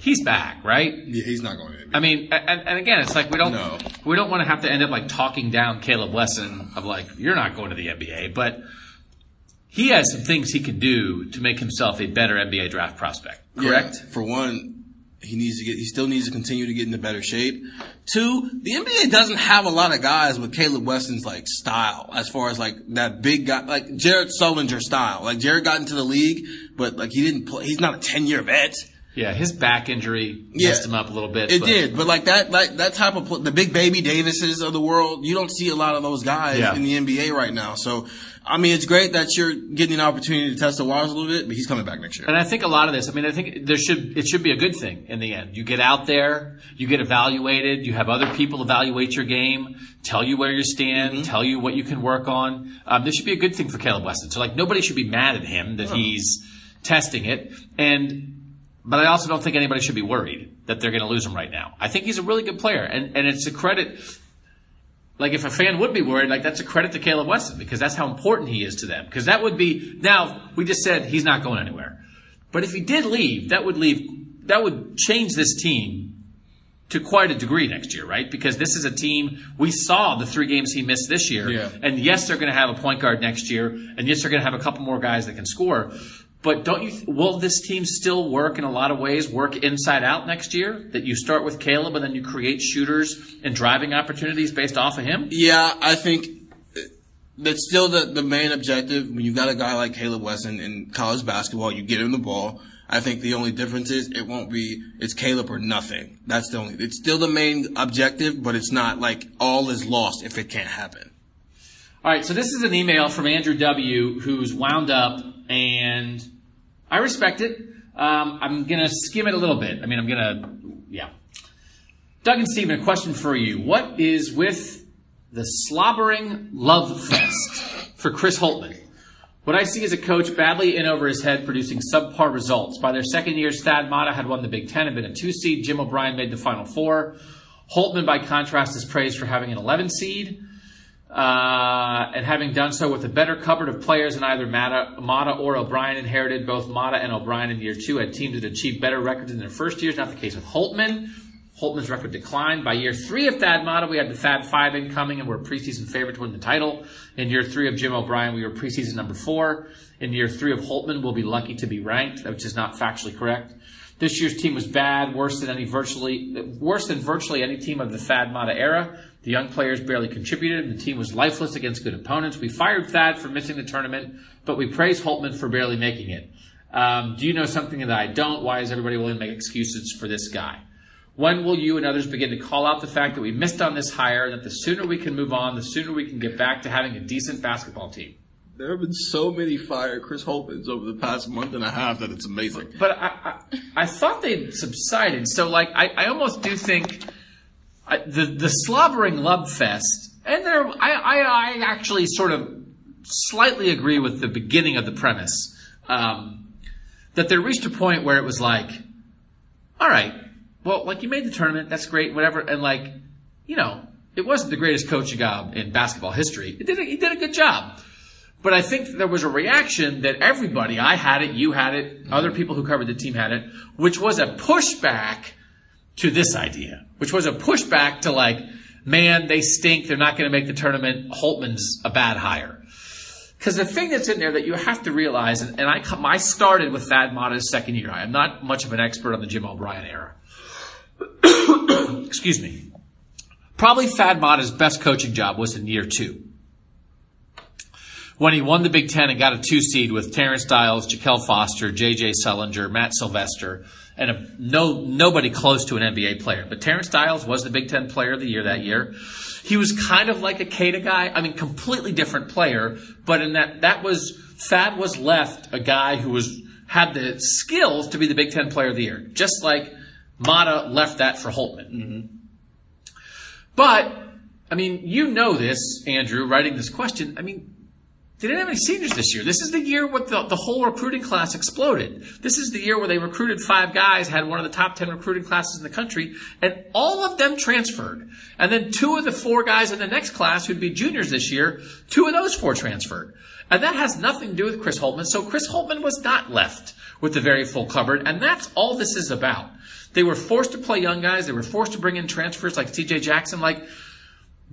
He's back, right? Yeah, he's not going to. I mean, and, and again, it's like we don't No. we don't want to have to end up like talking down Caleb Wesson of like you're not going to the NBA, but he has some things he can do to make himself a better NBA draft prospect. Correct? Yeah, for one, he needs to get. He still needs to continue to get into better shape. Two, the NBA doesn't have a lot of guys with Caleb Wesson's like style, as far as like that big guy, like Jared Sullinger style. Like Jared got into the league, but like he didn't play. He's not a ten year vet. Yeah, his back injury Yeah. messed him up a little bit. It but- did, but like that, like that type of pl- the big baby Davises of the world, you don't see a lot of those guys Yeah. in the NBA right now. So, I mean, it's great that you're getting an opportunity to test the waters a little bit, but he's coming back next year. And I think a lot of this, I mean, I think there should, it should be a good thing in the end. You get out there, you get evaluated, you have other people evaluate your game, tell you where you stand, Mm-hmm. tell you what you can work on. Um, this should be a good thing for Caleb Wesson. So like nobody should be mad at him that he's testing it. And, but I also don't think anybody should be worried that they're going to lose him right now. I think he's a really good player and, and it's a credit. Like if a fan would be worried, like that's a credit to Caleb Wesson because that's how important he is to them. Because that would be now we just said he's not going anywhere, but if he did leave, that would leave that would change this team to quite a degree next year, right? Because this is a team we saw the three games he missed this year, Yeah. and yes, they're going to have a point guard next year, and yes, they're going to have a couple more guys that can score. But don't you? Will this team still work in a lot of ways? Work inside out next year? That you start with Caleb and then you create shooters and driving opportunities based off of him? Yeah, I think that's still the, the main objective. When you've got a guy like Caleb Wesson in college basketball, you get him the ball. I think the only difference is it won't be it's Caleb or nothing. That's the only. It's still the main objective, but it's not like all is lost if it can't happen. All right, so this is an email from Andrew W. who's wound up, and I respect it. Um, I'm going to skim it a little bit. I mean, I'm going to, yeah. Doug and Steven, a question for you. What is with the slobbering love fest for Chris Holtmann? What I see is a coach badly in over his head producing subpar results. By their second year, Thad Matta had won the Big Ten and been a two seed. Jim O'Brien made the Final Four. Holtmann, by contrast, is praised for having an 11 seed uh, and having done so with a better cupboard of players than either Matta, Matta or O'Brien inherited. Both Matta and O'Brien in year two had teams that achieved better records in their first years. Not the case with Holtmann. Holtmann's record declined. By year three of Thad Matta, we had the Thad Five incoming and were preseason favorite to win the title. In year three of Jim O'Brien, we were preseason number four. In year three of Holtmann, we'll be lucky to be ranked, which is not factually correct. This year's team was bad, worse than any virtually worse than virtually any team of the Thad Matta era. The young players barely contributed, and the team was lifeless against good opponents. We fired Thad for missing the tournament, but we praised Holtmann for barely making it. Um, do you know something that I don't? Why is everybody willing to make excuses for this guy? When will you and others begin to call out the fact that we missed on this hire, that the sooner we can move on, the sooner we can get back to having a decent basketball team? There have been so many fire Chris Holtmanns over the past month and a half that it's amazing. But I, I, I thought they'd subsided. So, like, I, I almost do think The the slobbering love fest, and there, I, I, I actually sort of slightly agree with the beginning of the premise um, that they reached a point where it was like, all right, well, like you made the tournament, that's great, whatever, and like, you know, it wasn't the greatest coaching job in basketball history. It did a, he did a good job. But I think there was a reaction that everybody, I had it, you had it, other people who covered the team had it, which was a pushback to this idea, which was a pushback to like, man, they stink. They're not going to make the tournament. Holtmann's a bad hire. Because the thing that's in there that you have to realize, and, and I, come, I started with Thad Matta's second year. I am not much of an expert on the Jim O'Brien era. Excuse me. Probably Thad Matta's best coaching job was in year two. When he won the Big Ten and got a two seed with Terrence Dials, Je'Kel Foster, J.J. Sullinger, Matt Sylvester, and a, no nobody close to an NBA player. But Terrence Dials was the Big Ten Player of the Year that year. He was kind of like a Queta guy. I mean, completely different player. But in that, that was Thad was left a guy who was had the skills to be the Big Ten Player of the Year, just like Matta left that for Holtman. Mm-hmm. But I mean, you know this, Andrew, writing this question. I mean, they didn't have any seniors this year. This is the year where the, the whole recruiting class exploded. This is the year where they recruited five guys, had one of the top 10 recruiting classes in the country, and all of them transferred. And then two of the four guys in the next class who'd be juniors this year, two of those four transferred. And that has nothing to do with Chris Holtmann. So Chris Holtmann was not left with the very full cupboard, and that's all this is about. They were forced to play young guys. They were forced to bring in transfers like C.J. Jackson. Like,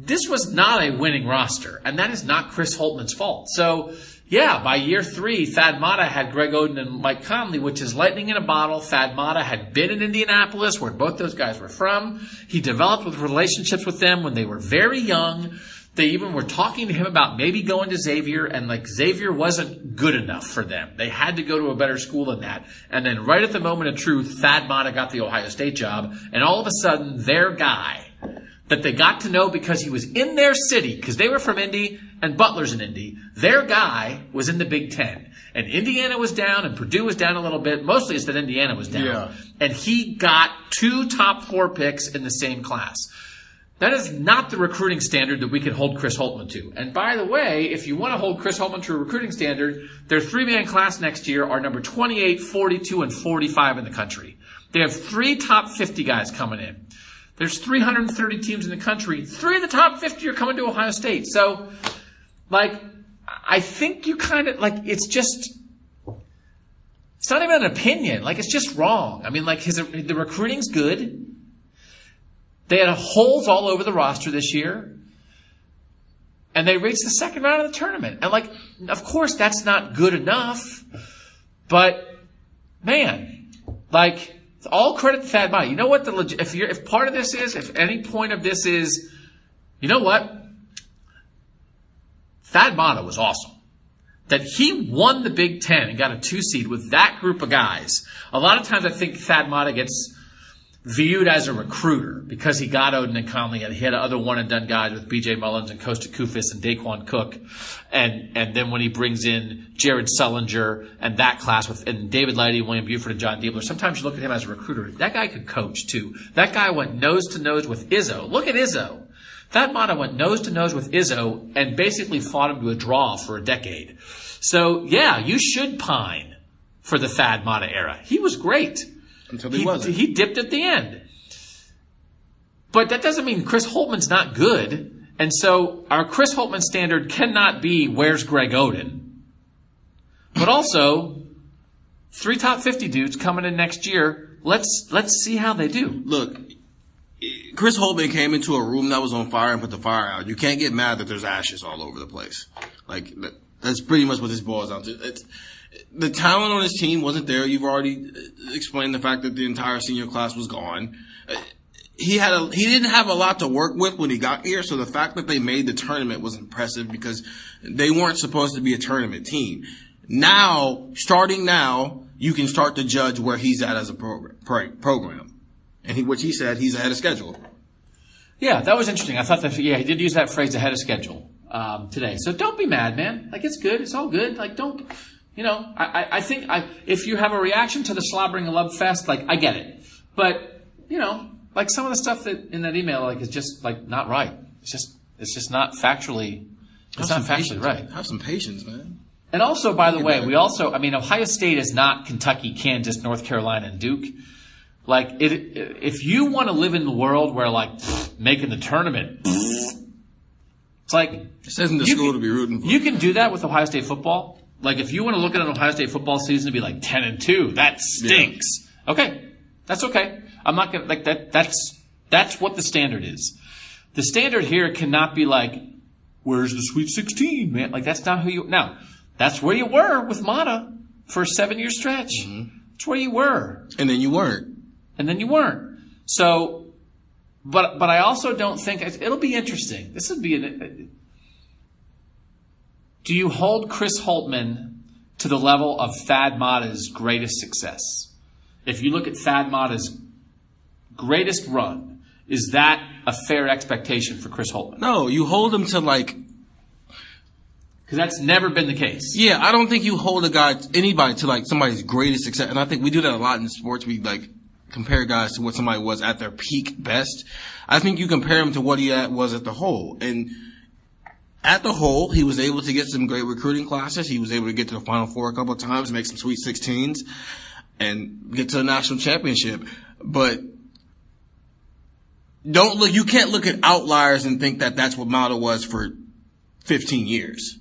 this was not a winning roster, and that is not Chris Holtmann's fault. So, yeah, by year three, Thad Matta had Greg Oden and Mike Conley, which is lightning in a bottle. Thad Matta had been in Indianapolis, where both those guys were from. He developed with relationships with them when they were very young. They even were talking to him about maybe going to Xavier, and like Xavier wasn't good enough for them. They had to go to a better school than that. And then right at the moment of truth, Thad Matta got the Ohio State job, and all of a sudden, their guy that they got to know because he was in their city, because they were from Indy and Butler's in Indy. Their guy was in the Big Ten. And Indiana was down and Purdue was down a little bit. Mostly it's that Indiana was down. Yeah. And he got two top four picks in the same class. That is not the recruiting standard that we can hold Chris Holtmann to. And by the way, if you want to hold Chris Holtmann to a recruiting standard, their three-man class next year are number 28, 42, and 45 in the country. They have three top 50 guys coming in. There's 330 teams in the country. Three of the top 50 are coming to Ohio State. So, like, I think you kind of, like, it's just, it's not even an opinion. Like, it's just wrong. I mean, like, his, the recruiting's good. They had holes all over the roster this year. And they reached the second round of the tournament. And like, of course, that's not good enough. But, man, like, all credit to Thad Matta. You know what the leg- if if part of this is if any point of this is, you know what? Thad Matta was awesome. That he won the Big Ten and got a two seed with that group of guys. A lot of times I think Thad Matta gets viewed as a recruiter because he got Oden and Conley and he had other one and done guys with BJ Mullens and Kosta Koufos and Daequan Cook. And, and then when he brings in Jared Sullinger and that class with, and David Lighty, William Buford and Jon Diebler, sometimes you look at him as a recruiter. That guy could coach too. That guy went nose to nose with Izzo. Look at Izzo. Thad Matta went nose to nose with Izzo and basically fought him to a draw for a decade. So yeah, you should pine for the Thad Matta era. He was great. Until he wasn't. He dipped at the end. But that doesn't mean Chris Holtmann's not good. And so our Chris Holtmann standard cannot be where's Greg Oden. But also, three top 50 dudes coming in next year. Let's, let's see how they do. Look, Chris Holtmann came into a room that was on fire and put the fire out. You can't get mad that there's ashes all over the place. Like that's pretty much what this boils down to. It's, the talent on his team wasn't there. You've already uh, explained the fact that the entire senior class was gone. Uh, He had a, he didn't have a lot to work with when he got here, so the fact that they made the tournament was impressive because they weren't supposed to be a tournament team. Now, starting now, you can start to judge where he's at as a program. program. And he, which he said, he's ahead of schedule. Yeah, that was interesting. I thought that, yeah, he did use that phrase ahead of schedule um, today. So don't be mad, man. Like, it's good. It's all good. Like, don't, you know, I, I, I think I, if you have a reaction to the slobbering love fest, like, I get it. But, you know, like some of the stuff that in that email, like, is just, like, not right. It's just, it's just not factually, it's Have some factually patience. right. Have some patience, man. And also, by the way, we also, I mean, Ohio State is not Kentucky, Kansas, North Carolina, and Duke. Like, it, if you want to live in the world where, like, making the tournament, it's like, It says in the school can- to be rooting for. you can do that with Ohio State football. Like, if you want to look at an Ohio State football season and be like 10 and 2, that stinks. Okay. That's okay. I'm not going to, like, that, that's, that's what the standard is. The standard here cannot be like, where's the Sweet 16, man? Like, that's not who you, now, that's where you were with Matta for a seven year stretch. Mm-hmm. That's where you were and then you weren't. and then you weren't. So, but but I also don't think it'll be interesting. This would be an. Do you hold Chris Holtmann to the level of Thad Matta's greatest success? If you look at Thad Matta's greatest run, is that a fair expectation for Chris Holtmann? No, you hold him to like Because that's never been the case. Yeah, I don't think you hold a guy, anybody to like somebody's greatest success. And I think we do that a lot in sports. We like compare guys to what somebody was at their peak best. I think you compare him to what he at, was at the whole. And at the whole, he was able to get some great recruiting classes. He was able to get to the final four a couple of times, make some sweet 16s and get to the national championship. But don't look, you can't look at outliers and think that that's what Matta was for 15 years.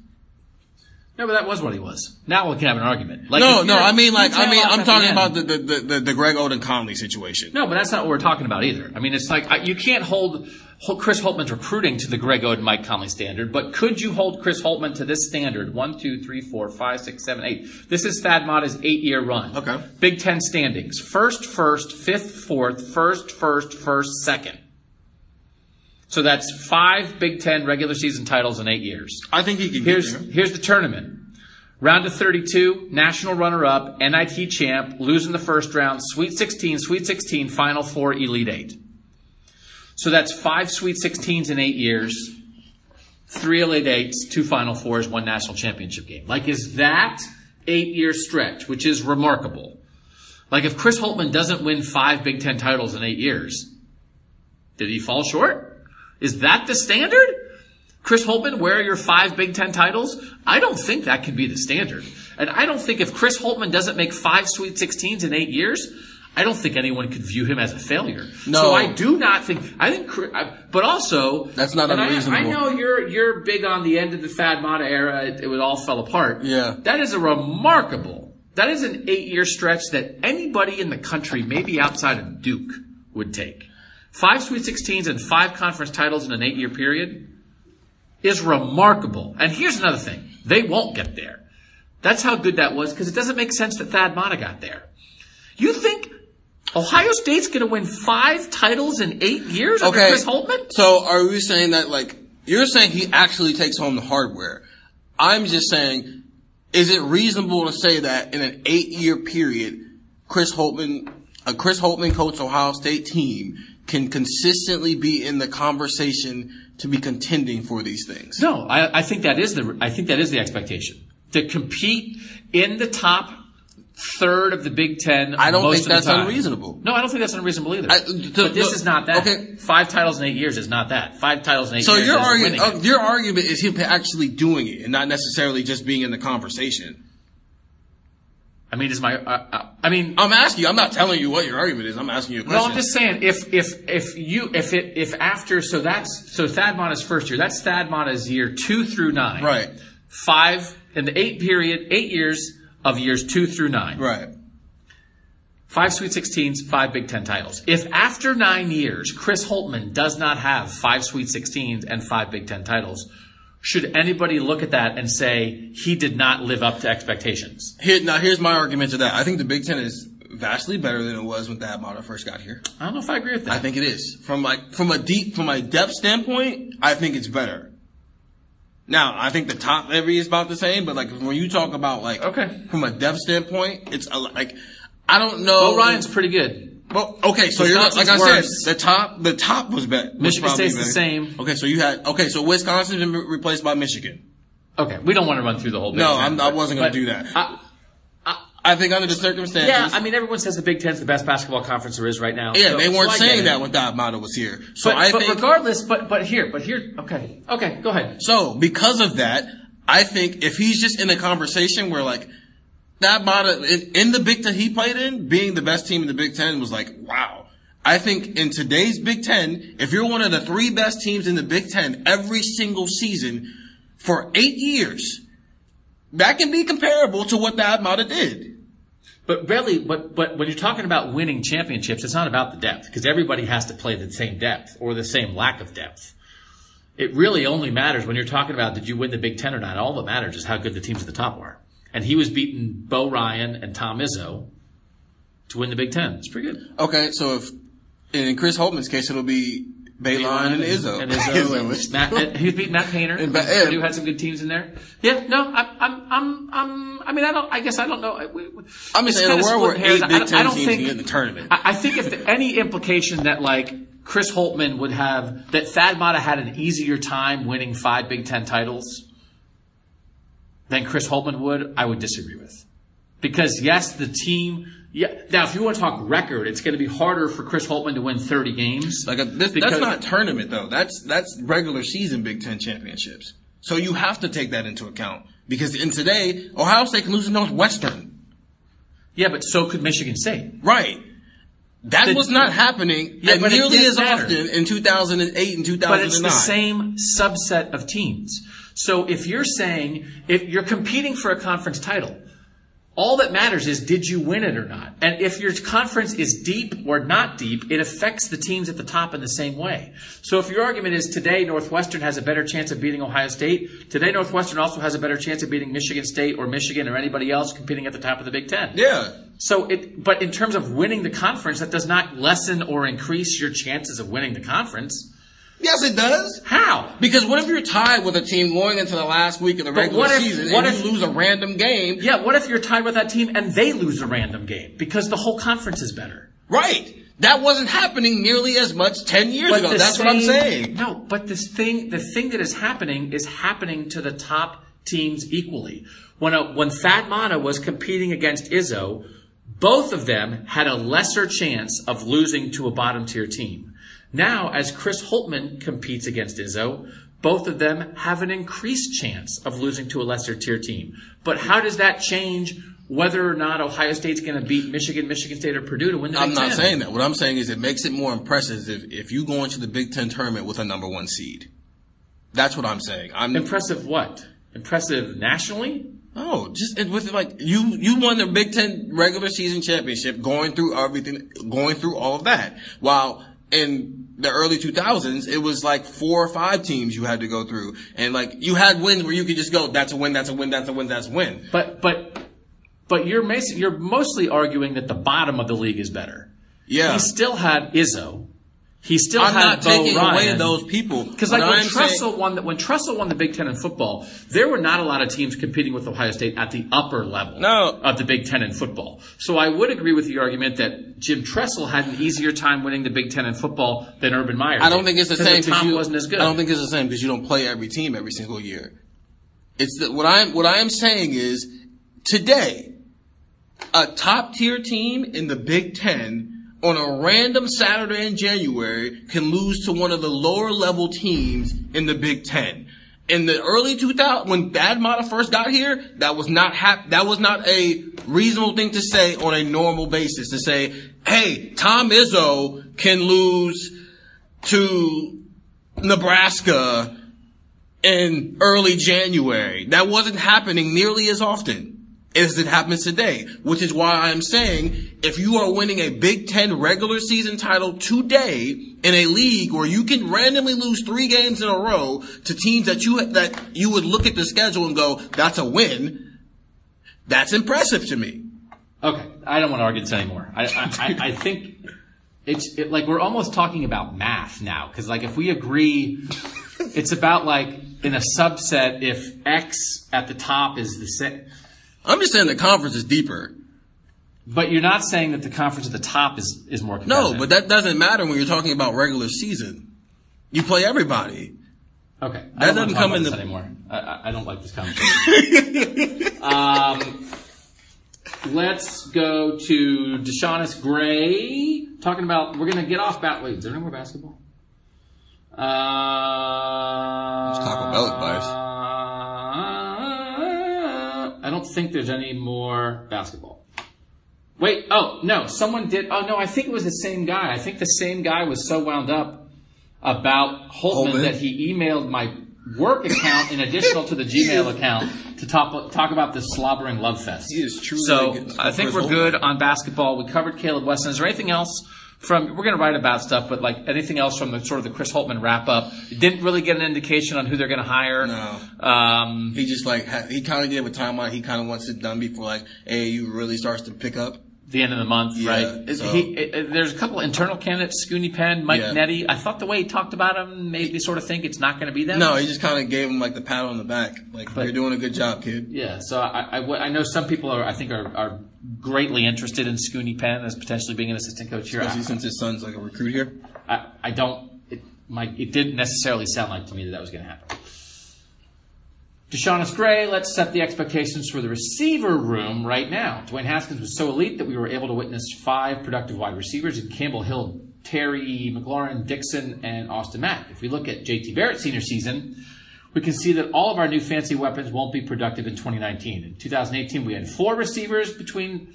No, but that was what he was. Now we can have an argument. Like, No, no, I mean like I mean I'm talking about the the, the the Greg Oden Conley situation. No, but that's not what we're talking about either. I mean, it's like I, you can't hold Chris Holtmann's recruiting to the Greg Oden, Mike Conley standard, but could you hold Chris Holtmann to this standard? One, two, three, four, five, six, seven, eight. This is Thad Matta's eight-year run. Okay. Big Ten standings: first, first, fifth, fourth, first, first, first, second. So that's five Big Ten regular season titles in eight years. I think he can Here's here's the tournament. Round of 32, national runner-up, NIT champ, losing the first round, Sweet 16, Sweet 16, Final Four, Elite Eight. So that's five Sweet 16s in eight years, three Elite Eights, two Final Fours, one national championship game. Like, is that eight-year stretch, which is remarkable? Like, if Chris Holtmann doesn't win five Big Ten titles in eight years, did he fall short? Is that the standard? Chris Holtmann, where are your five Big Ten titles? I don't think that can be the standard. And I don't think if Chris Holtmann doesn't make five Sweet 16s in eight years, I don't think anyone could view him as a failure. No. So I do not think, I think, but also. That's not and I- unreasonable. I, know you're, you're big on the end of the Thad Matta era. It, it all fell apart. Yeah. That is a remarkable, that is an eight year stretch that anybody in the country, maybe outside of Duke, would take. Five Sweet 16s and five conference titles in an eight year period is remarkable. And here's another thing. They won't get there. That's how good that was because it doesn't make sense that Thad Matta got there. You think Ohio State's going to win five titles in eight years under Chris Holtmann? So are we saying that like you're saying he actually takes home the hardware? I'm just saying, is it reasonable to say that in an eight year period, Chris Holtmann, a Chris Holtmann coach Ohio State team can consistently be in the conversation to be contending for these things? No, I, I think that is the I think that is the expectation to compete in the top third of the Big Ten. I don't think that's unreasonable. No, I don't think that's unreasonable either. I- to- but this is not that. okay. Five titles in eight years is not that. Five titles in eight So years your is argument, uh, your argument is him actually doing it and not necessarily just being in the conversation. I mean, is my uh, uh, I mean, I'm asking you. I'm not telling you what your argument is. I'm asking you a question. No, I'm just saying if if if you if it if after so that's so Thad Matta's first year that's Thad Matta's year two through nine Right. five in the eight period eight years of years two through nine right. Five Sweet 16s, five Big Ten titles. If after nine years, Chris Holtmann does not have five Sweet 16s and five Big Ten titles, should anybody look at that and say he did not live up to expectations? Here, now here's my argument to that. I think the Big Ten is vastly better than it was when Thad Matta first got here. I don't know if I agree with that. I think it is. From like from a deep from a depth standpoint, I think it's better. Now, I think the top every is about the same, but like when you talk about like Okay. from a depth standpoint, it's a, like I don't know. Bo Ryan's pretty good. Well, okay, so you're not, like I said, the top the top was better. Michigan State's the same. Okay, so you had okay, so Wisconsin's been re- replaced by Michigan. Okay, we don't want to run through the whole Big No, I'm, I wasn't going to do that. I- I think under the circumstances, yeah, I mean, everyone says the Big Ten's the best basketball conference there is right now. yeah, So- they weren't so saying that when Thad Matta was here. So But, I but think regardless, but but here, but here, okay, okay, go ahead. So because of that, I think if he's just in a conversation where like Thad Matta in, in the Big Ten he played in, being the best team in the Big Ten was like, wow. I think in today's Big Ten, if you're one of the three best teams in the Big Ten every single season for eight years, that can be comparable to what Thad Matta did. But really, but but when you're talking about winning championships, it's not about the depth because everybody has to play the same depth or the same lack of depth. It really only matters when you're talking about did you win the Big Ten or not. All that matters is how good the teams at the top are. And he was beating Bo Ryan and Tom Izzo to win the Big Ten. It's pretty good. Okay, so if in Chris Holtmann's case, it'll be Beilein and Izzo. And Izzo. and Matt, and he beating Matt Painter. And Ba- Purdue had some good teams in there. Yeah, no, I'm, I'm, I'm, I'm I mean, I don't, I guess I don't know. I- we- we- I'm just saying, in a world where eight Big Ten teams think- get in the tournament. I, I think if the, any implication that like Chris Holtmann would have, that Thad Matta had an easier time winning five Big Ten titles than Chris Holtmann would, I would disagree with. Because yes, the team, yeah, now if you want to talk record, it's going to be harder for Chris Holtmann to win 30 games. Like uh, a, this, Because- that's not tournament though. That's that's regular season Big Ten championships. So you have to take that into account because in today Ohio State can lose to Northwestern. Yeah, but so could Michigan State. Right. That The- was not happening Yeah, and but it nearly as matter. often in 2008 and 2009. But it's the same subset of teams. So if you're saying, if you're competing for a conference title, all that matters is did you win it or not? And if your conference is deep or not deep, it affects the teams at the top in the same way. So if your argument is today Northwestern has a better chance of beating Ohio State, today Northwestern also has a better chance of beating Michigan State or Michigan or anybody else competing at the top of the Big Ten. Yeah. So it, but in terms of winning the conference, that does not lessen or increase your chances of winning the conference. Yes, it does. How? Because what if you're tied with a team going into the last week of the But regular what if- season what and if- you lose a random game? Yeah, what if you're tied with that team and they lose a random game because the whole conference is better? Right. That wasn't happening nearly as much 10 years ago. the That's what I'm saying. No, but this thing, the thing that is happening is happening to the top teams equally. When a, when Thad Matta was competing against Izzo, both of them had a lesser chance of losing to a bottom tier team. Now, as Chris Holtmann competes against Izzo, both of them have an increased chance of losing to a lesser tier team. But how does that change whether or not Ohio State's going to beat Michigan, Michigan State, or Purdue to win the I'm Big not saying that. What I'm saying is it makes it more impressive if, if you go into the Big Ten tournament with a number one seed. That's what I'm saying. I'm Impressive what? Impressive nationally? Oh, just with like you you won the Big Ten regular season championship, going through everything, going through all of that. While in the early 2000s, it was like four or five teams you had to go through, and like you had wins where you could just go, that's a win, that's a win, that's a win, that's a win. But but but you're you're mostly arguing that the bottom of the league is better. Yeah, He still had Izzo. He still I'm had not Bo taking Ryan. away those people Because like when I'm Tressel saying- won the, when Tressel won the Big Ten in football, there were not a lot of teams competing with Ohio State at the upper level No. of the Big Ten in football. So I would agree with the argument that Jim Tressel had an easier time winning the Big Ten in football than Urban Meyer. I don't did, think it's the 'cause same The top you, wasn't as good. I don't think it's the same because you don't play every team every single year. It's the, what I'm what I am saying is today, a top tier team in the Big Ten on a random Saturday in January can lose to one of the lower level teams in the Big Ten. In the early 2000, when Thad Matta first got here, that was not hap- that was not a reasonable thing to say on a normal basis. To say, hey, Tom Izzo can lose to Nebraska in early January. That wasn't happening nearly as often. As it happens today, which is why I'm saying if you are winning a Big Ten regular season title today in a league where you can randomly lose three games in a row to teams that you that you would look at the schedule and go, that's a win. That's impressive to me. Okay, I don't want to argue this anymore. I, I, I, think it's it, like we're almost talking about math now because like if we agree, it's about like in a subset if X at the top is the same. I'm just saying the conference is deeper. But you're not saying that the conference at the top is is more competitive. No, but that doesn't matter when you're talking about regular season. You play everybody. Okay, That I don't doesn't come in the- anymore. I, I, don't like this conversation. um, let's go to Deshaunus Gray talking about. We're going to get off bat. Wait, is there no more basketball? Uh, Taco Bell advice. I don't think there's any more basketball. Wait, oh no, someone did. Oh no, I think it was the same guy. I think the same guy was so wound up about Holtmann, Holtmann? that he emailed my work account in additional to the Gmail account to talk talk about this slobbering love fest. He is truly So I think we're good on basketball. We covered Caleb Wesson. Is there anything else? From we're going to write about stuff, but like anything else from the sort of the Chris Holtmann wrap up, didn't really get an indication on who they're going to hire. No. Um, He just like ha- he kind of gave a timeline. He kind of wants it done before like AAU really starts to pick up. The end of the month, Yeah, right? So- he, uh, there's a couple internal candidates, Scoonie Penn, Mike Yeah. Netti. I thought the way he talked about him made me sort of think it's not going to be them. No, he just kind of gave him like the pat on the back, like But- you're doing a good job, kid. Yeah, so I, I, I know some people are, I think, are, are greatly interested in Scoonie Penn as potentially being an assistant coach here. Especially I, since his son's like a recruit here. I, I don't. It, my, it didn't necessarily sound like to me that that was going to happen. Deshaunus Gray, let's set the expectations for the receiver room right now. Dwayne Haskins was so elite that we were able to witness five productive wide receivers in Campbell Hill, Terry McLaurin, Dixon, and Austin Mack. If we look at JT Barrett's senior season, we can see that all of our new fancy weapons won't be productive in 2019. In 2018, we had four receivers between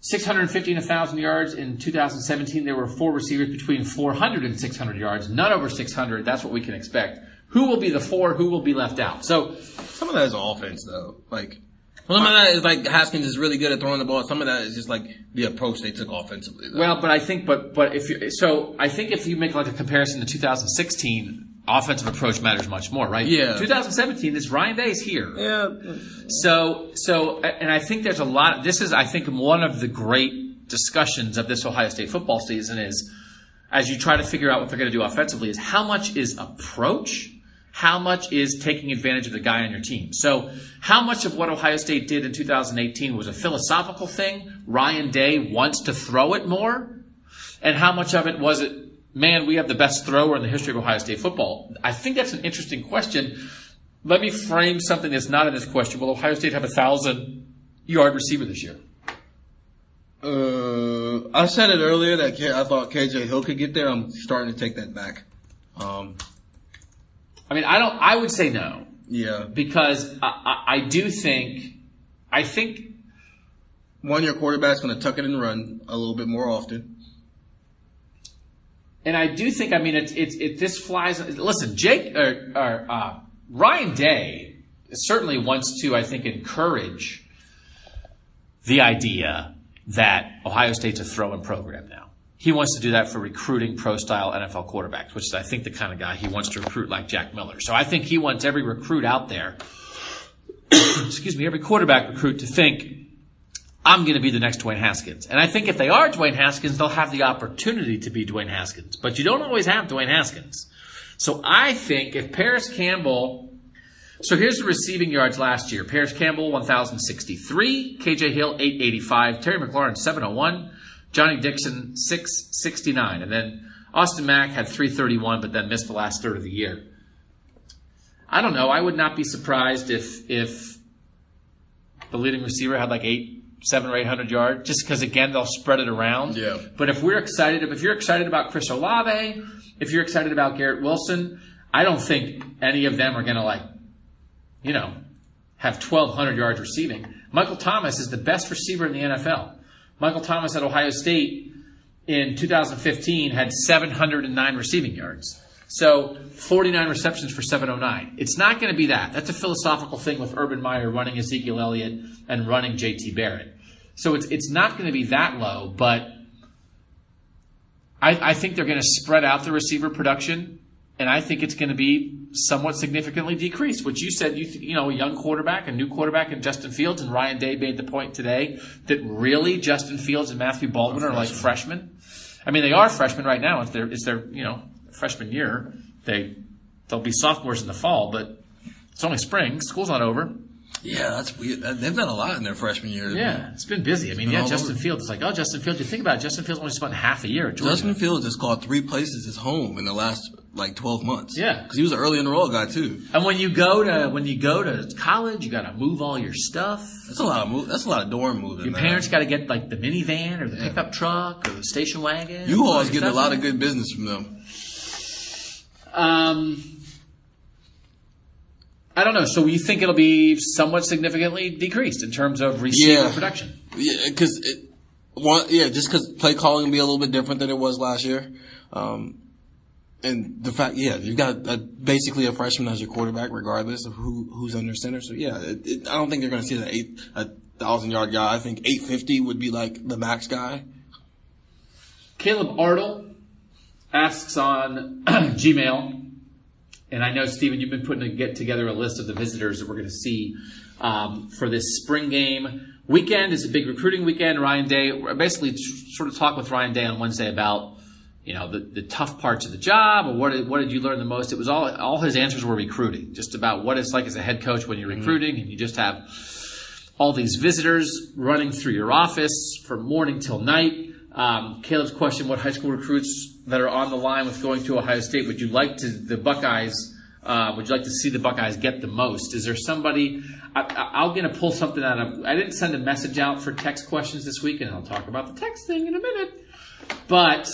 650 and 1,000 yards. In 2017, there were four receivers between 400 and 600 yards. None over 600. That's what we can expect. Who will be the four? Who will be left out? So, Some of that is offense though. Like some of that is like Haskins is really good at throwing the ball. Some of that is just like the approach they took offensively. Though. well, but I think, but but if you, so, I think if you make like a comparison to 2016, offensive approach matters much more, right? Yeah. 2017, this Ryan Day is here. yeah, So, so, and I think there's a lot. This is, I think, one of the great discussions of this Ohio State football season is, as you try to figure out what they're going to do offensively, is how much is approach, how much is taking advantage of the guy on your team. So, how much of what Ohio State did in 2018 was a philosophical thing? Ryan Day wants to throw it more, and how much of it was it? Man, we have the best thrower in the history of Ohio State football. I think that's an interesting question. Let me frame something that's not in this question. Will Ohio State have a thousand yard receiver this year? Uh, I said it earlier that K- I thought KJ Hill could get there. I'm starting to take that back. Um, I mean, I don't. I would say no yeah, because I, I, I do think. I think one your quarterback's going to tuck it and run a little bit more often. And I do think, I mean, it's, it's, it, this flies, listen, Jake, or, or, uh, Ryan Day certainly wants to, I think, encourage the idea that Ohio State's a throw-in program now. He wants to do that for recruiting pro-style NFL quarterbacks, which is, I think, the kind of guy he wants to recruit like Jack Miller. So I think he wants every recruit out there, excuse me, every quarterback recruit to think, I'm going to be the next Dwayne Haskins. And I think if they are Dwayne Haskins, they'll have the opportunity to be Dwayne Haskins. But you don't always have Dwayne Haskins. So I think if Parris Campbell, so here's the receiving yards last year. Parris Campbell, 1,063. KJ Hill, 885. Terry McLaurin, 701. Johnny Dixon, 669. And then Austin Mack had 331, but then missed the last third of the year. I don't know. I would not be surprised if, if the leading receiver had like eight, seven or eight hundred yards, just because again they'll spread it around. Yeah. But if we're excited, if you're excited about Chris Olave, if you're excited about Garrett Wilson, I don't think any of them are going to like, you know, have twelve hundred yards receiving. Michael Thomas is the best receiver in the NFL. Michael Thomas at Ohio State in 2015 had 709 receiving yards. So 49 receptions for 709. It's not going to be that. That's a philosophical thing with Urban Meyer running Ezekiel Elliott and running JT Barrett. So it's it's not going to be that low, but I, I think they're going to spread out the receiver production, and I think it's going to be somewhat significantly decreased. Which you said, you th- you know, a young quarterback, a new quarterback in Justin Fields, and Ryan Day made the point today that really Justin Fields and Matthew Baldwin are like freshmen. I mean, they are freshmen right now. It's their it's their you know freshman year. They they'll be sophomores in the fall, but it's only spring. School's not over. Yeah, that's weird. Uh, they've done a lot in their freshman year. Yeah, it's been busy. I mean, yeah, Justin over. Fields. It's like, oh, Justin Fields. You think about it, Justin Fields only spent half a year at Georgia. Justin Fields has called three places his home in the last like twelve months. Yeah. because he was an early enroll guy too. and when you go to when you go to college, you got to move all your stuff. That's a lot of move. That's a lot of dorm moving. Your man. parents got to get like the minivan or the pickup truck or the station wagon. You always getting a lot of good business from them. Um, I don't know. So you think it'll be somewhat significantly decreased in terms of receiver Yeah. production? Yeah, because it, one, yeah, just because play calling will be a little bit different than it was last year. Um, and the fact, yeah, you've got a, basically a freshman as your quarterback, regardless of who who's under center. So yeah, it, it, I don't think they're going to see an eight a thousand yard guy. I think eight fifty would be like the max guy. Caleb Artle asks on Gmail, and I know Stephen, you've been putting get together a list of the visitors that we're going to see um, for this spring game weekend. is a big recruiting weekend. Ryan Day, basically, sort of talk with Ryan Day on Wednesday about you know the, the tough parts of the job or what did, what did you learn the most. It was all all his answers were recruiting, just about what it's like as a head coach when you're recruiting and you just have all these visitors running through your office from morning till night. Um, Caleb's question: What high school recruits that are on the line with going to Ohio State would you like to the Buckeyes? Uh, would you like to see the Buckeyes get the most? Is there somebody? I, I, I'm going to pull something out of. I didn't send a message out for text questions this week, and I'll talk about the text thing in a minute. But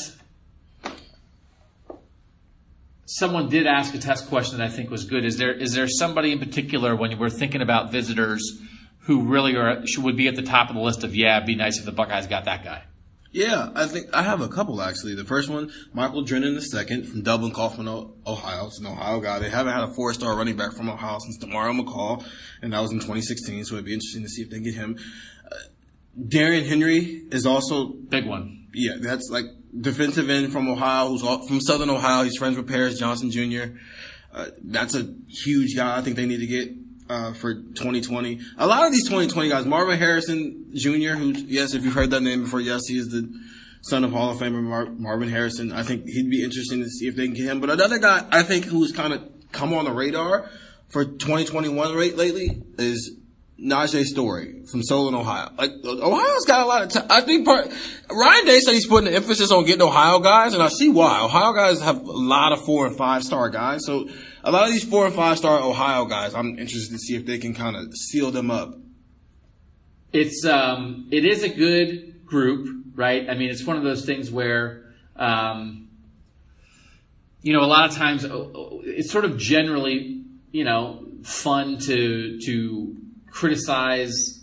someone did ask a test question that I think was good. Is there is there somebody in particular when we're thinking about visitors who really are should would be at the top of the list of yeah, it'd be nice if the Buckeyes got that guy? Yeah, I think I have a couple actually. The first one, Michael Drennen the second from Dublin Coffman, Ohio. It's an Ohio guy. They haven't had a four star running back from Ohio since Demario McCall, and that was in 2016. So it'd be interesting to see if they get him. Uh, Darrion Henry is also Big one. yeah, that's like defensive end from Ohio, who's all, from Southern Ohio. He's friends with Paris Johnson Jr. Uh, that's a huge guy. I think they need to get uh, for 2020. A lot of these 2020 guys, Marvin Harrison Jr., who yes, if you've heard that name before, yes, he is the son of Hall of Famer Mar- Marvin Harrison. I think he'd be interesting to see if they can get him. But another guy I think who's kind of come on the radar for 2021 rate lately is Najee Story from Solon, Ohio. Like Ohio's got a lot of. T- I think part Ryan Day said he's putting the emphasis on getting Ohio guys, and I see why. Ohio guys have a lot of four and five star guys, so a lot of these four and five star Ohio guys, I'm interested to see if they can kind of seal them up. It's um, it is a good group, right? I mean, it's one of those things where, um, you know, a lot of times oh, it's sort of generally, you know, fun to to criticize.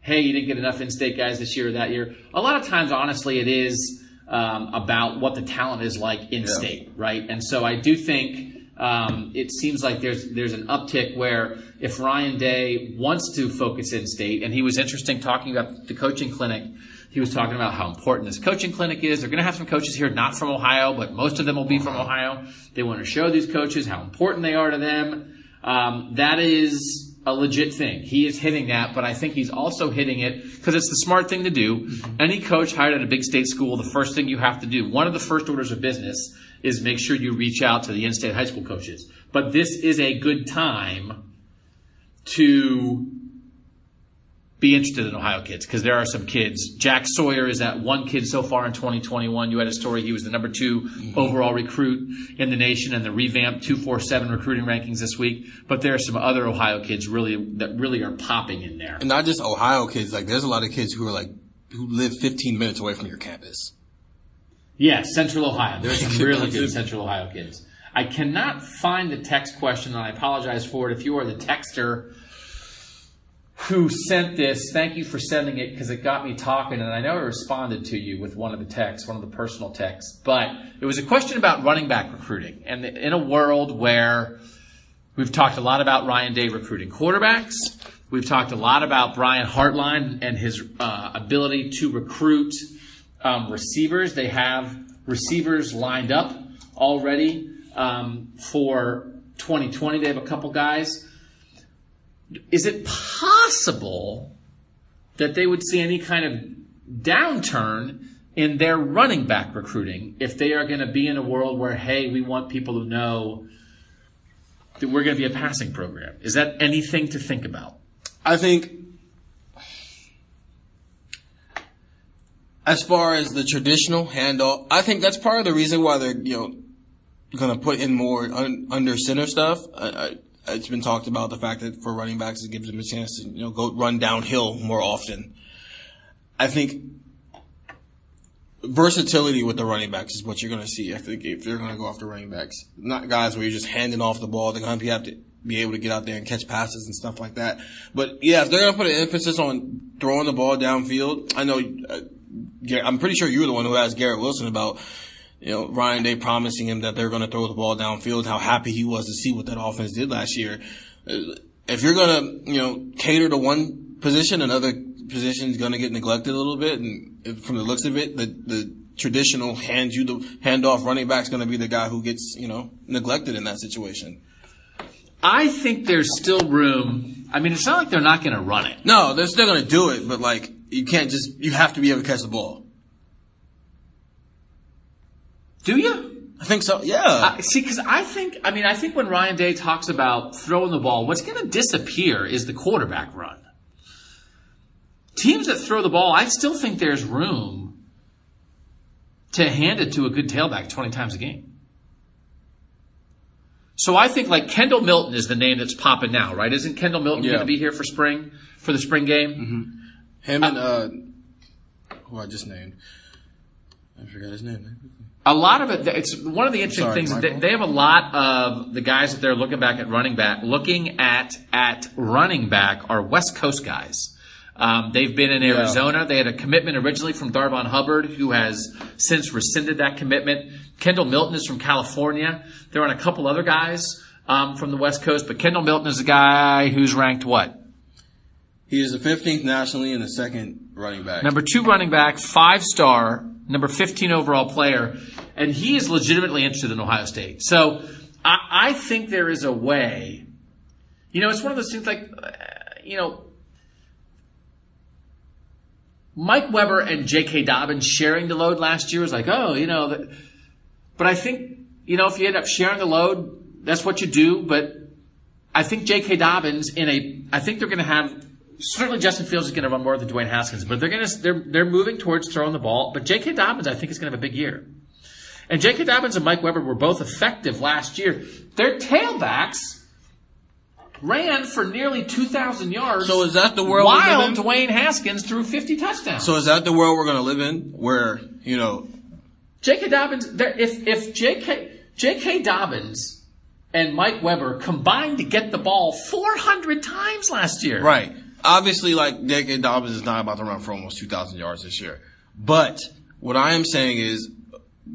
Hey, you didn't get enough in-state guys this year or that year. A lot of times, honestly, it is um, about what the talent is like in-state, right? And so I do think um, it seems like there's there's an uptick where if Ryan Day wants to focus in state, and he was interesting talking about the coaching clinic. He was talking about how important this coaching clinic is. They're going to have some coaches here not from Ohio, but most of them will be from Ohio. They want to show these coaches how important they are to them. Um, that is a legit thing. He is hitting that, but I think he's also hitting it because it's the smart thing to do. Mm-hmm. Any coach hired at a big state school, the first thing you have to do, one of the first orders of business is make sure you reach out to the in-state high school coaches. But this is a good time to be interested in Ohio kids because there are some kids. Jack Sawyer is that one kid so far in 2021. You had a story. He was the number 2 mm-hmm. overall recruit in the nation in the revamped 247 recruiting rankings this week. But there are some other Ohio kids really that really are popping in there. And not just Ohio kids, like there's a lot of kids who are like who live 15 minutes away from your campus. Yeah, Central Ohio. There's some really good. Central Ohio kids. I cannot find the text question, and I apologize for it. If you are the texter, who sent this. Thank you for sending it because it got me talking, and I know I responded to you with one of the texts, one of the personal texts. But it was a question about running back recruiting, and in a world where we've talked a lot about Ryan Day recruiting quarterbacks, we've talked a lot about Brian Hartline and his uh, ability to recruit um, receivers. They have receivers lined up already um, for 2020. They have a couple guys is it possible that they would see any kind of downturn in their running back recruiting if they are going to be in a world where, hey, we want people to know that we're going to be a passing program? Is that anything to think about? I think as far as the traditional handoff, I think that's part of the reason why they're, you know, going to put in more un, under center stuff. I, it's been talked about the fact that for running backs, it gives them a chance to, you know, go run downhill more often. I think versatility with the running backs is what you're going to see if, they, if they're going to go after running backs. Not guys where you're just handing off the ball. They're going to have to be able to get out there and catch passes and stuff like that. But yeah, if they're going to put an emphasis on throwing the ball downfield, I know, uh, I'm pretty sure you were the one who asked Garrett Wilson about you know, Ryan Day promising him that they're going to throw the ball downfield, how happy he was to see what that offense did last year. Uh, if you're going to, you know, cater to one position, another position is going to get neglected a little bit. And from the looks of it, the, the traditional hand you the handoff running back is going to be the guy who gets, you know, neglected in that situation. I think there's still room. I mean, it's not like they're not going to run it. No, they're still going to do it, but like, you can't just, you have to be able to catch the ball. Do you? I think so. Yeah. Uh, see, because I think, I mean, I think when Ryan Day talks about throwing the ball, what's going to disappear is the quarterback run. Teams that throw the ball, I still think there's room to hand it to a good tailback 20 times a game. So I think like Kendall Milton is the name that's popping now, right? Isn't Kendall Milton yeah. going to be here for spring, for the spring game? Mm-hmm. Him and, uh, uh, who I just named. I forgot his name a lot of it, it's one of the interesting Sorry, things. They, they, have a lot of the guys that they're looking back at running back, looking at at running back are West Coast guys. Um, they've been in Arizona. Yeah. They had a commitment originally from Darvon Hubbard, who has since rescinded that commitment. Kendall Milton is from California. There are a couple other guys um, from the West Coast, but Kendall Milton is a guy who's ranked what? He is the 15th nationally and the second running back. Number two running back, five star, number 15 overall player and he is legitimately interested in Ohio State. So I, I think there is a way. You know, it's one of those things like, you know, Mike Weber and J.K. Dobbins sharing the load last year was like, oh, you know, but I think, you know, if you end up sharing the load, that's what you do. But I think J.K. Dobbins in a, I think they're going to have certainly Justin Fields is going to run more than Dwayne Haskins, but they're going to they're they're moving towards throwing the ball. But J.K. Dobbins, I think, is going to have a big year. And J.K. Dobbins and Mike Weber were both effective last year. Their tailbacks ran for nearly 2,000 yards. So is that the world while Dwayne Haskins threw 50 touchdowns? So is that the world we're going to live in where, you know. J.K. Dobbins, if, if J.K. J.K. Dobbins and Mike Weber combined to get the ball 400 times last year. Right. Obviously, like, J.K. Dobbins is not about to run for almost 2,000 yards this year. But what I am saying is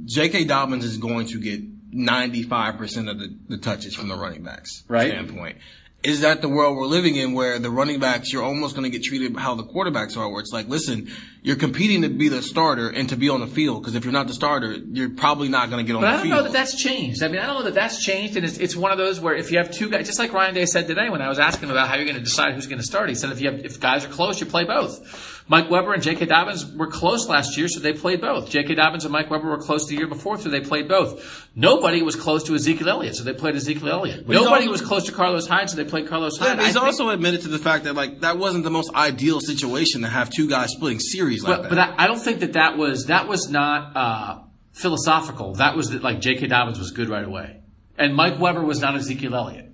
J.K. Dobbins is going to get 95% of the, the touches from the running backs right. standpoint is that the world we're living in where the running backs, you're almost going to get treated how the quarterbacks are, where it's like, listen, you're competing to be the starter and to be on the field, because if you're not the starter, you're probably not going to get on but the field. But I don't know that that's changed. I mean, I don't know that that's changed, and it's, it's one of those where if you have two guys, just like Ryan Day said today when I was asking him about how you're going to decide who's going to start, he said if you have, if guys are close, you play both. Mike Weber and J.K. Dobbins were close last year, so they played both. J.K. Dobbins and Mike Weber were close the year before, so they played both. Nobody was close to Ezekiel Elliott, so they played Ezekiel Elliott. But Nobody also, was close to Carlos Hyde, so they played Carlos Hyde. Yeah, he's I also think, admitted to the fact that like that wasn't the most ideal situation to have two guys splitting series like but, that. But I, I, don't think that that was that was not uh, philosophical. That was that like J.K. Dobbins was good right away, and Mike Weber was not Ezekiel Elliott.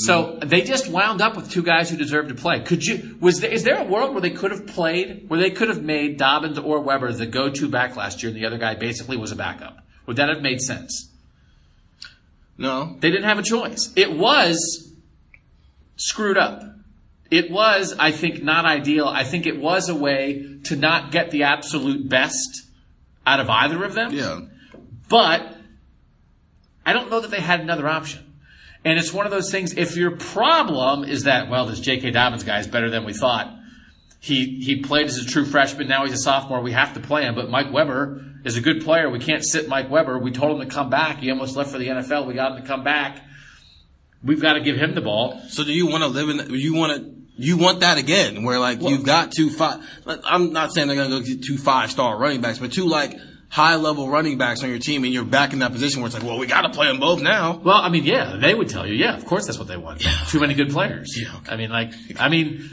So they just wound up with two guys who deserved to play. Could you? Was there, is there a world where they could have played, where they could have made Dobbins or Weber the go-to back last year, and the other guy basically was a backup? Would that have made sense? No, they didn't have a choice. It was screwed up. It was, I think, not ideal. I think it was a way to not get the absolute best out of either of them. Yeah. But I don't know that they had another option. And it's one of those things, if your problem is that, well, this J.K. Dobbins guy is better than we thought. He, he played as a true freshman. Now he's a sophomore. We have to play him. But Mike Weber is a good player. We can't sit Mike Weber. We told him to come back. He almost left for the NFL. We got him to come back. We've got to give him the ball. So do you want to live in? You want to? You want that again, where like you've got two five. like, I'm not saying they're going to go get two five star running backs, but two like high level running backs on your team, and you're back in that position where it's like, well, we got to play them both now. Well, I mean, yeah, they would tell you, yeah, of course that's what they want. Too many good players. Yeah, okay. I mean, like, I mean,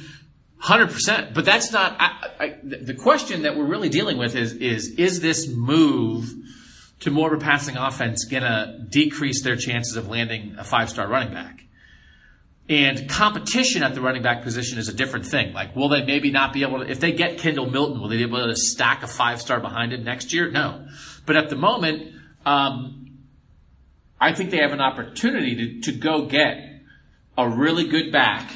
hundred percent. But that's not. I, I, the question that we're really dealing with is is is this move to more of a passing offense going to decrease their chances of landing a five star running back? And competition at the running back position is a different thing. Like, will they maybe not be able to, if they get Kendall Milton, will they be able to stack a five star behind him next year? No. But at the moment, um, I think they have an opportunity to, to go get a really good back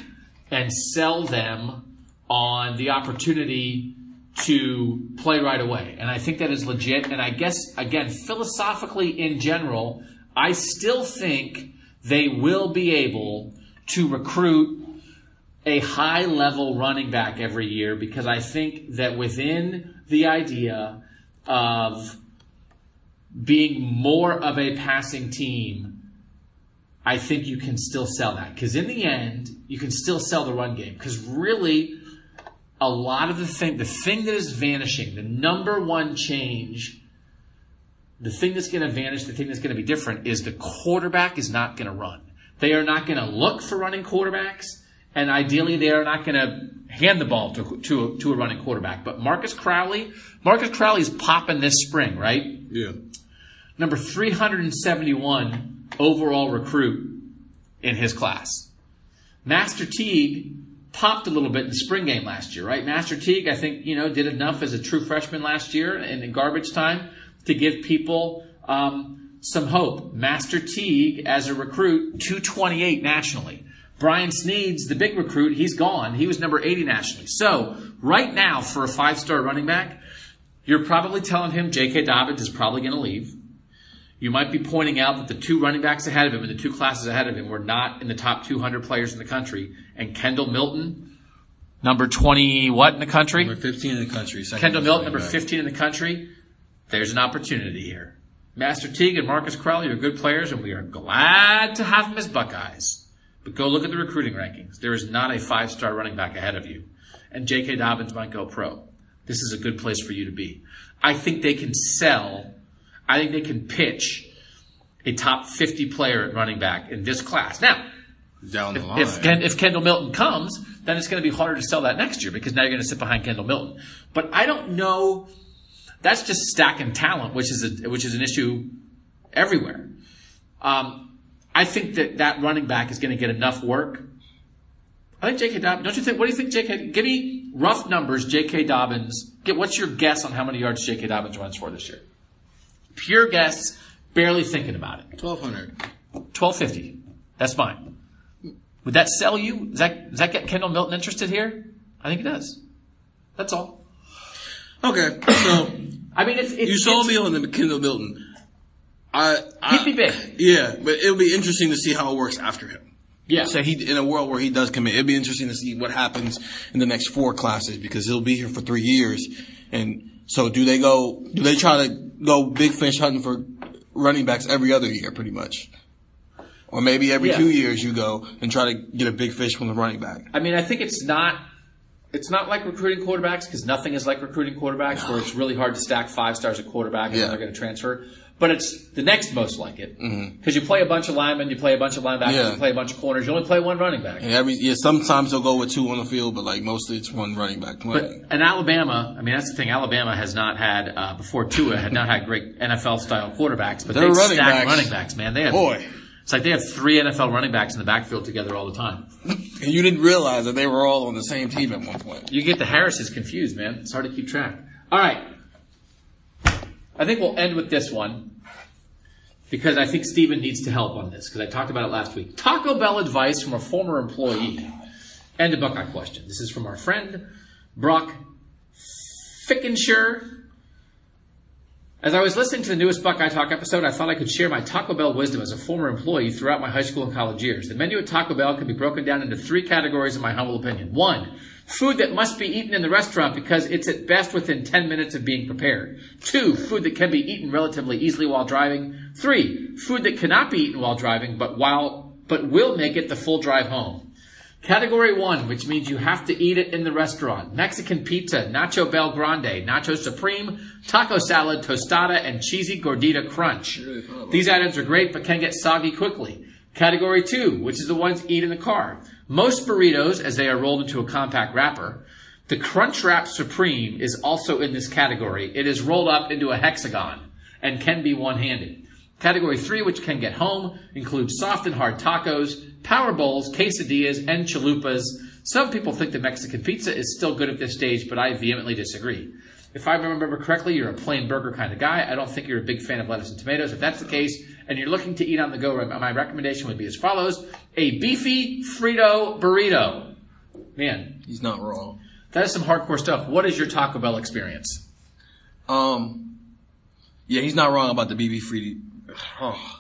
and sell them on the opportunity to play right away. And I think that is legit. And I guess, again, philosophically in general, I still think they will be able to recruit a high level running back every year because I think that within the idea of being more of a passing team, I think you can still sell that. Because in the end, you can still sell the run game. Because really, a lot of the thing, the thing that is vanishing, the number one change, the thing that's going to vanish, the thing that's going to be different is the quarterback is not going to run. They are not going to look for running quarterbacks, and ideally, they are not going to hand the ball to, to, to a running quarterback. But Marcus Crowley, Marcus Crowley is popping this spring, right? Yeah. Number 371 overall recruit in his class. Master Teague popped a little bit in the spring game last year, right? Master Teague, I think, you know, did enough as a true freshman last year in, in garbage time to give people um, some hope. Master Teague, as a recruit, 228 nationally. Brian Snead's the big recruit. He's gone. He was number 80 nationally. So, right now, for a five star running back, you're probably telling him J.K. Dobbins is probably going to leave. You might be pointing out that the two running backs ahead of him and the two classes ahead of him were not in the top 200 players in the country. And Kendall Milton, number 20, what in the country? Number 15 in the country. Kendall Milton, number back. 15 in the country. There's an opportunity here. Master Teague and Marcus Crowley are good players, and we are glad to have them as Buckeyes. But go look at the recruiting rankings. There is not a five star running back ahead of you. And J.K. Dobbins might go pro. This is a good place for you to be. I think they can sell, I think they can pitch a top 50 player at running back in this class. Now, Down the line. if, Ken, if Kendall Milton comes, then it's going to be harder to sell that next year because now you're going to sit behind Kendall Milton. But I don't know. That's just stacking talent, which is a, which is an issue everywhere. Um, I think that that running back is going to get enough work. I think J.K. Dobbins. Don't you think? What do you think, J.K. Give me rough numbers. J.K. Dobbins. Get what's your guess on how many yards J.K. Dobbins runs for this year? Pure guess. Barely thinking about it. 1200. Twelve fifty. That's fine. Would that sell you? Does that does that get Kendall Milton interested here? I think it does. That's all. Okay, so I mean, it's, it's you sold me on the Kendall Milton. I, I He'd be big. Yeah, but it'll be interesting to see how it works after him. Yeah. So he in a world where he does commit, it'd be interesting to see what happens in the next four classes because he'll be here for three years. And so do they go? Do they try to go big fish hunting for running backs every other year, pretty much? Or maybe every Yeah. two years you go and try to get a big fish from the running back. I mean, I think it's not. It's not like recruiting quarterbacks because nothing is like recruiting quarterbacks, where it's really hard to stack five stars at quarterback and Yeah. then they're going to transfer. But it's the next most like it because you play a bunch of linemen, you play a bunch of linebackers, Mm-hmm. Yeah. you play a bunch of corners. You only play one running back. And every yeah, sometimes they'll go with two on the field, but like mostly it's one running back But playing. and Alabama, I mean that's the thing. Alabama has not had uh, before Tua had not had great NFL style quarterbacks, but they've running stacked backs- running backs. Man, they have Boy. It's like they have three NFL running backs in the backfield together all the time. and you didn't realize that they were all on the same team at one point. You get the Harrises confused, man. It's hard to keep track. All right. I think we'll end with this one because I think Steven needs to help on this because I talked about it last week. Taco Bell advice from a former employee. And a Buckeye question. This is from our friend Brock Fickenshire. As I was listening to the newest Buckeye Talk episode, I thought I could share my Taco Bell wisdom as a former employee throughout my high school and college years. The menu at Taco Bell can be broken down into three categories in my humble opinion. One, food that must be eaten in the restaurant because it's at best within 10 minutes of being prepared. Two, food that can be eaten relatively easily while driving. Three, food that cannot be eaten while driving but while, but will make it the full drive home. Category one, which means you have to eat it in the restaurant. Mexican pizza, Nacho Bel Grande, Nacho Supreme, taco salad, tostada, and cheesy gordita crunch. These items are great but can get soggy quickly. Category two, which is the ones eat in the car. Most burritos, as they are rolled into a compact wrapper. The Crunchwrap Supreme is also in this category. It is rolled up into a hexagon and can be one-handed. Category three, which can get home, includes soft and hard tacos, power bowls, quesadillas, and chalupas. Some people think the Mexican pizza is still good at this stage, but I vehemently disagree. If I remember correctly, you're a plain burger kind of guy. I don't think you're a big fan of lettuce and tomatoes. If that's the case, and you're looking to eat on the go, my recommendation would be as follows: a beefy Frito burrito. Man, He's not wrong. that is some hardcore stuff. What is your Taco Bell experience? Um, yeah, he's not wrong about the BB free. Oh,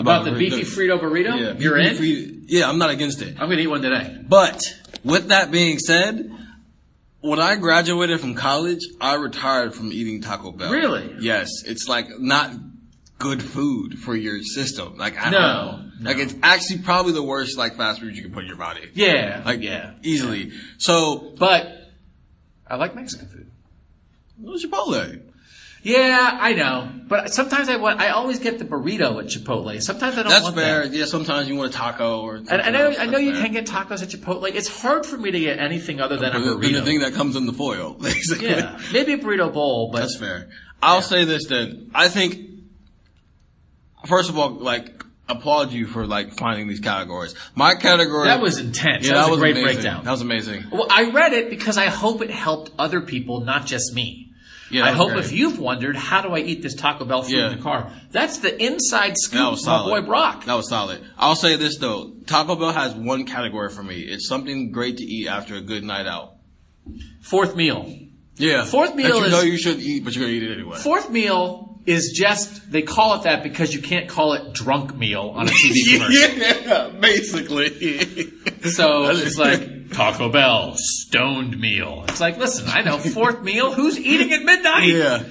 About the beefy Frito burrito? Yeah, You're in? Free- yeah, I'm not against it. I'm gonna eat one today. But with that being said, when I graduated from college, I retired from eating Taco Bell. Really? Yes. It's like not good food for your system. Like I No, don't know. Like it's actually probably the worst like fast food you can put in your body. Yeah, Like yeah. easily. So But I like Mexican food. Chipotle? Yeah, I know. But sometimes I want. I always get the burrito at Chipotle. Sometimes I don't know. That's want fair. that. Yeah, sometimes you want a taco or. And I know, I know you can get tacos at Chipotle. It's hard for me to get anything other than a the, the thing that comes in the foil, basically. yeah, maybe a burrito bowl, but That's fair. I'll say this then. I think, first of all, like, applaud you for like finding these categories. My category. that was intense. yeah, that, was a great amazing. breakdown. That was amazing. well, I read it because I hope it helped other people, not just me. Yeah, I hope great. if you've wondered, how do I eat this Taco Bell food Yeah. in the car? That's the inside That scoop from my boy Brock. That was solid. I'll say this though. Taco Bell has one category for me. It's something great to eat after a good night out. Fourth meal. Yeah. Fourth That meal you is- know you shouldn't eat, but you're gonna eat it anyway. Fourth meal is just they call it that because you can't call it drunk meal on a TV commercial. yeah, basically. So it's like Taco Bell stoned meal. It's like, listen, I know fourth meal. Who's eating at midnight? yeah.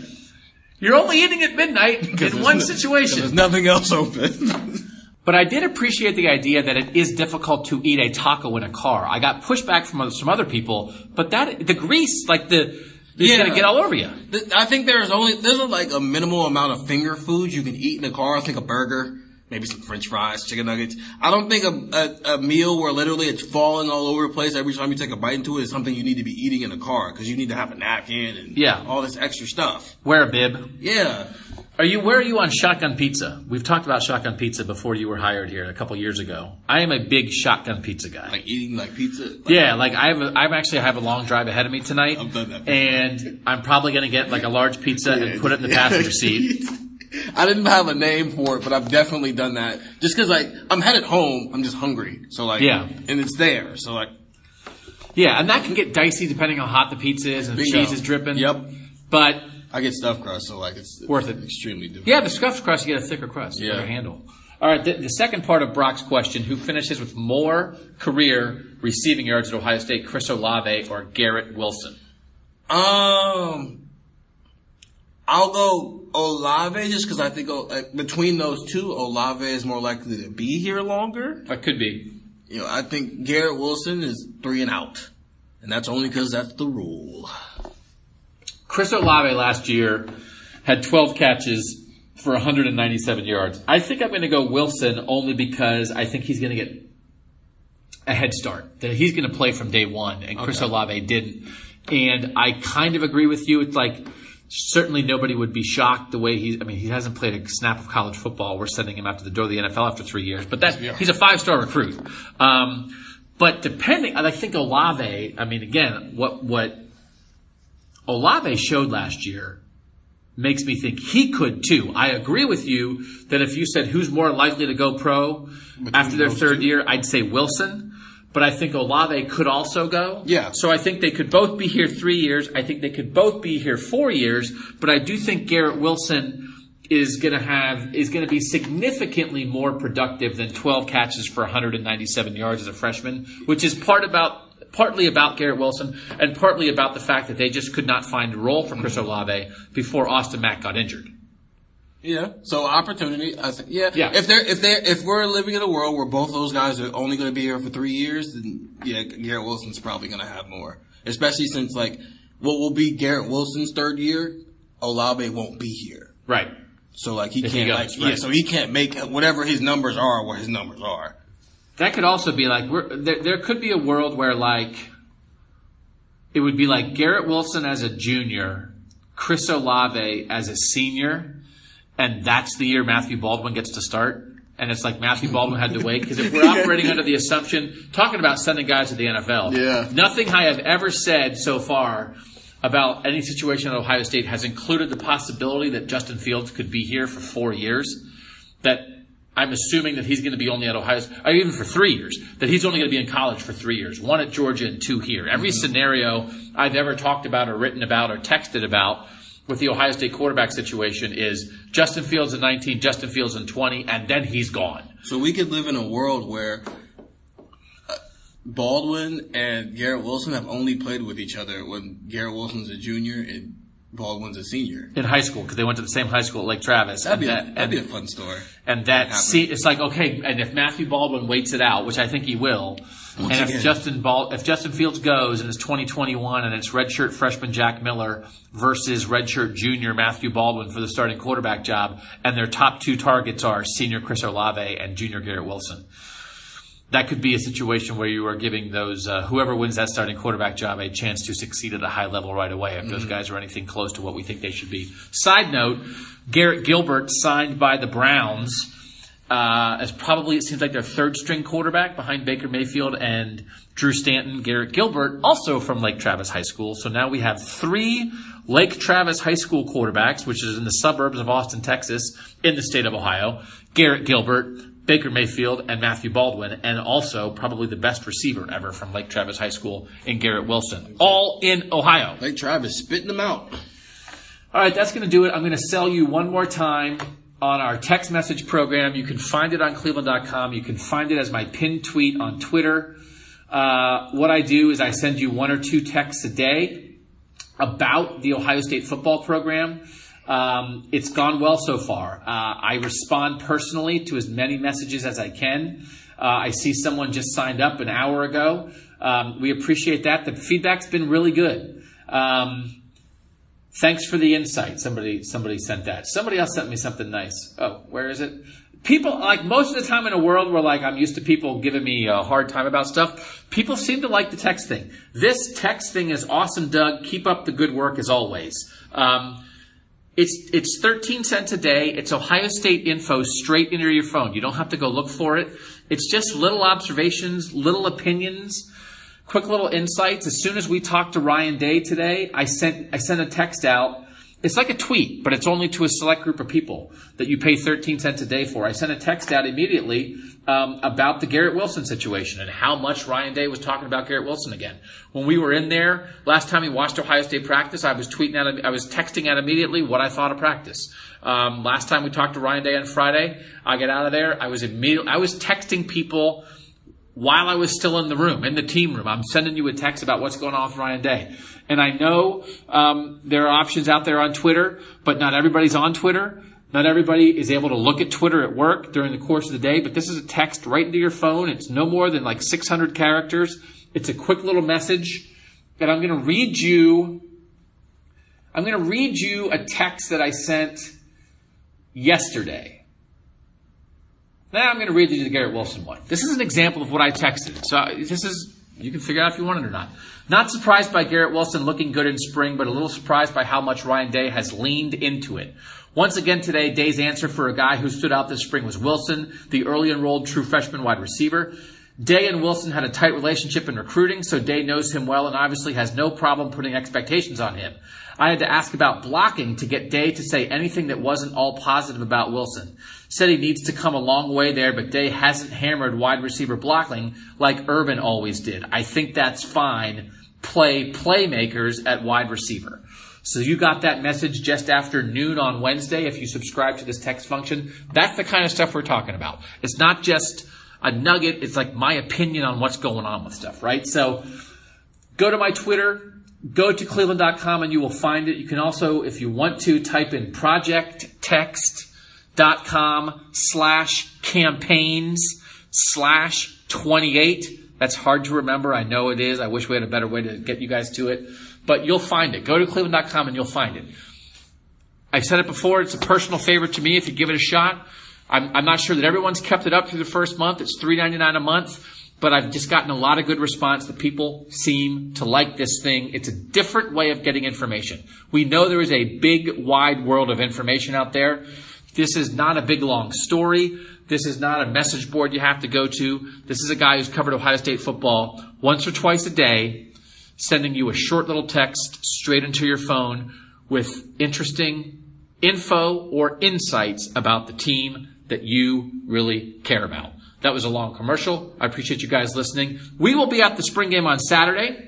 You're only eating at midnight in one no- There's nothing else open. But I did appreciate the idea that it is difficult to eat a taco in a car. I got pushback from some other people, but that the grease, like the, is Yeah. gonna get all over you. I think there's only there's like a minimal amount of finger foods you can eat in the car. I think a burger, maybe some French fries, chicken nuggets. I don't think a, a, a meal where literally it's falling all over the place every time you take a bite into it is something you need to be eating in a car because you need to have a napkin and Yeah. all this extra stuff. Wear a bib. Yeah, Are you where are you on shotgun pizza? We've talked about shotgun pizza before you were hired here a couple years ago. I am a big shotgun pizza guy. like eating like pizza. Like, Yeah, like I have, a, I'm actually have a long drive ahead of me tonight, I've done that and I'm probably going to get like a large pizza and put it in the passenger seat. I didn't have a name for it, but I've definitely done that. Just because like I'm headed home, I'm just hungry. So like Yeah. and it's there. So like Yeah, and that can get dicey depending on how hot the pizza is and the cheese is dripping. Yep. But I get stuffed crust, so like it's Worth it. Extremely difficult. yeah, the scuffed crust you get a thicker crust, Yeah. better handle. All right, the, the second part of Brock's question: Who finishes with more career receiving yards at Ohio State, Chris Olave or Garrett Wilson? Um, I'll go Olave just because I think like, between those two, Olave is more likely to be here longer. That could be. You know, I think Garrett Wilson is three and out, and that's only because that's the rule. Chris Olave last year had 12 catches for 197 yards. I think I'm going to go Wilson only because I think he's going to get a head start. That he's going to play from day one, and Chris Olave didn't. And I kind of agree with you. It's like certainly nobody would be shocked the way he. I mean, he hasn't played a snap of college football. We're sending him out to the door of the NFL after three years, but that's he's a five star recruit. Um, but depending, I think Olave. I mean, again, what what Olave showed last year makes me think he could too. I agree with you that if you said who's more likely to go pro after their third year, I'd say Wilson. but I think Olave could also go. Yeah. So I think they could both be here three years. I think they could both be here four years, but I do think Garrett Wilson is going to have is going to be significantly more productive than 12 catches for 197 yards as a freshman, which is part about partly about Garrett Wilson and partly about the fact that they just could not find a role for Chris mm-hmm. Olave before Austin Mack got injured. Yeah. So opportunity. I think. Yeah. Yeah. If they're if they're if we're living in a world where both those guys are only going to be here for three years, then yeah, Garrett Wilson's probably going to have more. Especially since like what will be Garrett Wilson's third year, Olave won't be here. Right. So like he If can't goes, like yeah. So he can't make whatever his numbers are what his numbers are. That could also be like we're, there. There could be a world where like it would be like Garrett Wilson as a junior, Chris Olave as a senior, and that's the year Matthew Baldwin gets to start. And it's like Matthew Baldwin had to wait because if we're operating under the assumption, talking about sending guys to the NFL, Yeah. nothing I have ever said so far about any situation at Ohio State has included the possibility that Justin Fields could be here for four years. That I'm assuming that he's going to be only at Ohio, or even for three years, that he's only going to be in college for three years, one at Georgia and two here. Every scenario I've ever talked about or written about or texted about with the Ohio State quarterback situation is Justin Fields in 19, Justin Fields in 20, and then he's gone. So we could live in a world where uh, Baldwin and Garrett Wilson have only played with each other when Garrett Wilson's a junior and Baldwin's a senior. In high school, because they went to the same high school at Lake Travis. That'd be and a, that- that'd be a fun story. And that see, it's like okay, and if Matthew Baldwin waits it out, which I think he will, and if. Justin Bal- if Justin Fields goes and it's 2021 and it's redshirt freshman Jack Miller versus redshirt junior Matthew Baldwin for the starting quarterback job, and their top two targets are senior Chris Olave and junior Garrett Wilson. That could be a situation where you are giving those uh, whoever wins that starting quarterback job a chance to succeed at a high level right away. If those guys are anything close to what we think they should be. Side note: Garrett Gilbert signed by the Browns uh, as probably it seems like their third string quarterback behind Baker Mayfield and Drew Stanton. Garrett Gilbert, also from Lake Travis High School. So now we have three Lake Travis High School quarterbacks, which is in the suburbs of Austin, Texas, in the state of Ohio. Garrett Gilbert. Baker Mayfield and Matthew Baldwin, and also probably the best receiver ever from Lake Travis High School in Garrett Wilson, all in Ohio. Lake Travis spitting them out. All right, that's going to do it. I'm going to sell you one more time on our text message program. You can find it on cleveland.com. You can find it as my pinned tweet on Twitter. Uh, what I do is I send you one or two texts a day about the Ohio State football program. Um, it's gone well so far. Uh, I respond personally to as many messages as I can. Uh, I see someone just signed up an hour ago. Um, we appreciate that. The feedback's been really good. Um, Thanks for the insight. Somebody somebody sent that. Somebody else sent me something nice. Oh, where is it? People like most of the time in a world where like I'm used to people giving me a hard time about stuff. People seem to like the text thing. This text thing is awesome, Doug. Keep up the good work as always. Um, it's it's 13 cents a day. It's Ohio State info straight into your phone. You don't have to go look for it. It's just little observations, little opinions quick little insights. As soon as we talked to Ryan Day today, I sent I sent a text out. It's like a tweet, but it's only to a select group of people that you pay 13 cents a day for. I sent a text out immediately um, about the Garrett Wilson situation and how much Ryan Day was talking about Garrett Wilson again. When we were in there last time he watched Ohio State practice, I was tweeting out, I was texting out immediately what I thought of practice. Um, last time we talked to Ryan Day on Friday, I get out of there, I was immediately, I was texting people while I was still in the room, in the team room. I'm sending you a text about what's going on with Ryan Day. And I know um, there are options out there on Twitter, but not everybody's on Twitter. Not everybody is able to look at Twitter at work during the course of the day, but this is a text right into your phone. It's no more than like 600 characters. It's a quick little message. And I'm going to read you, I'm going to read you a text that I sent yesterday. Now I'm going to read you the Garrett Wilson one. This is an example of what I texted. So uh, this is, you can figure out if you want it or not. Not surprised by Garrett Wilson looking good in spring, but a little surprised by how much Ryan Day has leaned into it. Once again today, Day's answer for a guy who stood out this spring was Wilson, the early enrolled true freshman wide receiver. Day and Wilson had a tight relationship in recruiting, so Day knows him well and obviously has no problem putting expectations on him. I had to ask about blocking to get Day to say anything that wasn't all positive about Wilson. Said he needs to come a long way there, but Day hasn't hammered wide receiver blocking like Urban always did. I think that's fine. Play playmakers at wide receiver. So you got that message just after noon on Wednesday if you subscribe to this text function. That's the kind of stuff we're talking about. It's not just a nugget, it's like my opinion on what's going on with stuff, right? So go to my Twitter, go to cleveland.com and you will find it. You can also, if you want to, type in projecttext.com slash campaigns slash 28. That's hard to remember. I know it is. I wish we had a better way to get you guys to it, but you'll find it. Go to cleveland.com and you'll find it. I've said it before. It's a personal favorite to me if you give it a shot. I'm, I'm not sure that everyone's kept it up through the first month. It's $3.99 a month but I've just gotten a lot of good response that people seem to like this thing. It's a different way of getting information. We know there is a big, wide world of information out there. This is not a big, long story. This is not a message board you have to go to. This is a guy who's covered Ohio State football once or twice a day, sending you a short little text straight into your phone with interesting info or insights about the team that you really care about. That was a long commercial. I appreciate you guys listening. We will be at the spring game on Saturday.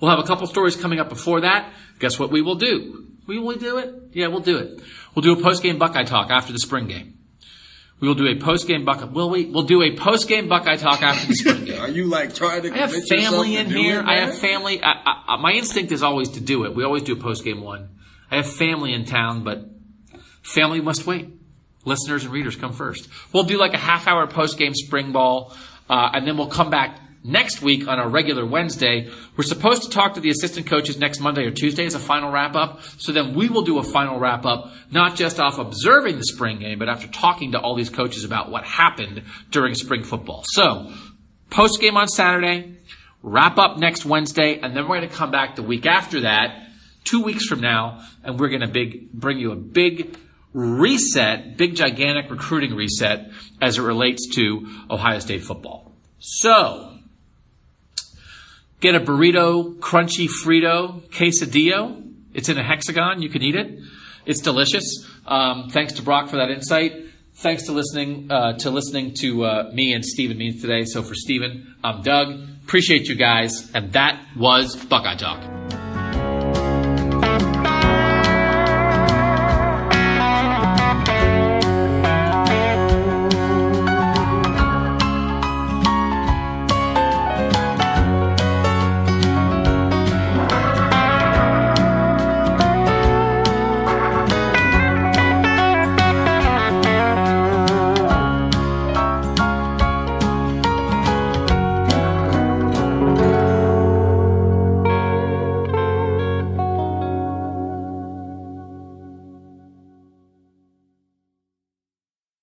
We'll have a couple stories coming up before that. Guess what we will do? We will do it? Yeah, we'll do it. We'll do a post-game Buckeye talk after the spring game. We will do a post-game Buckeye. Will we? We'll do a post-game Buckeye talk after the spring game. Are you like trying to? I have family in here. I have family. I, I, my instinct is always to do it. We always do a post-game one. I have family in town, but family must wait listeners and readers come first. We'll do like a half hour post game spring ball, uh, and then we'll come back next week on our regular Wednesday. We're supposed to talk to the assistant coaches next Monday or Tuesday as a final wrap up. So then we will do a final wrap up, not just off observing the spring game, but after talking to all these coaches about what happened during spring football. So post game on Saturday, wrap up next Wednesday, and then we're going to come back the week after that, two weeks from now, and we're going to big, bring you a big reset, big gigantic recruiting reset as it relates to Ohio State football. So, get a burrito, crunchy Frito quesadillo. It's in a hexagon. You can eat it. It's delicious. Um, thanks to Brock for that insight. Thanks to listening uh, to listening to uh, me and Stephen Means today. So for Stephen, I'm Doug. Appreciate you guys, and that was Buckeye Talk.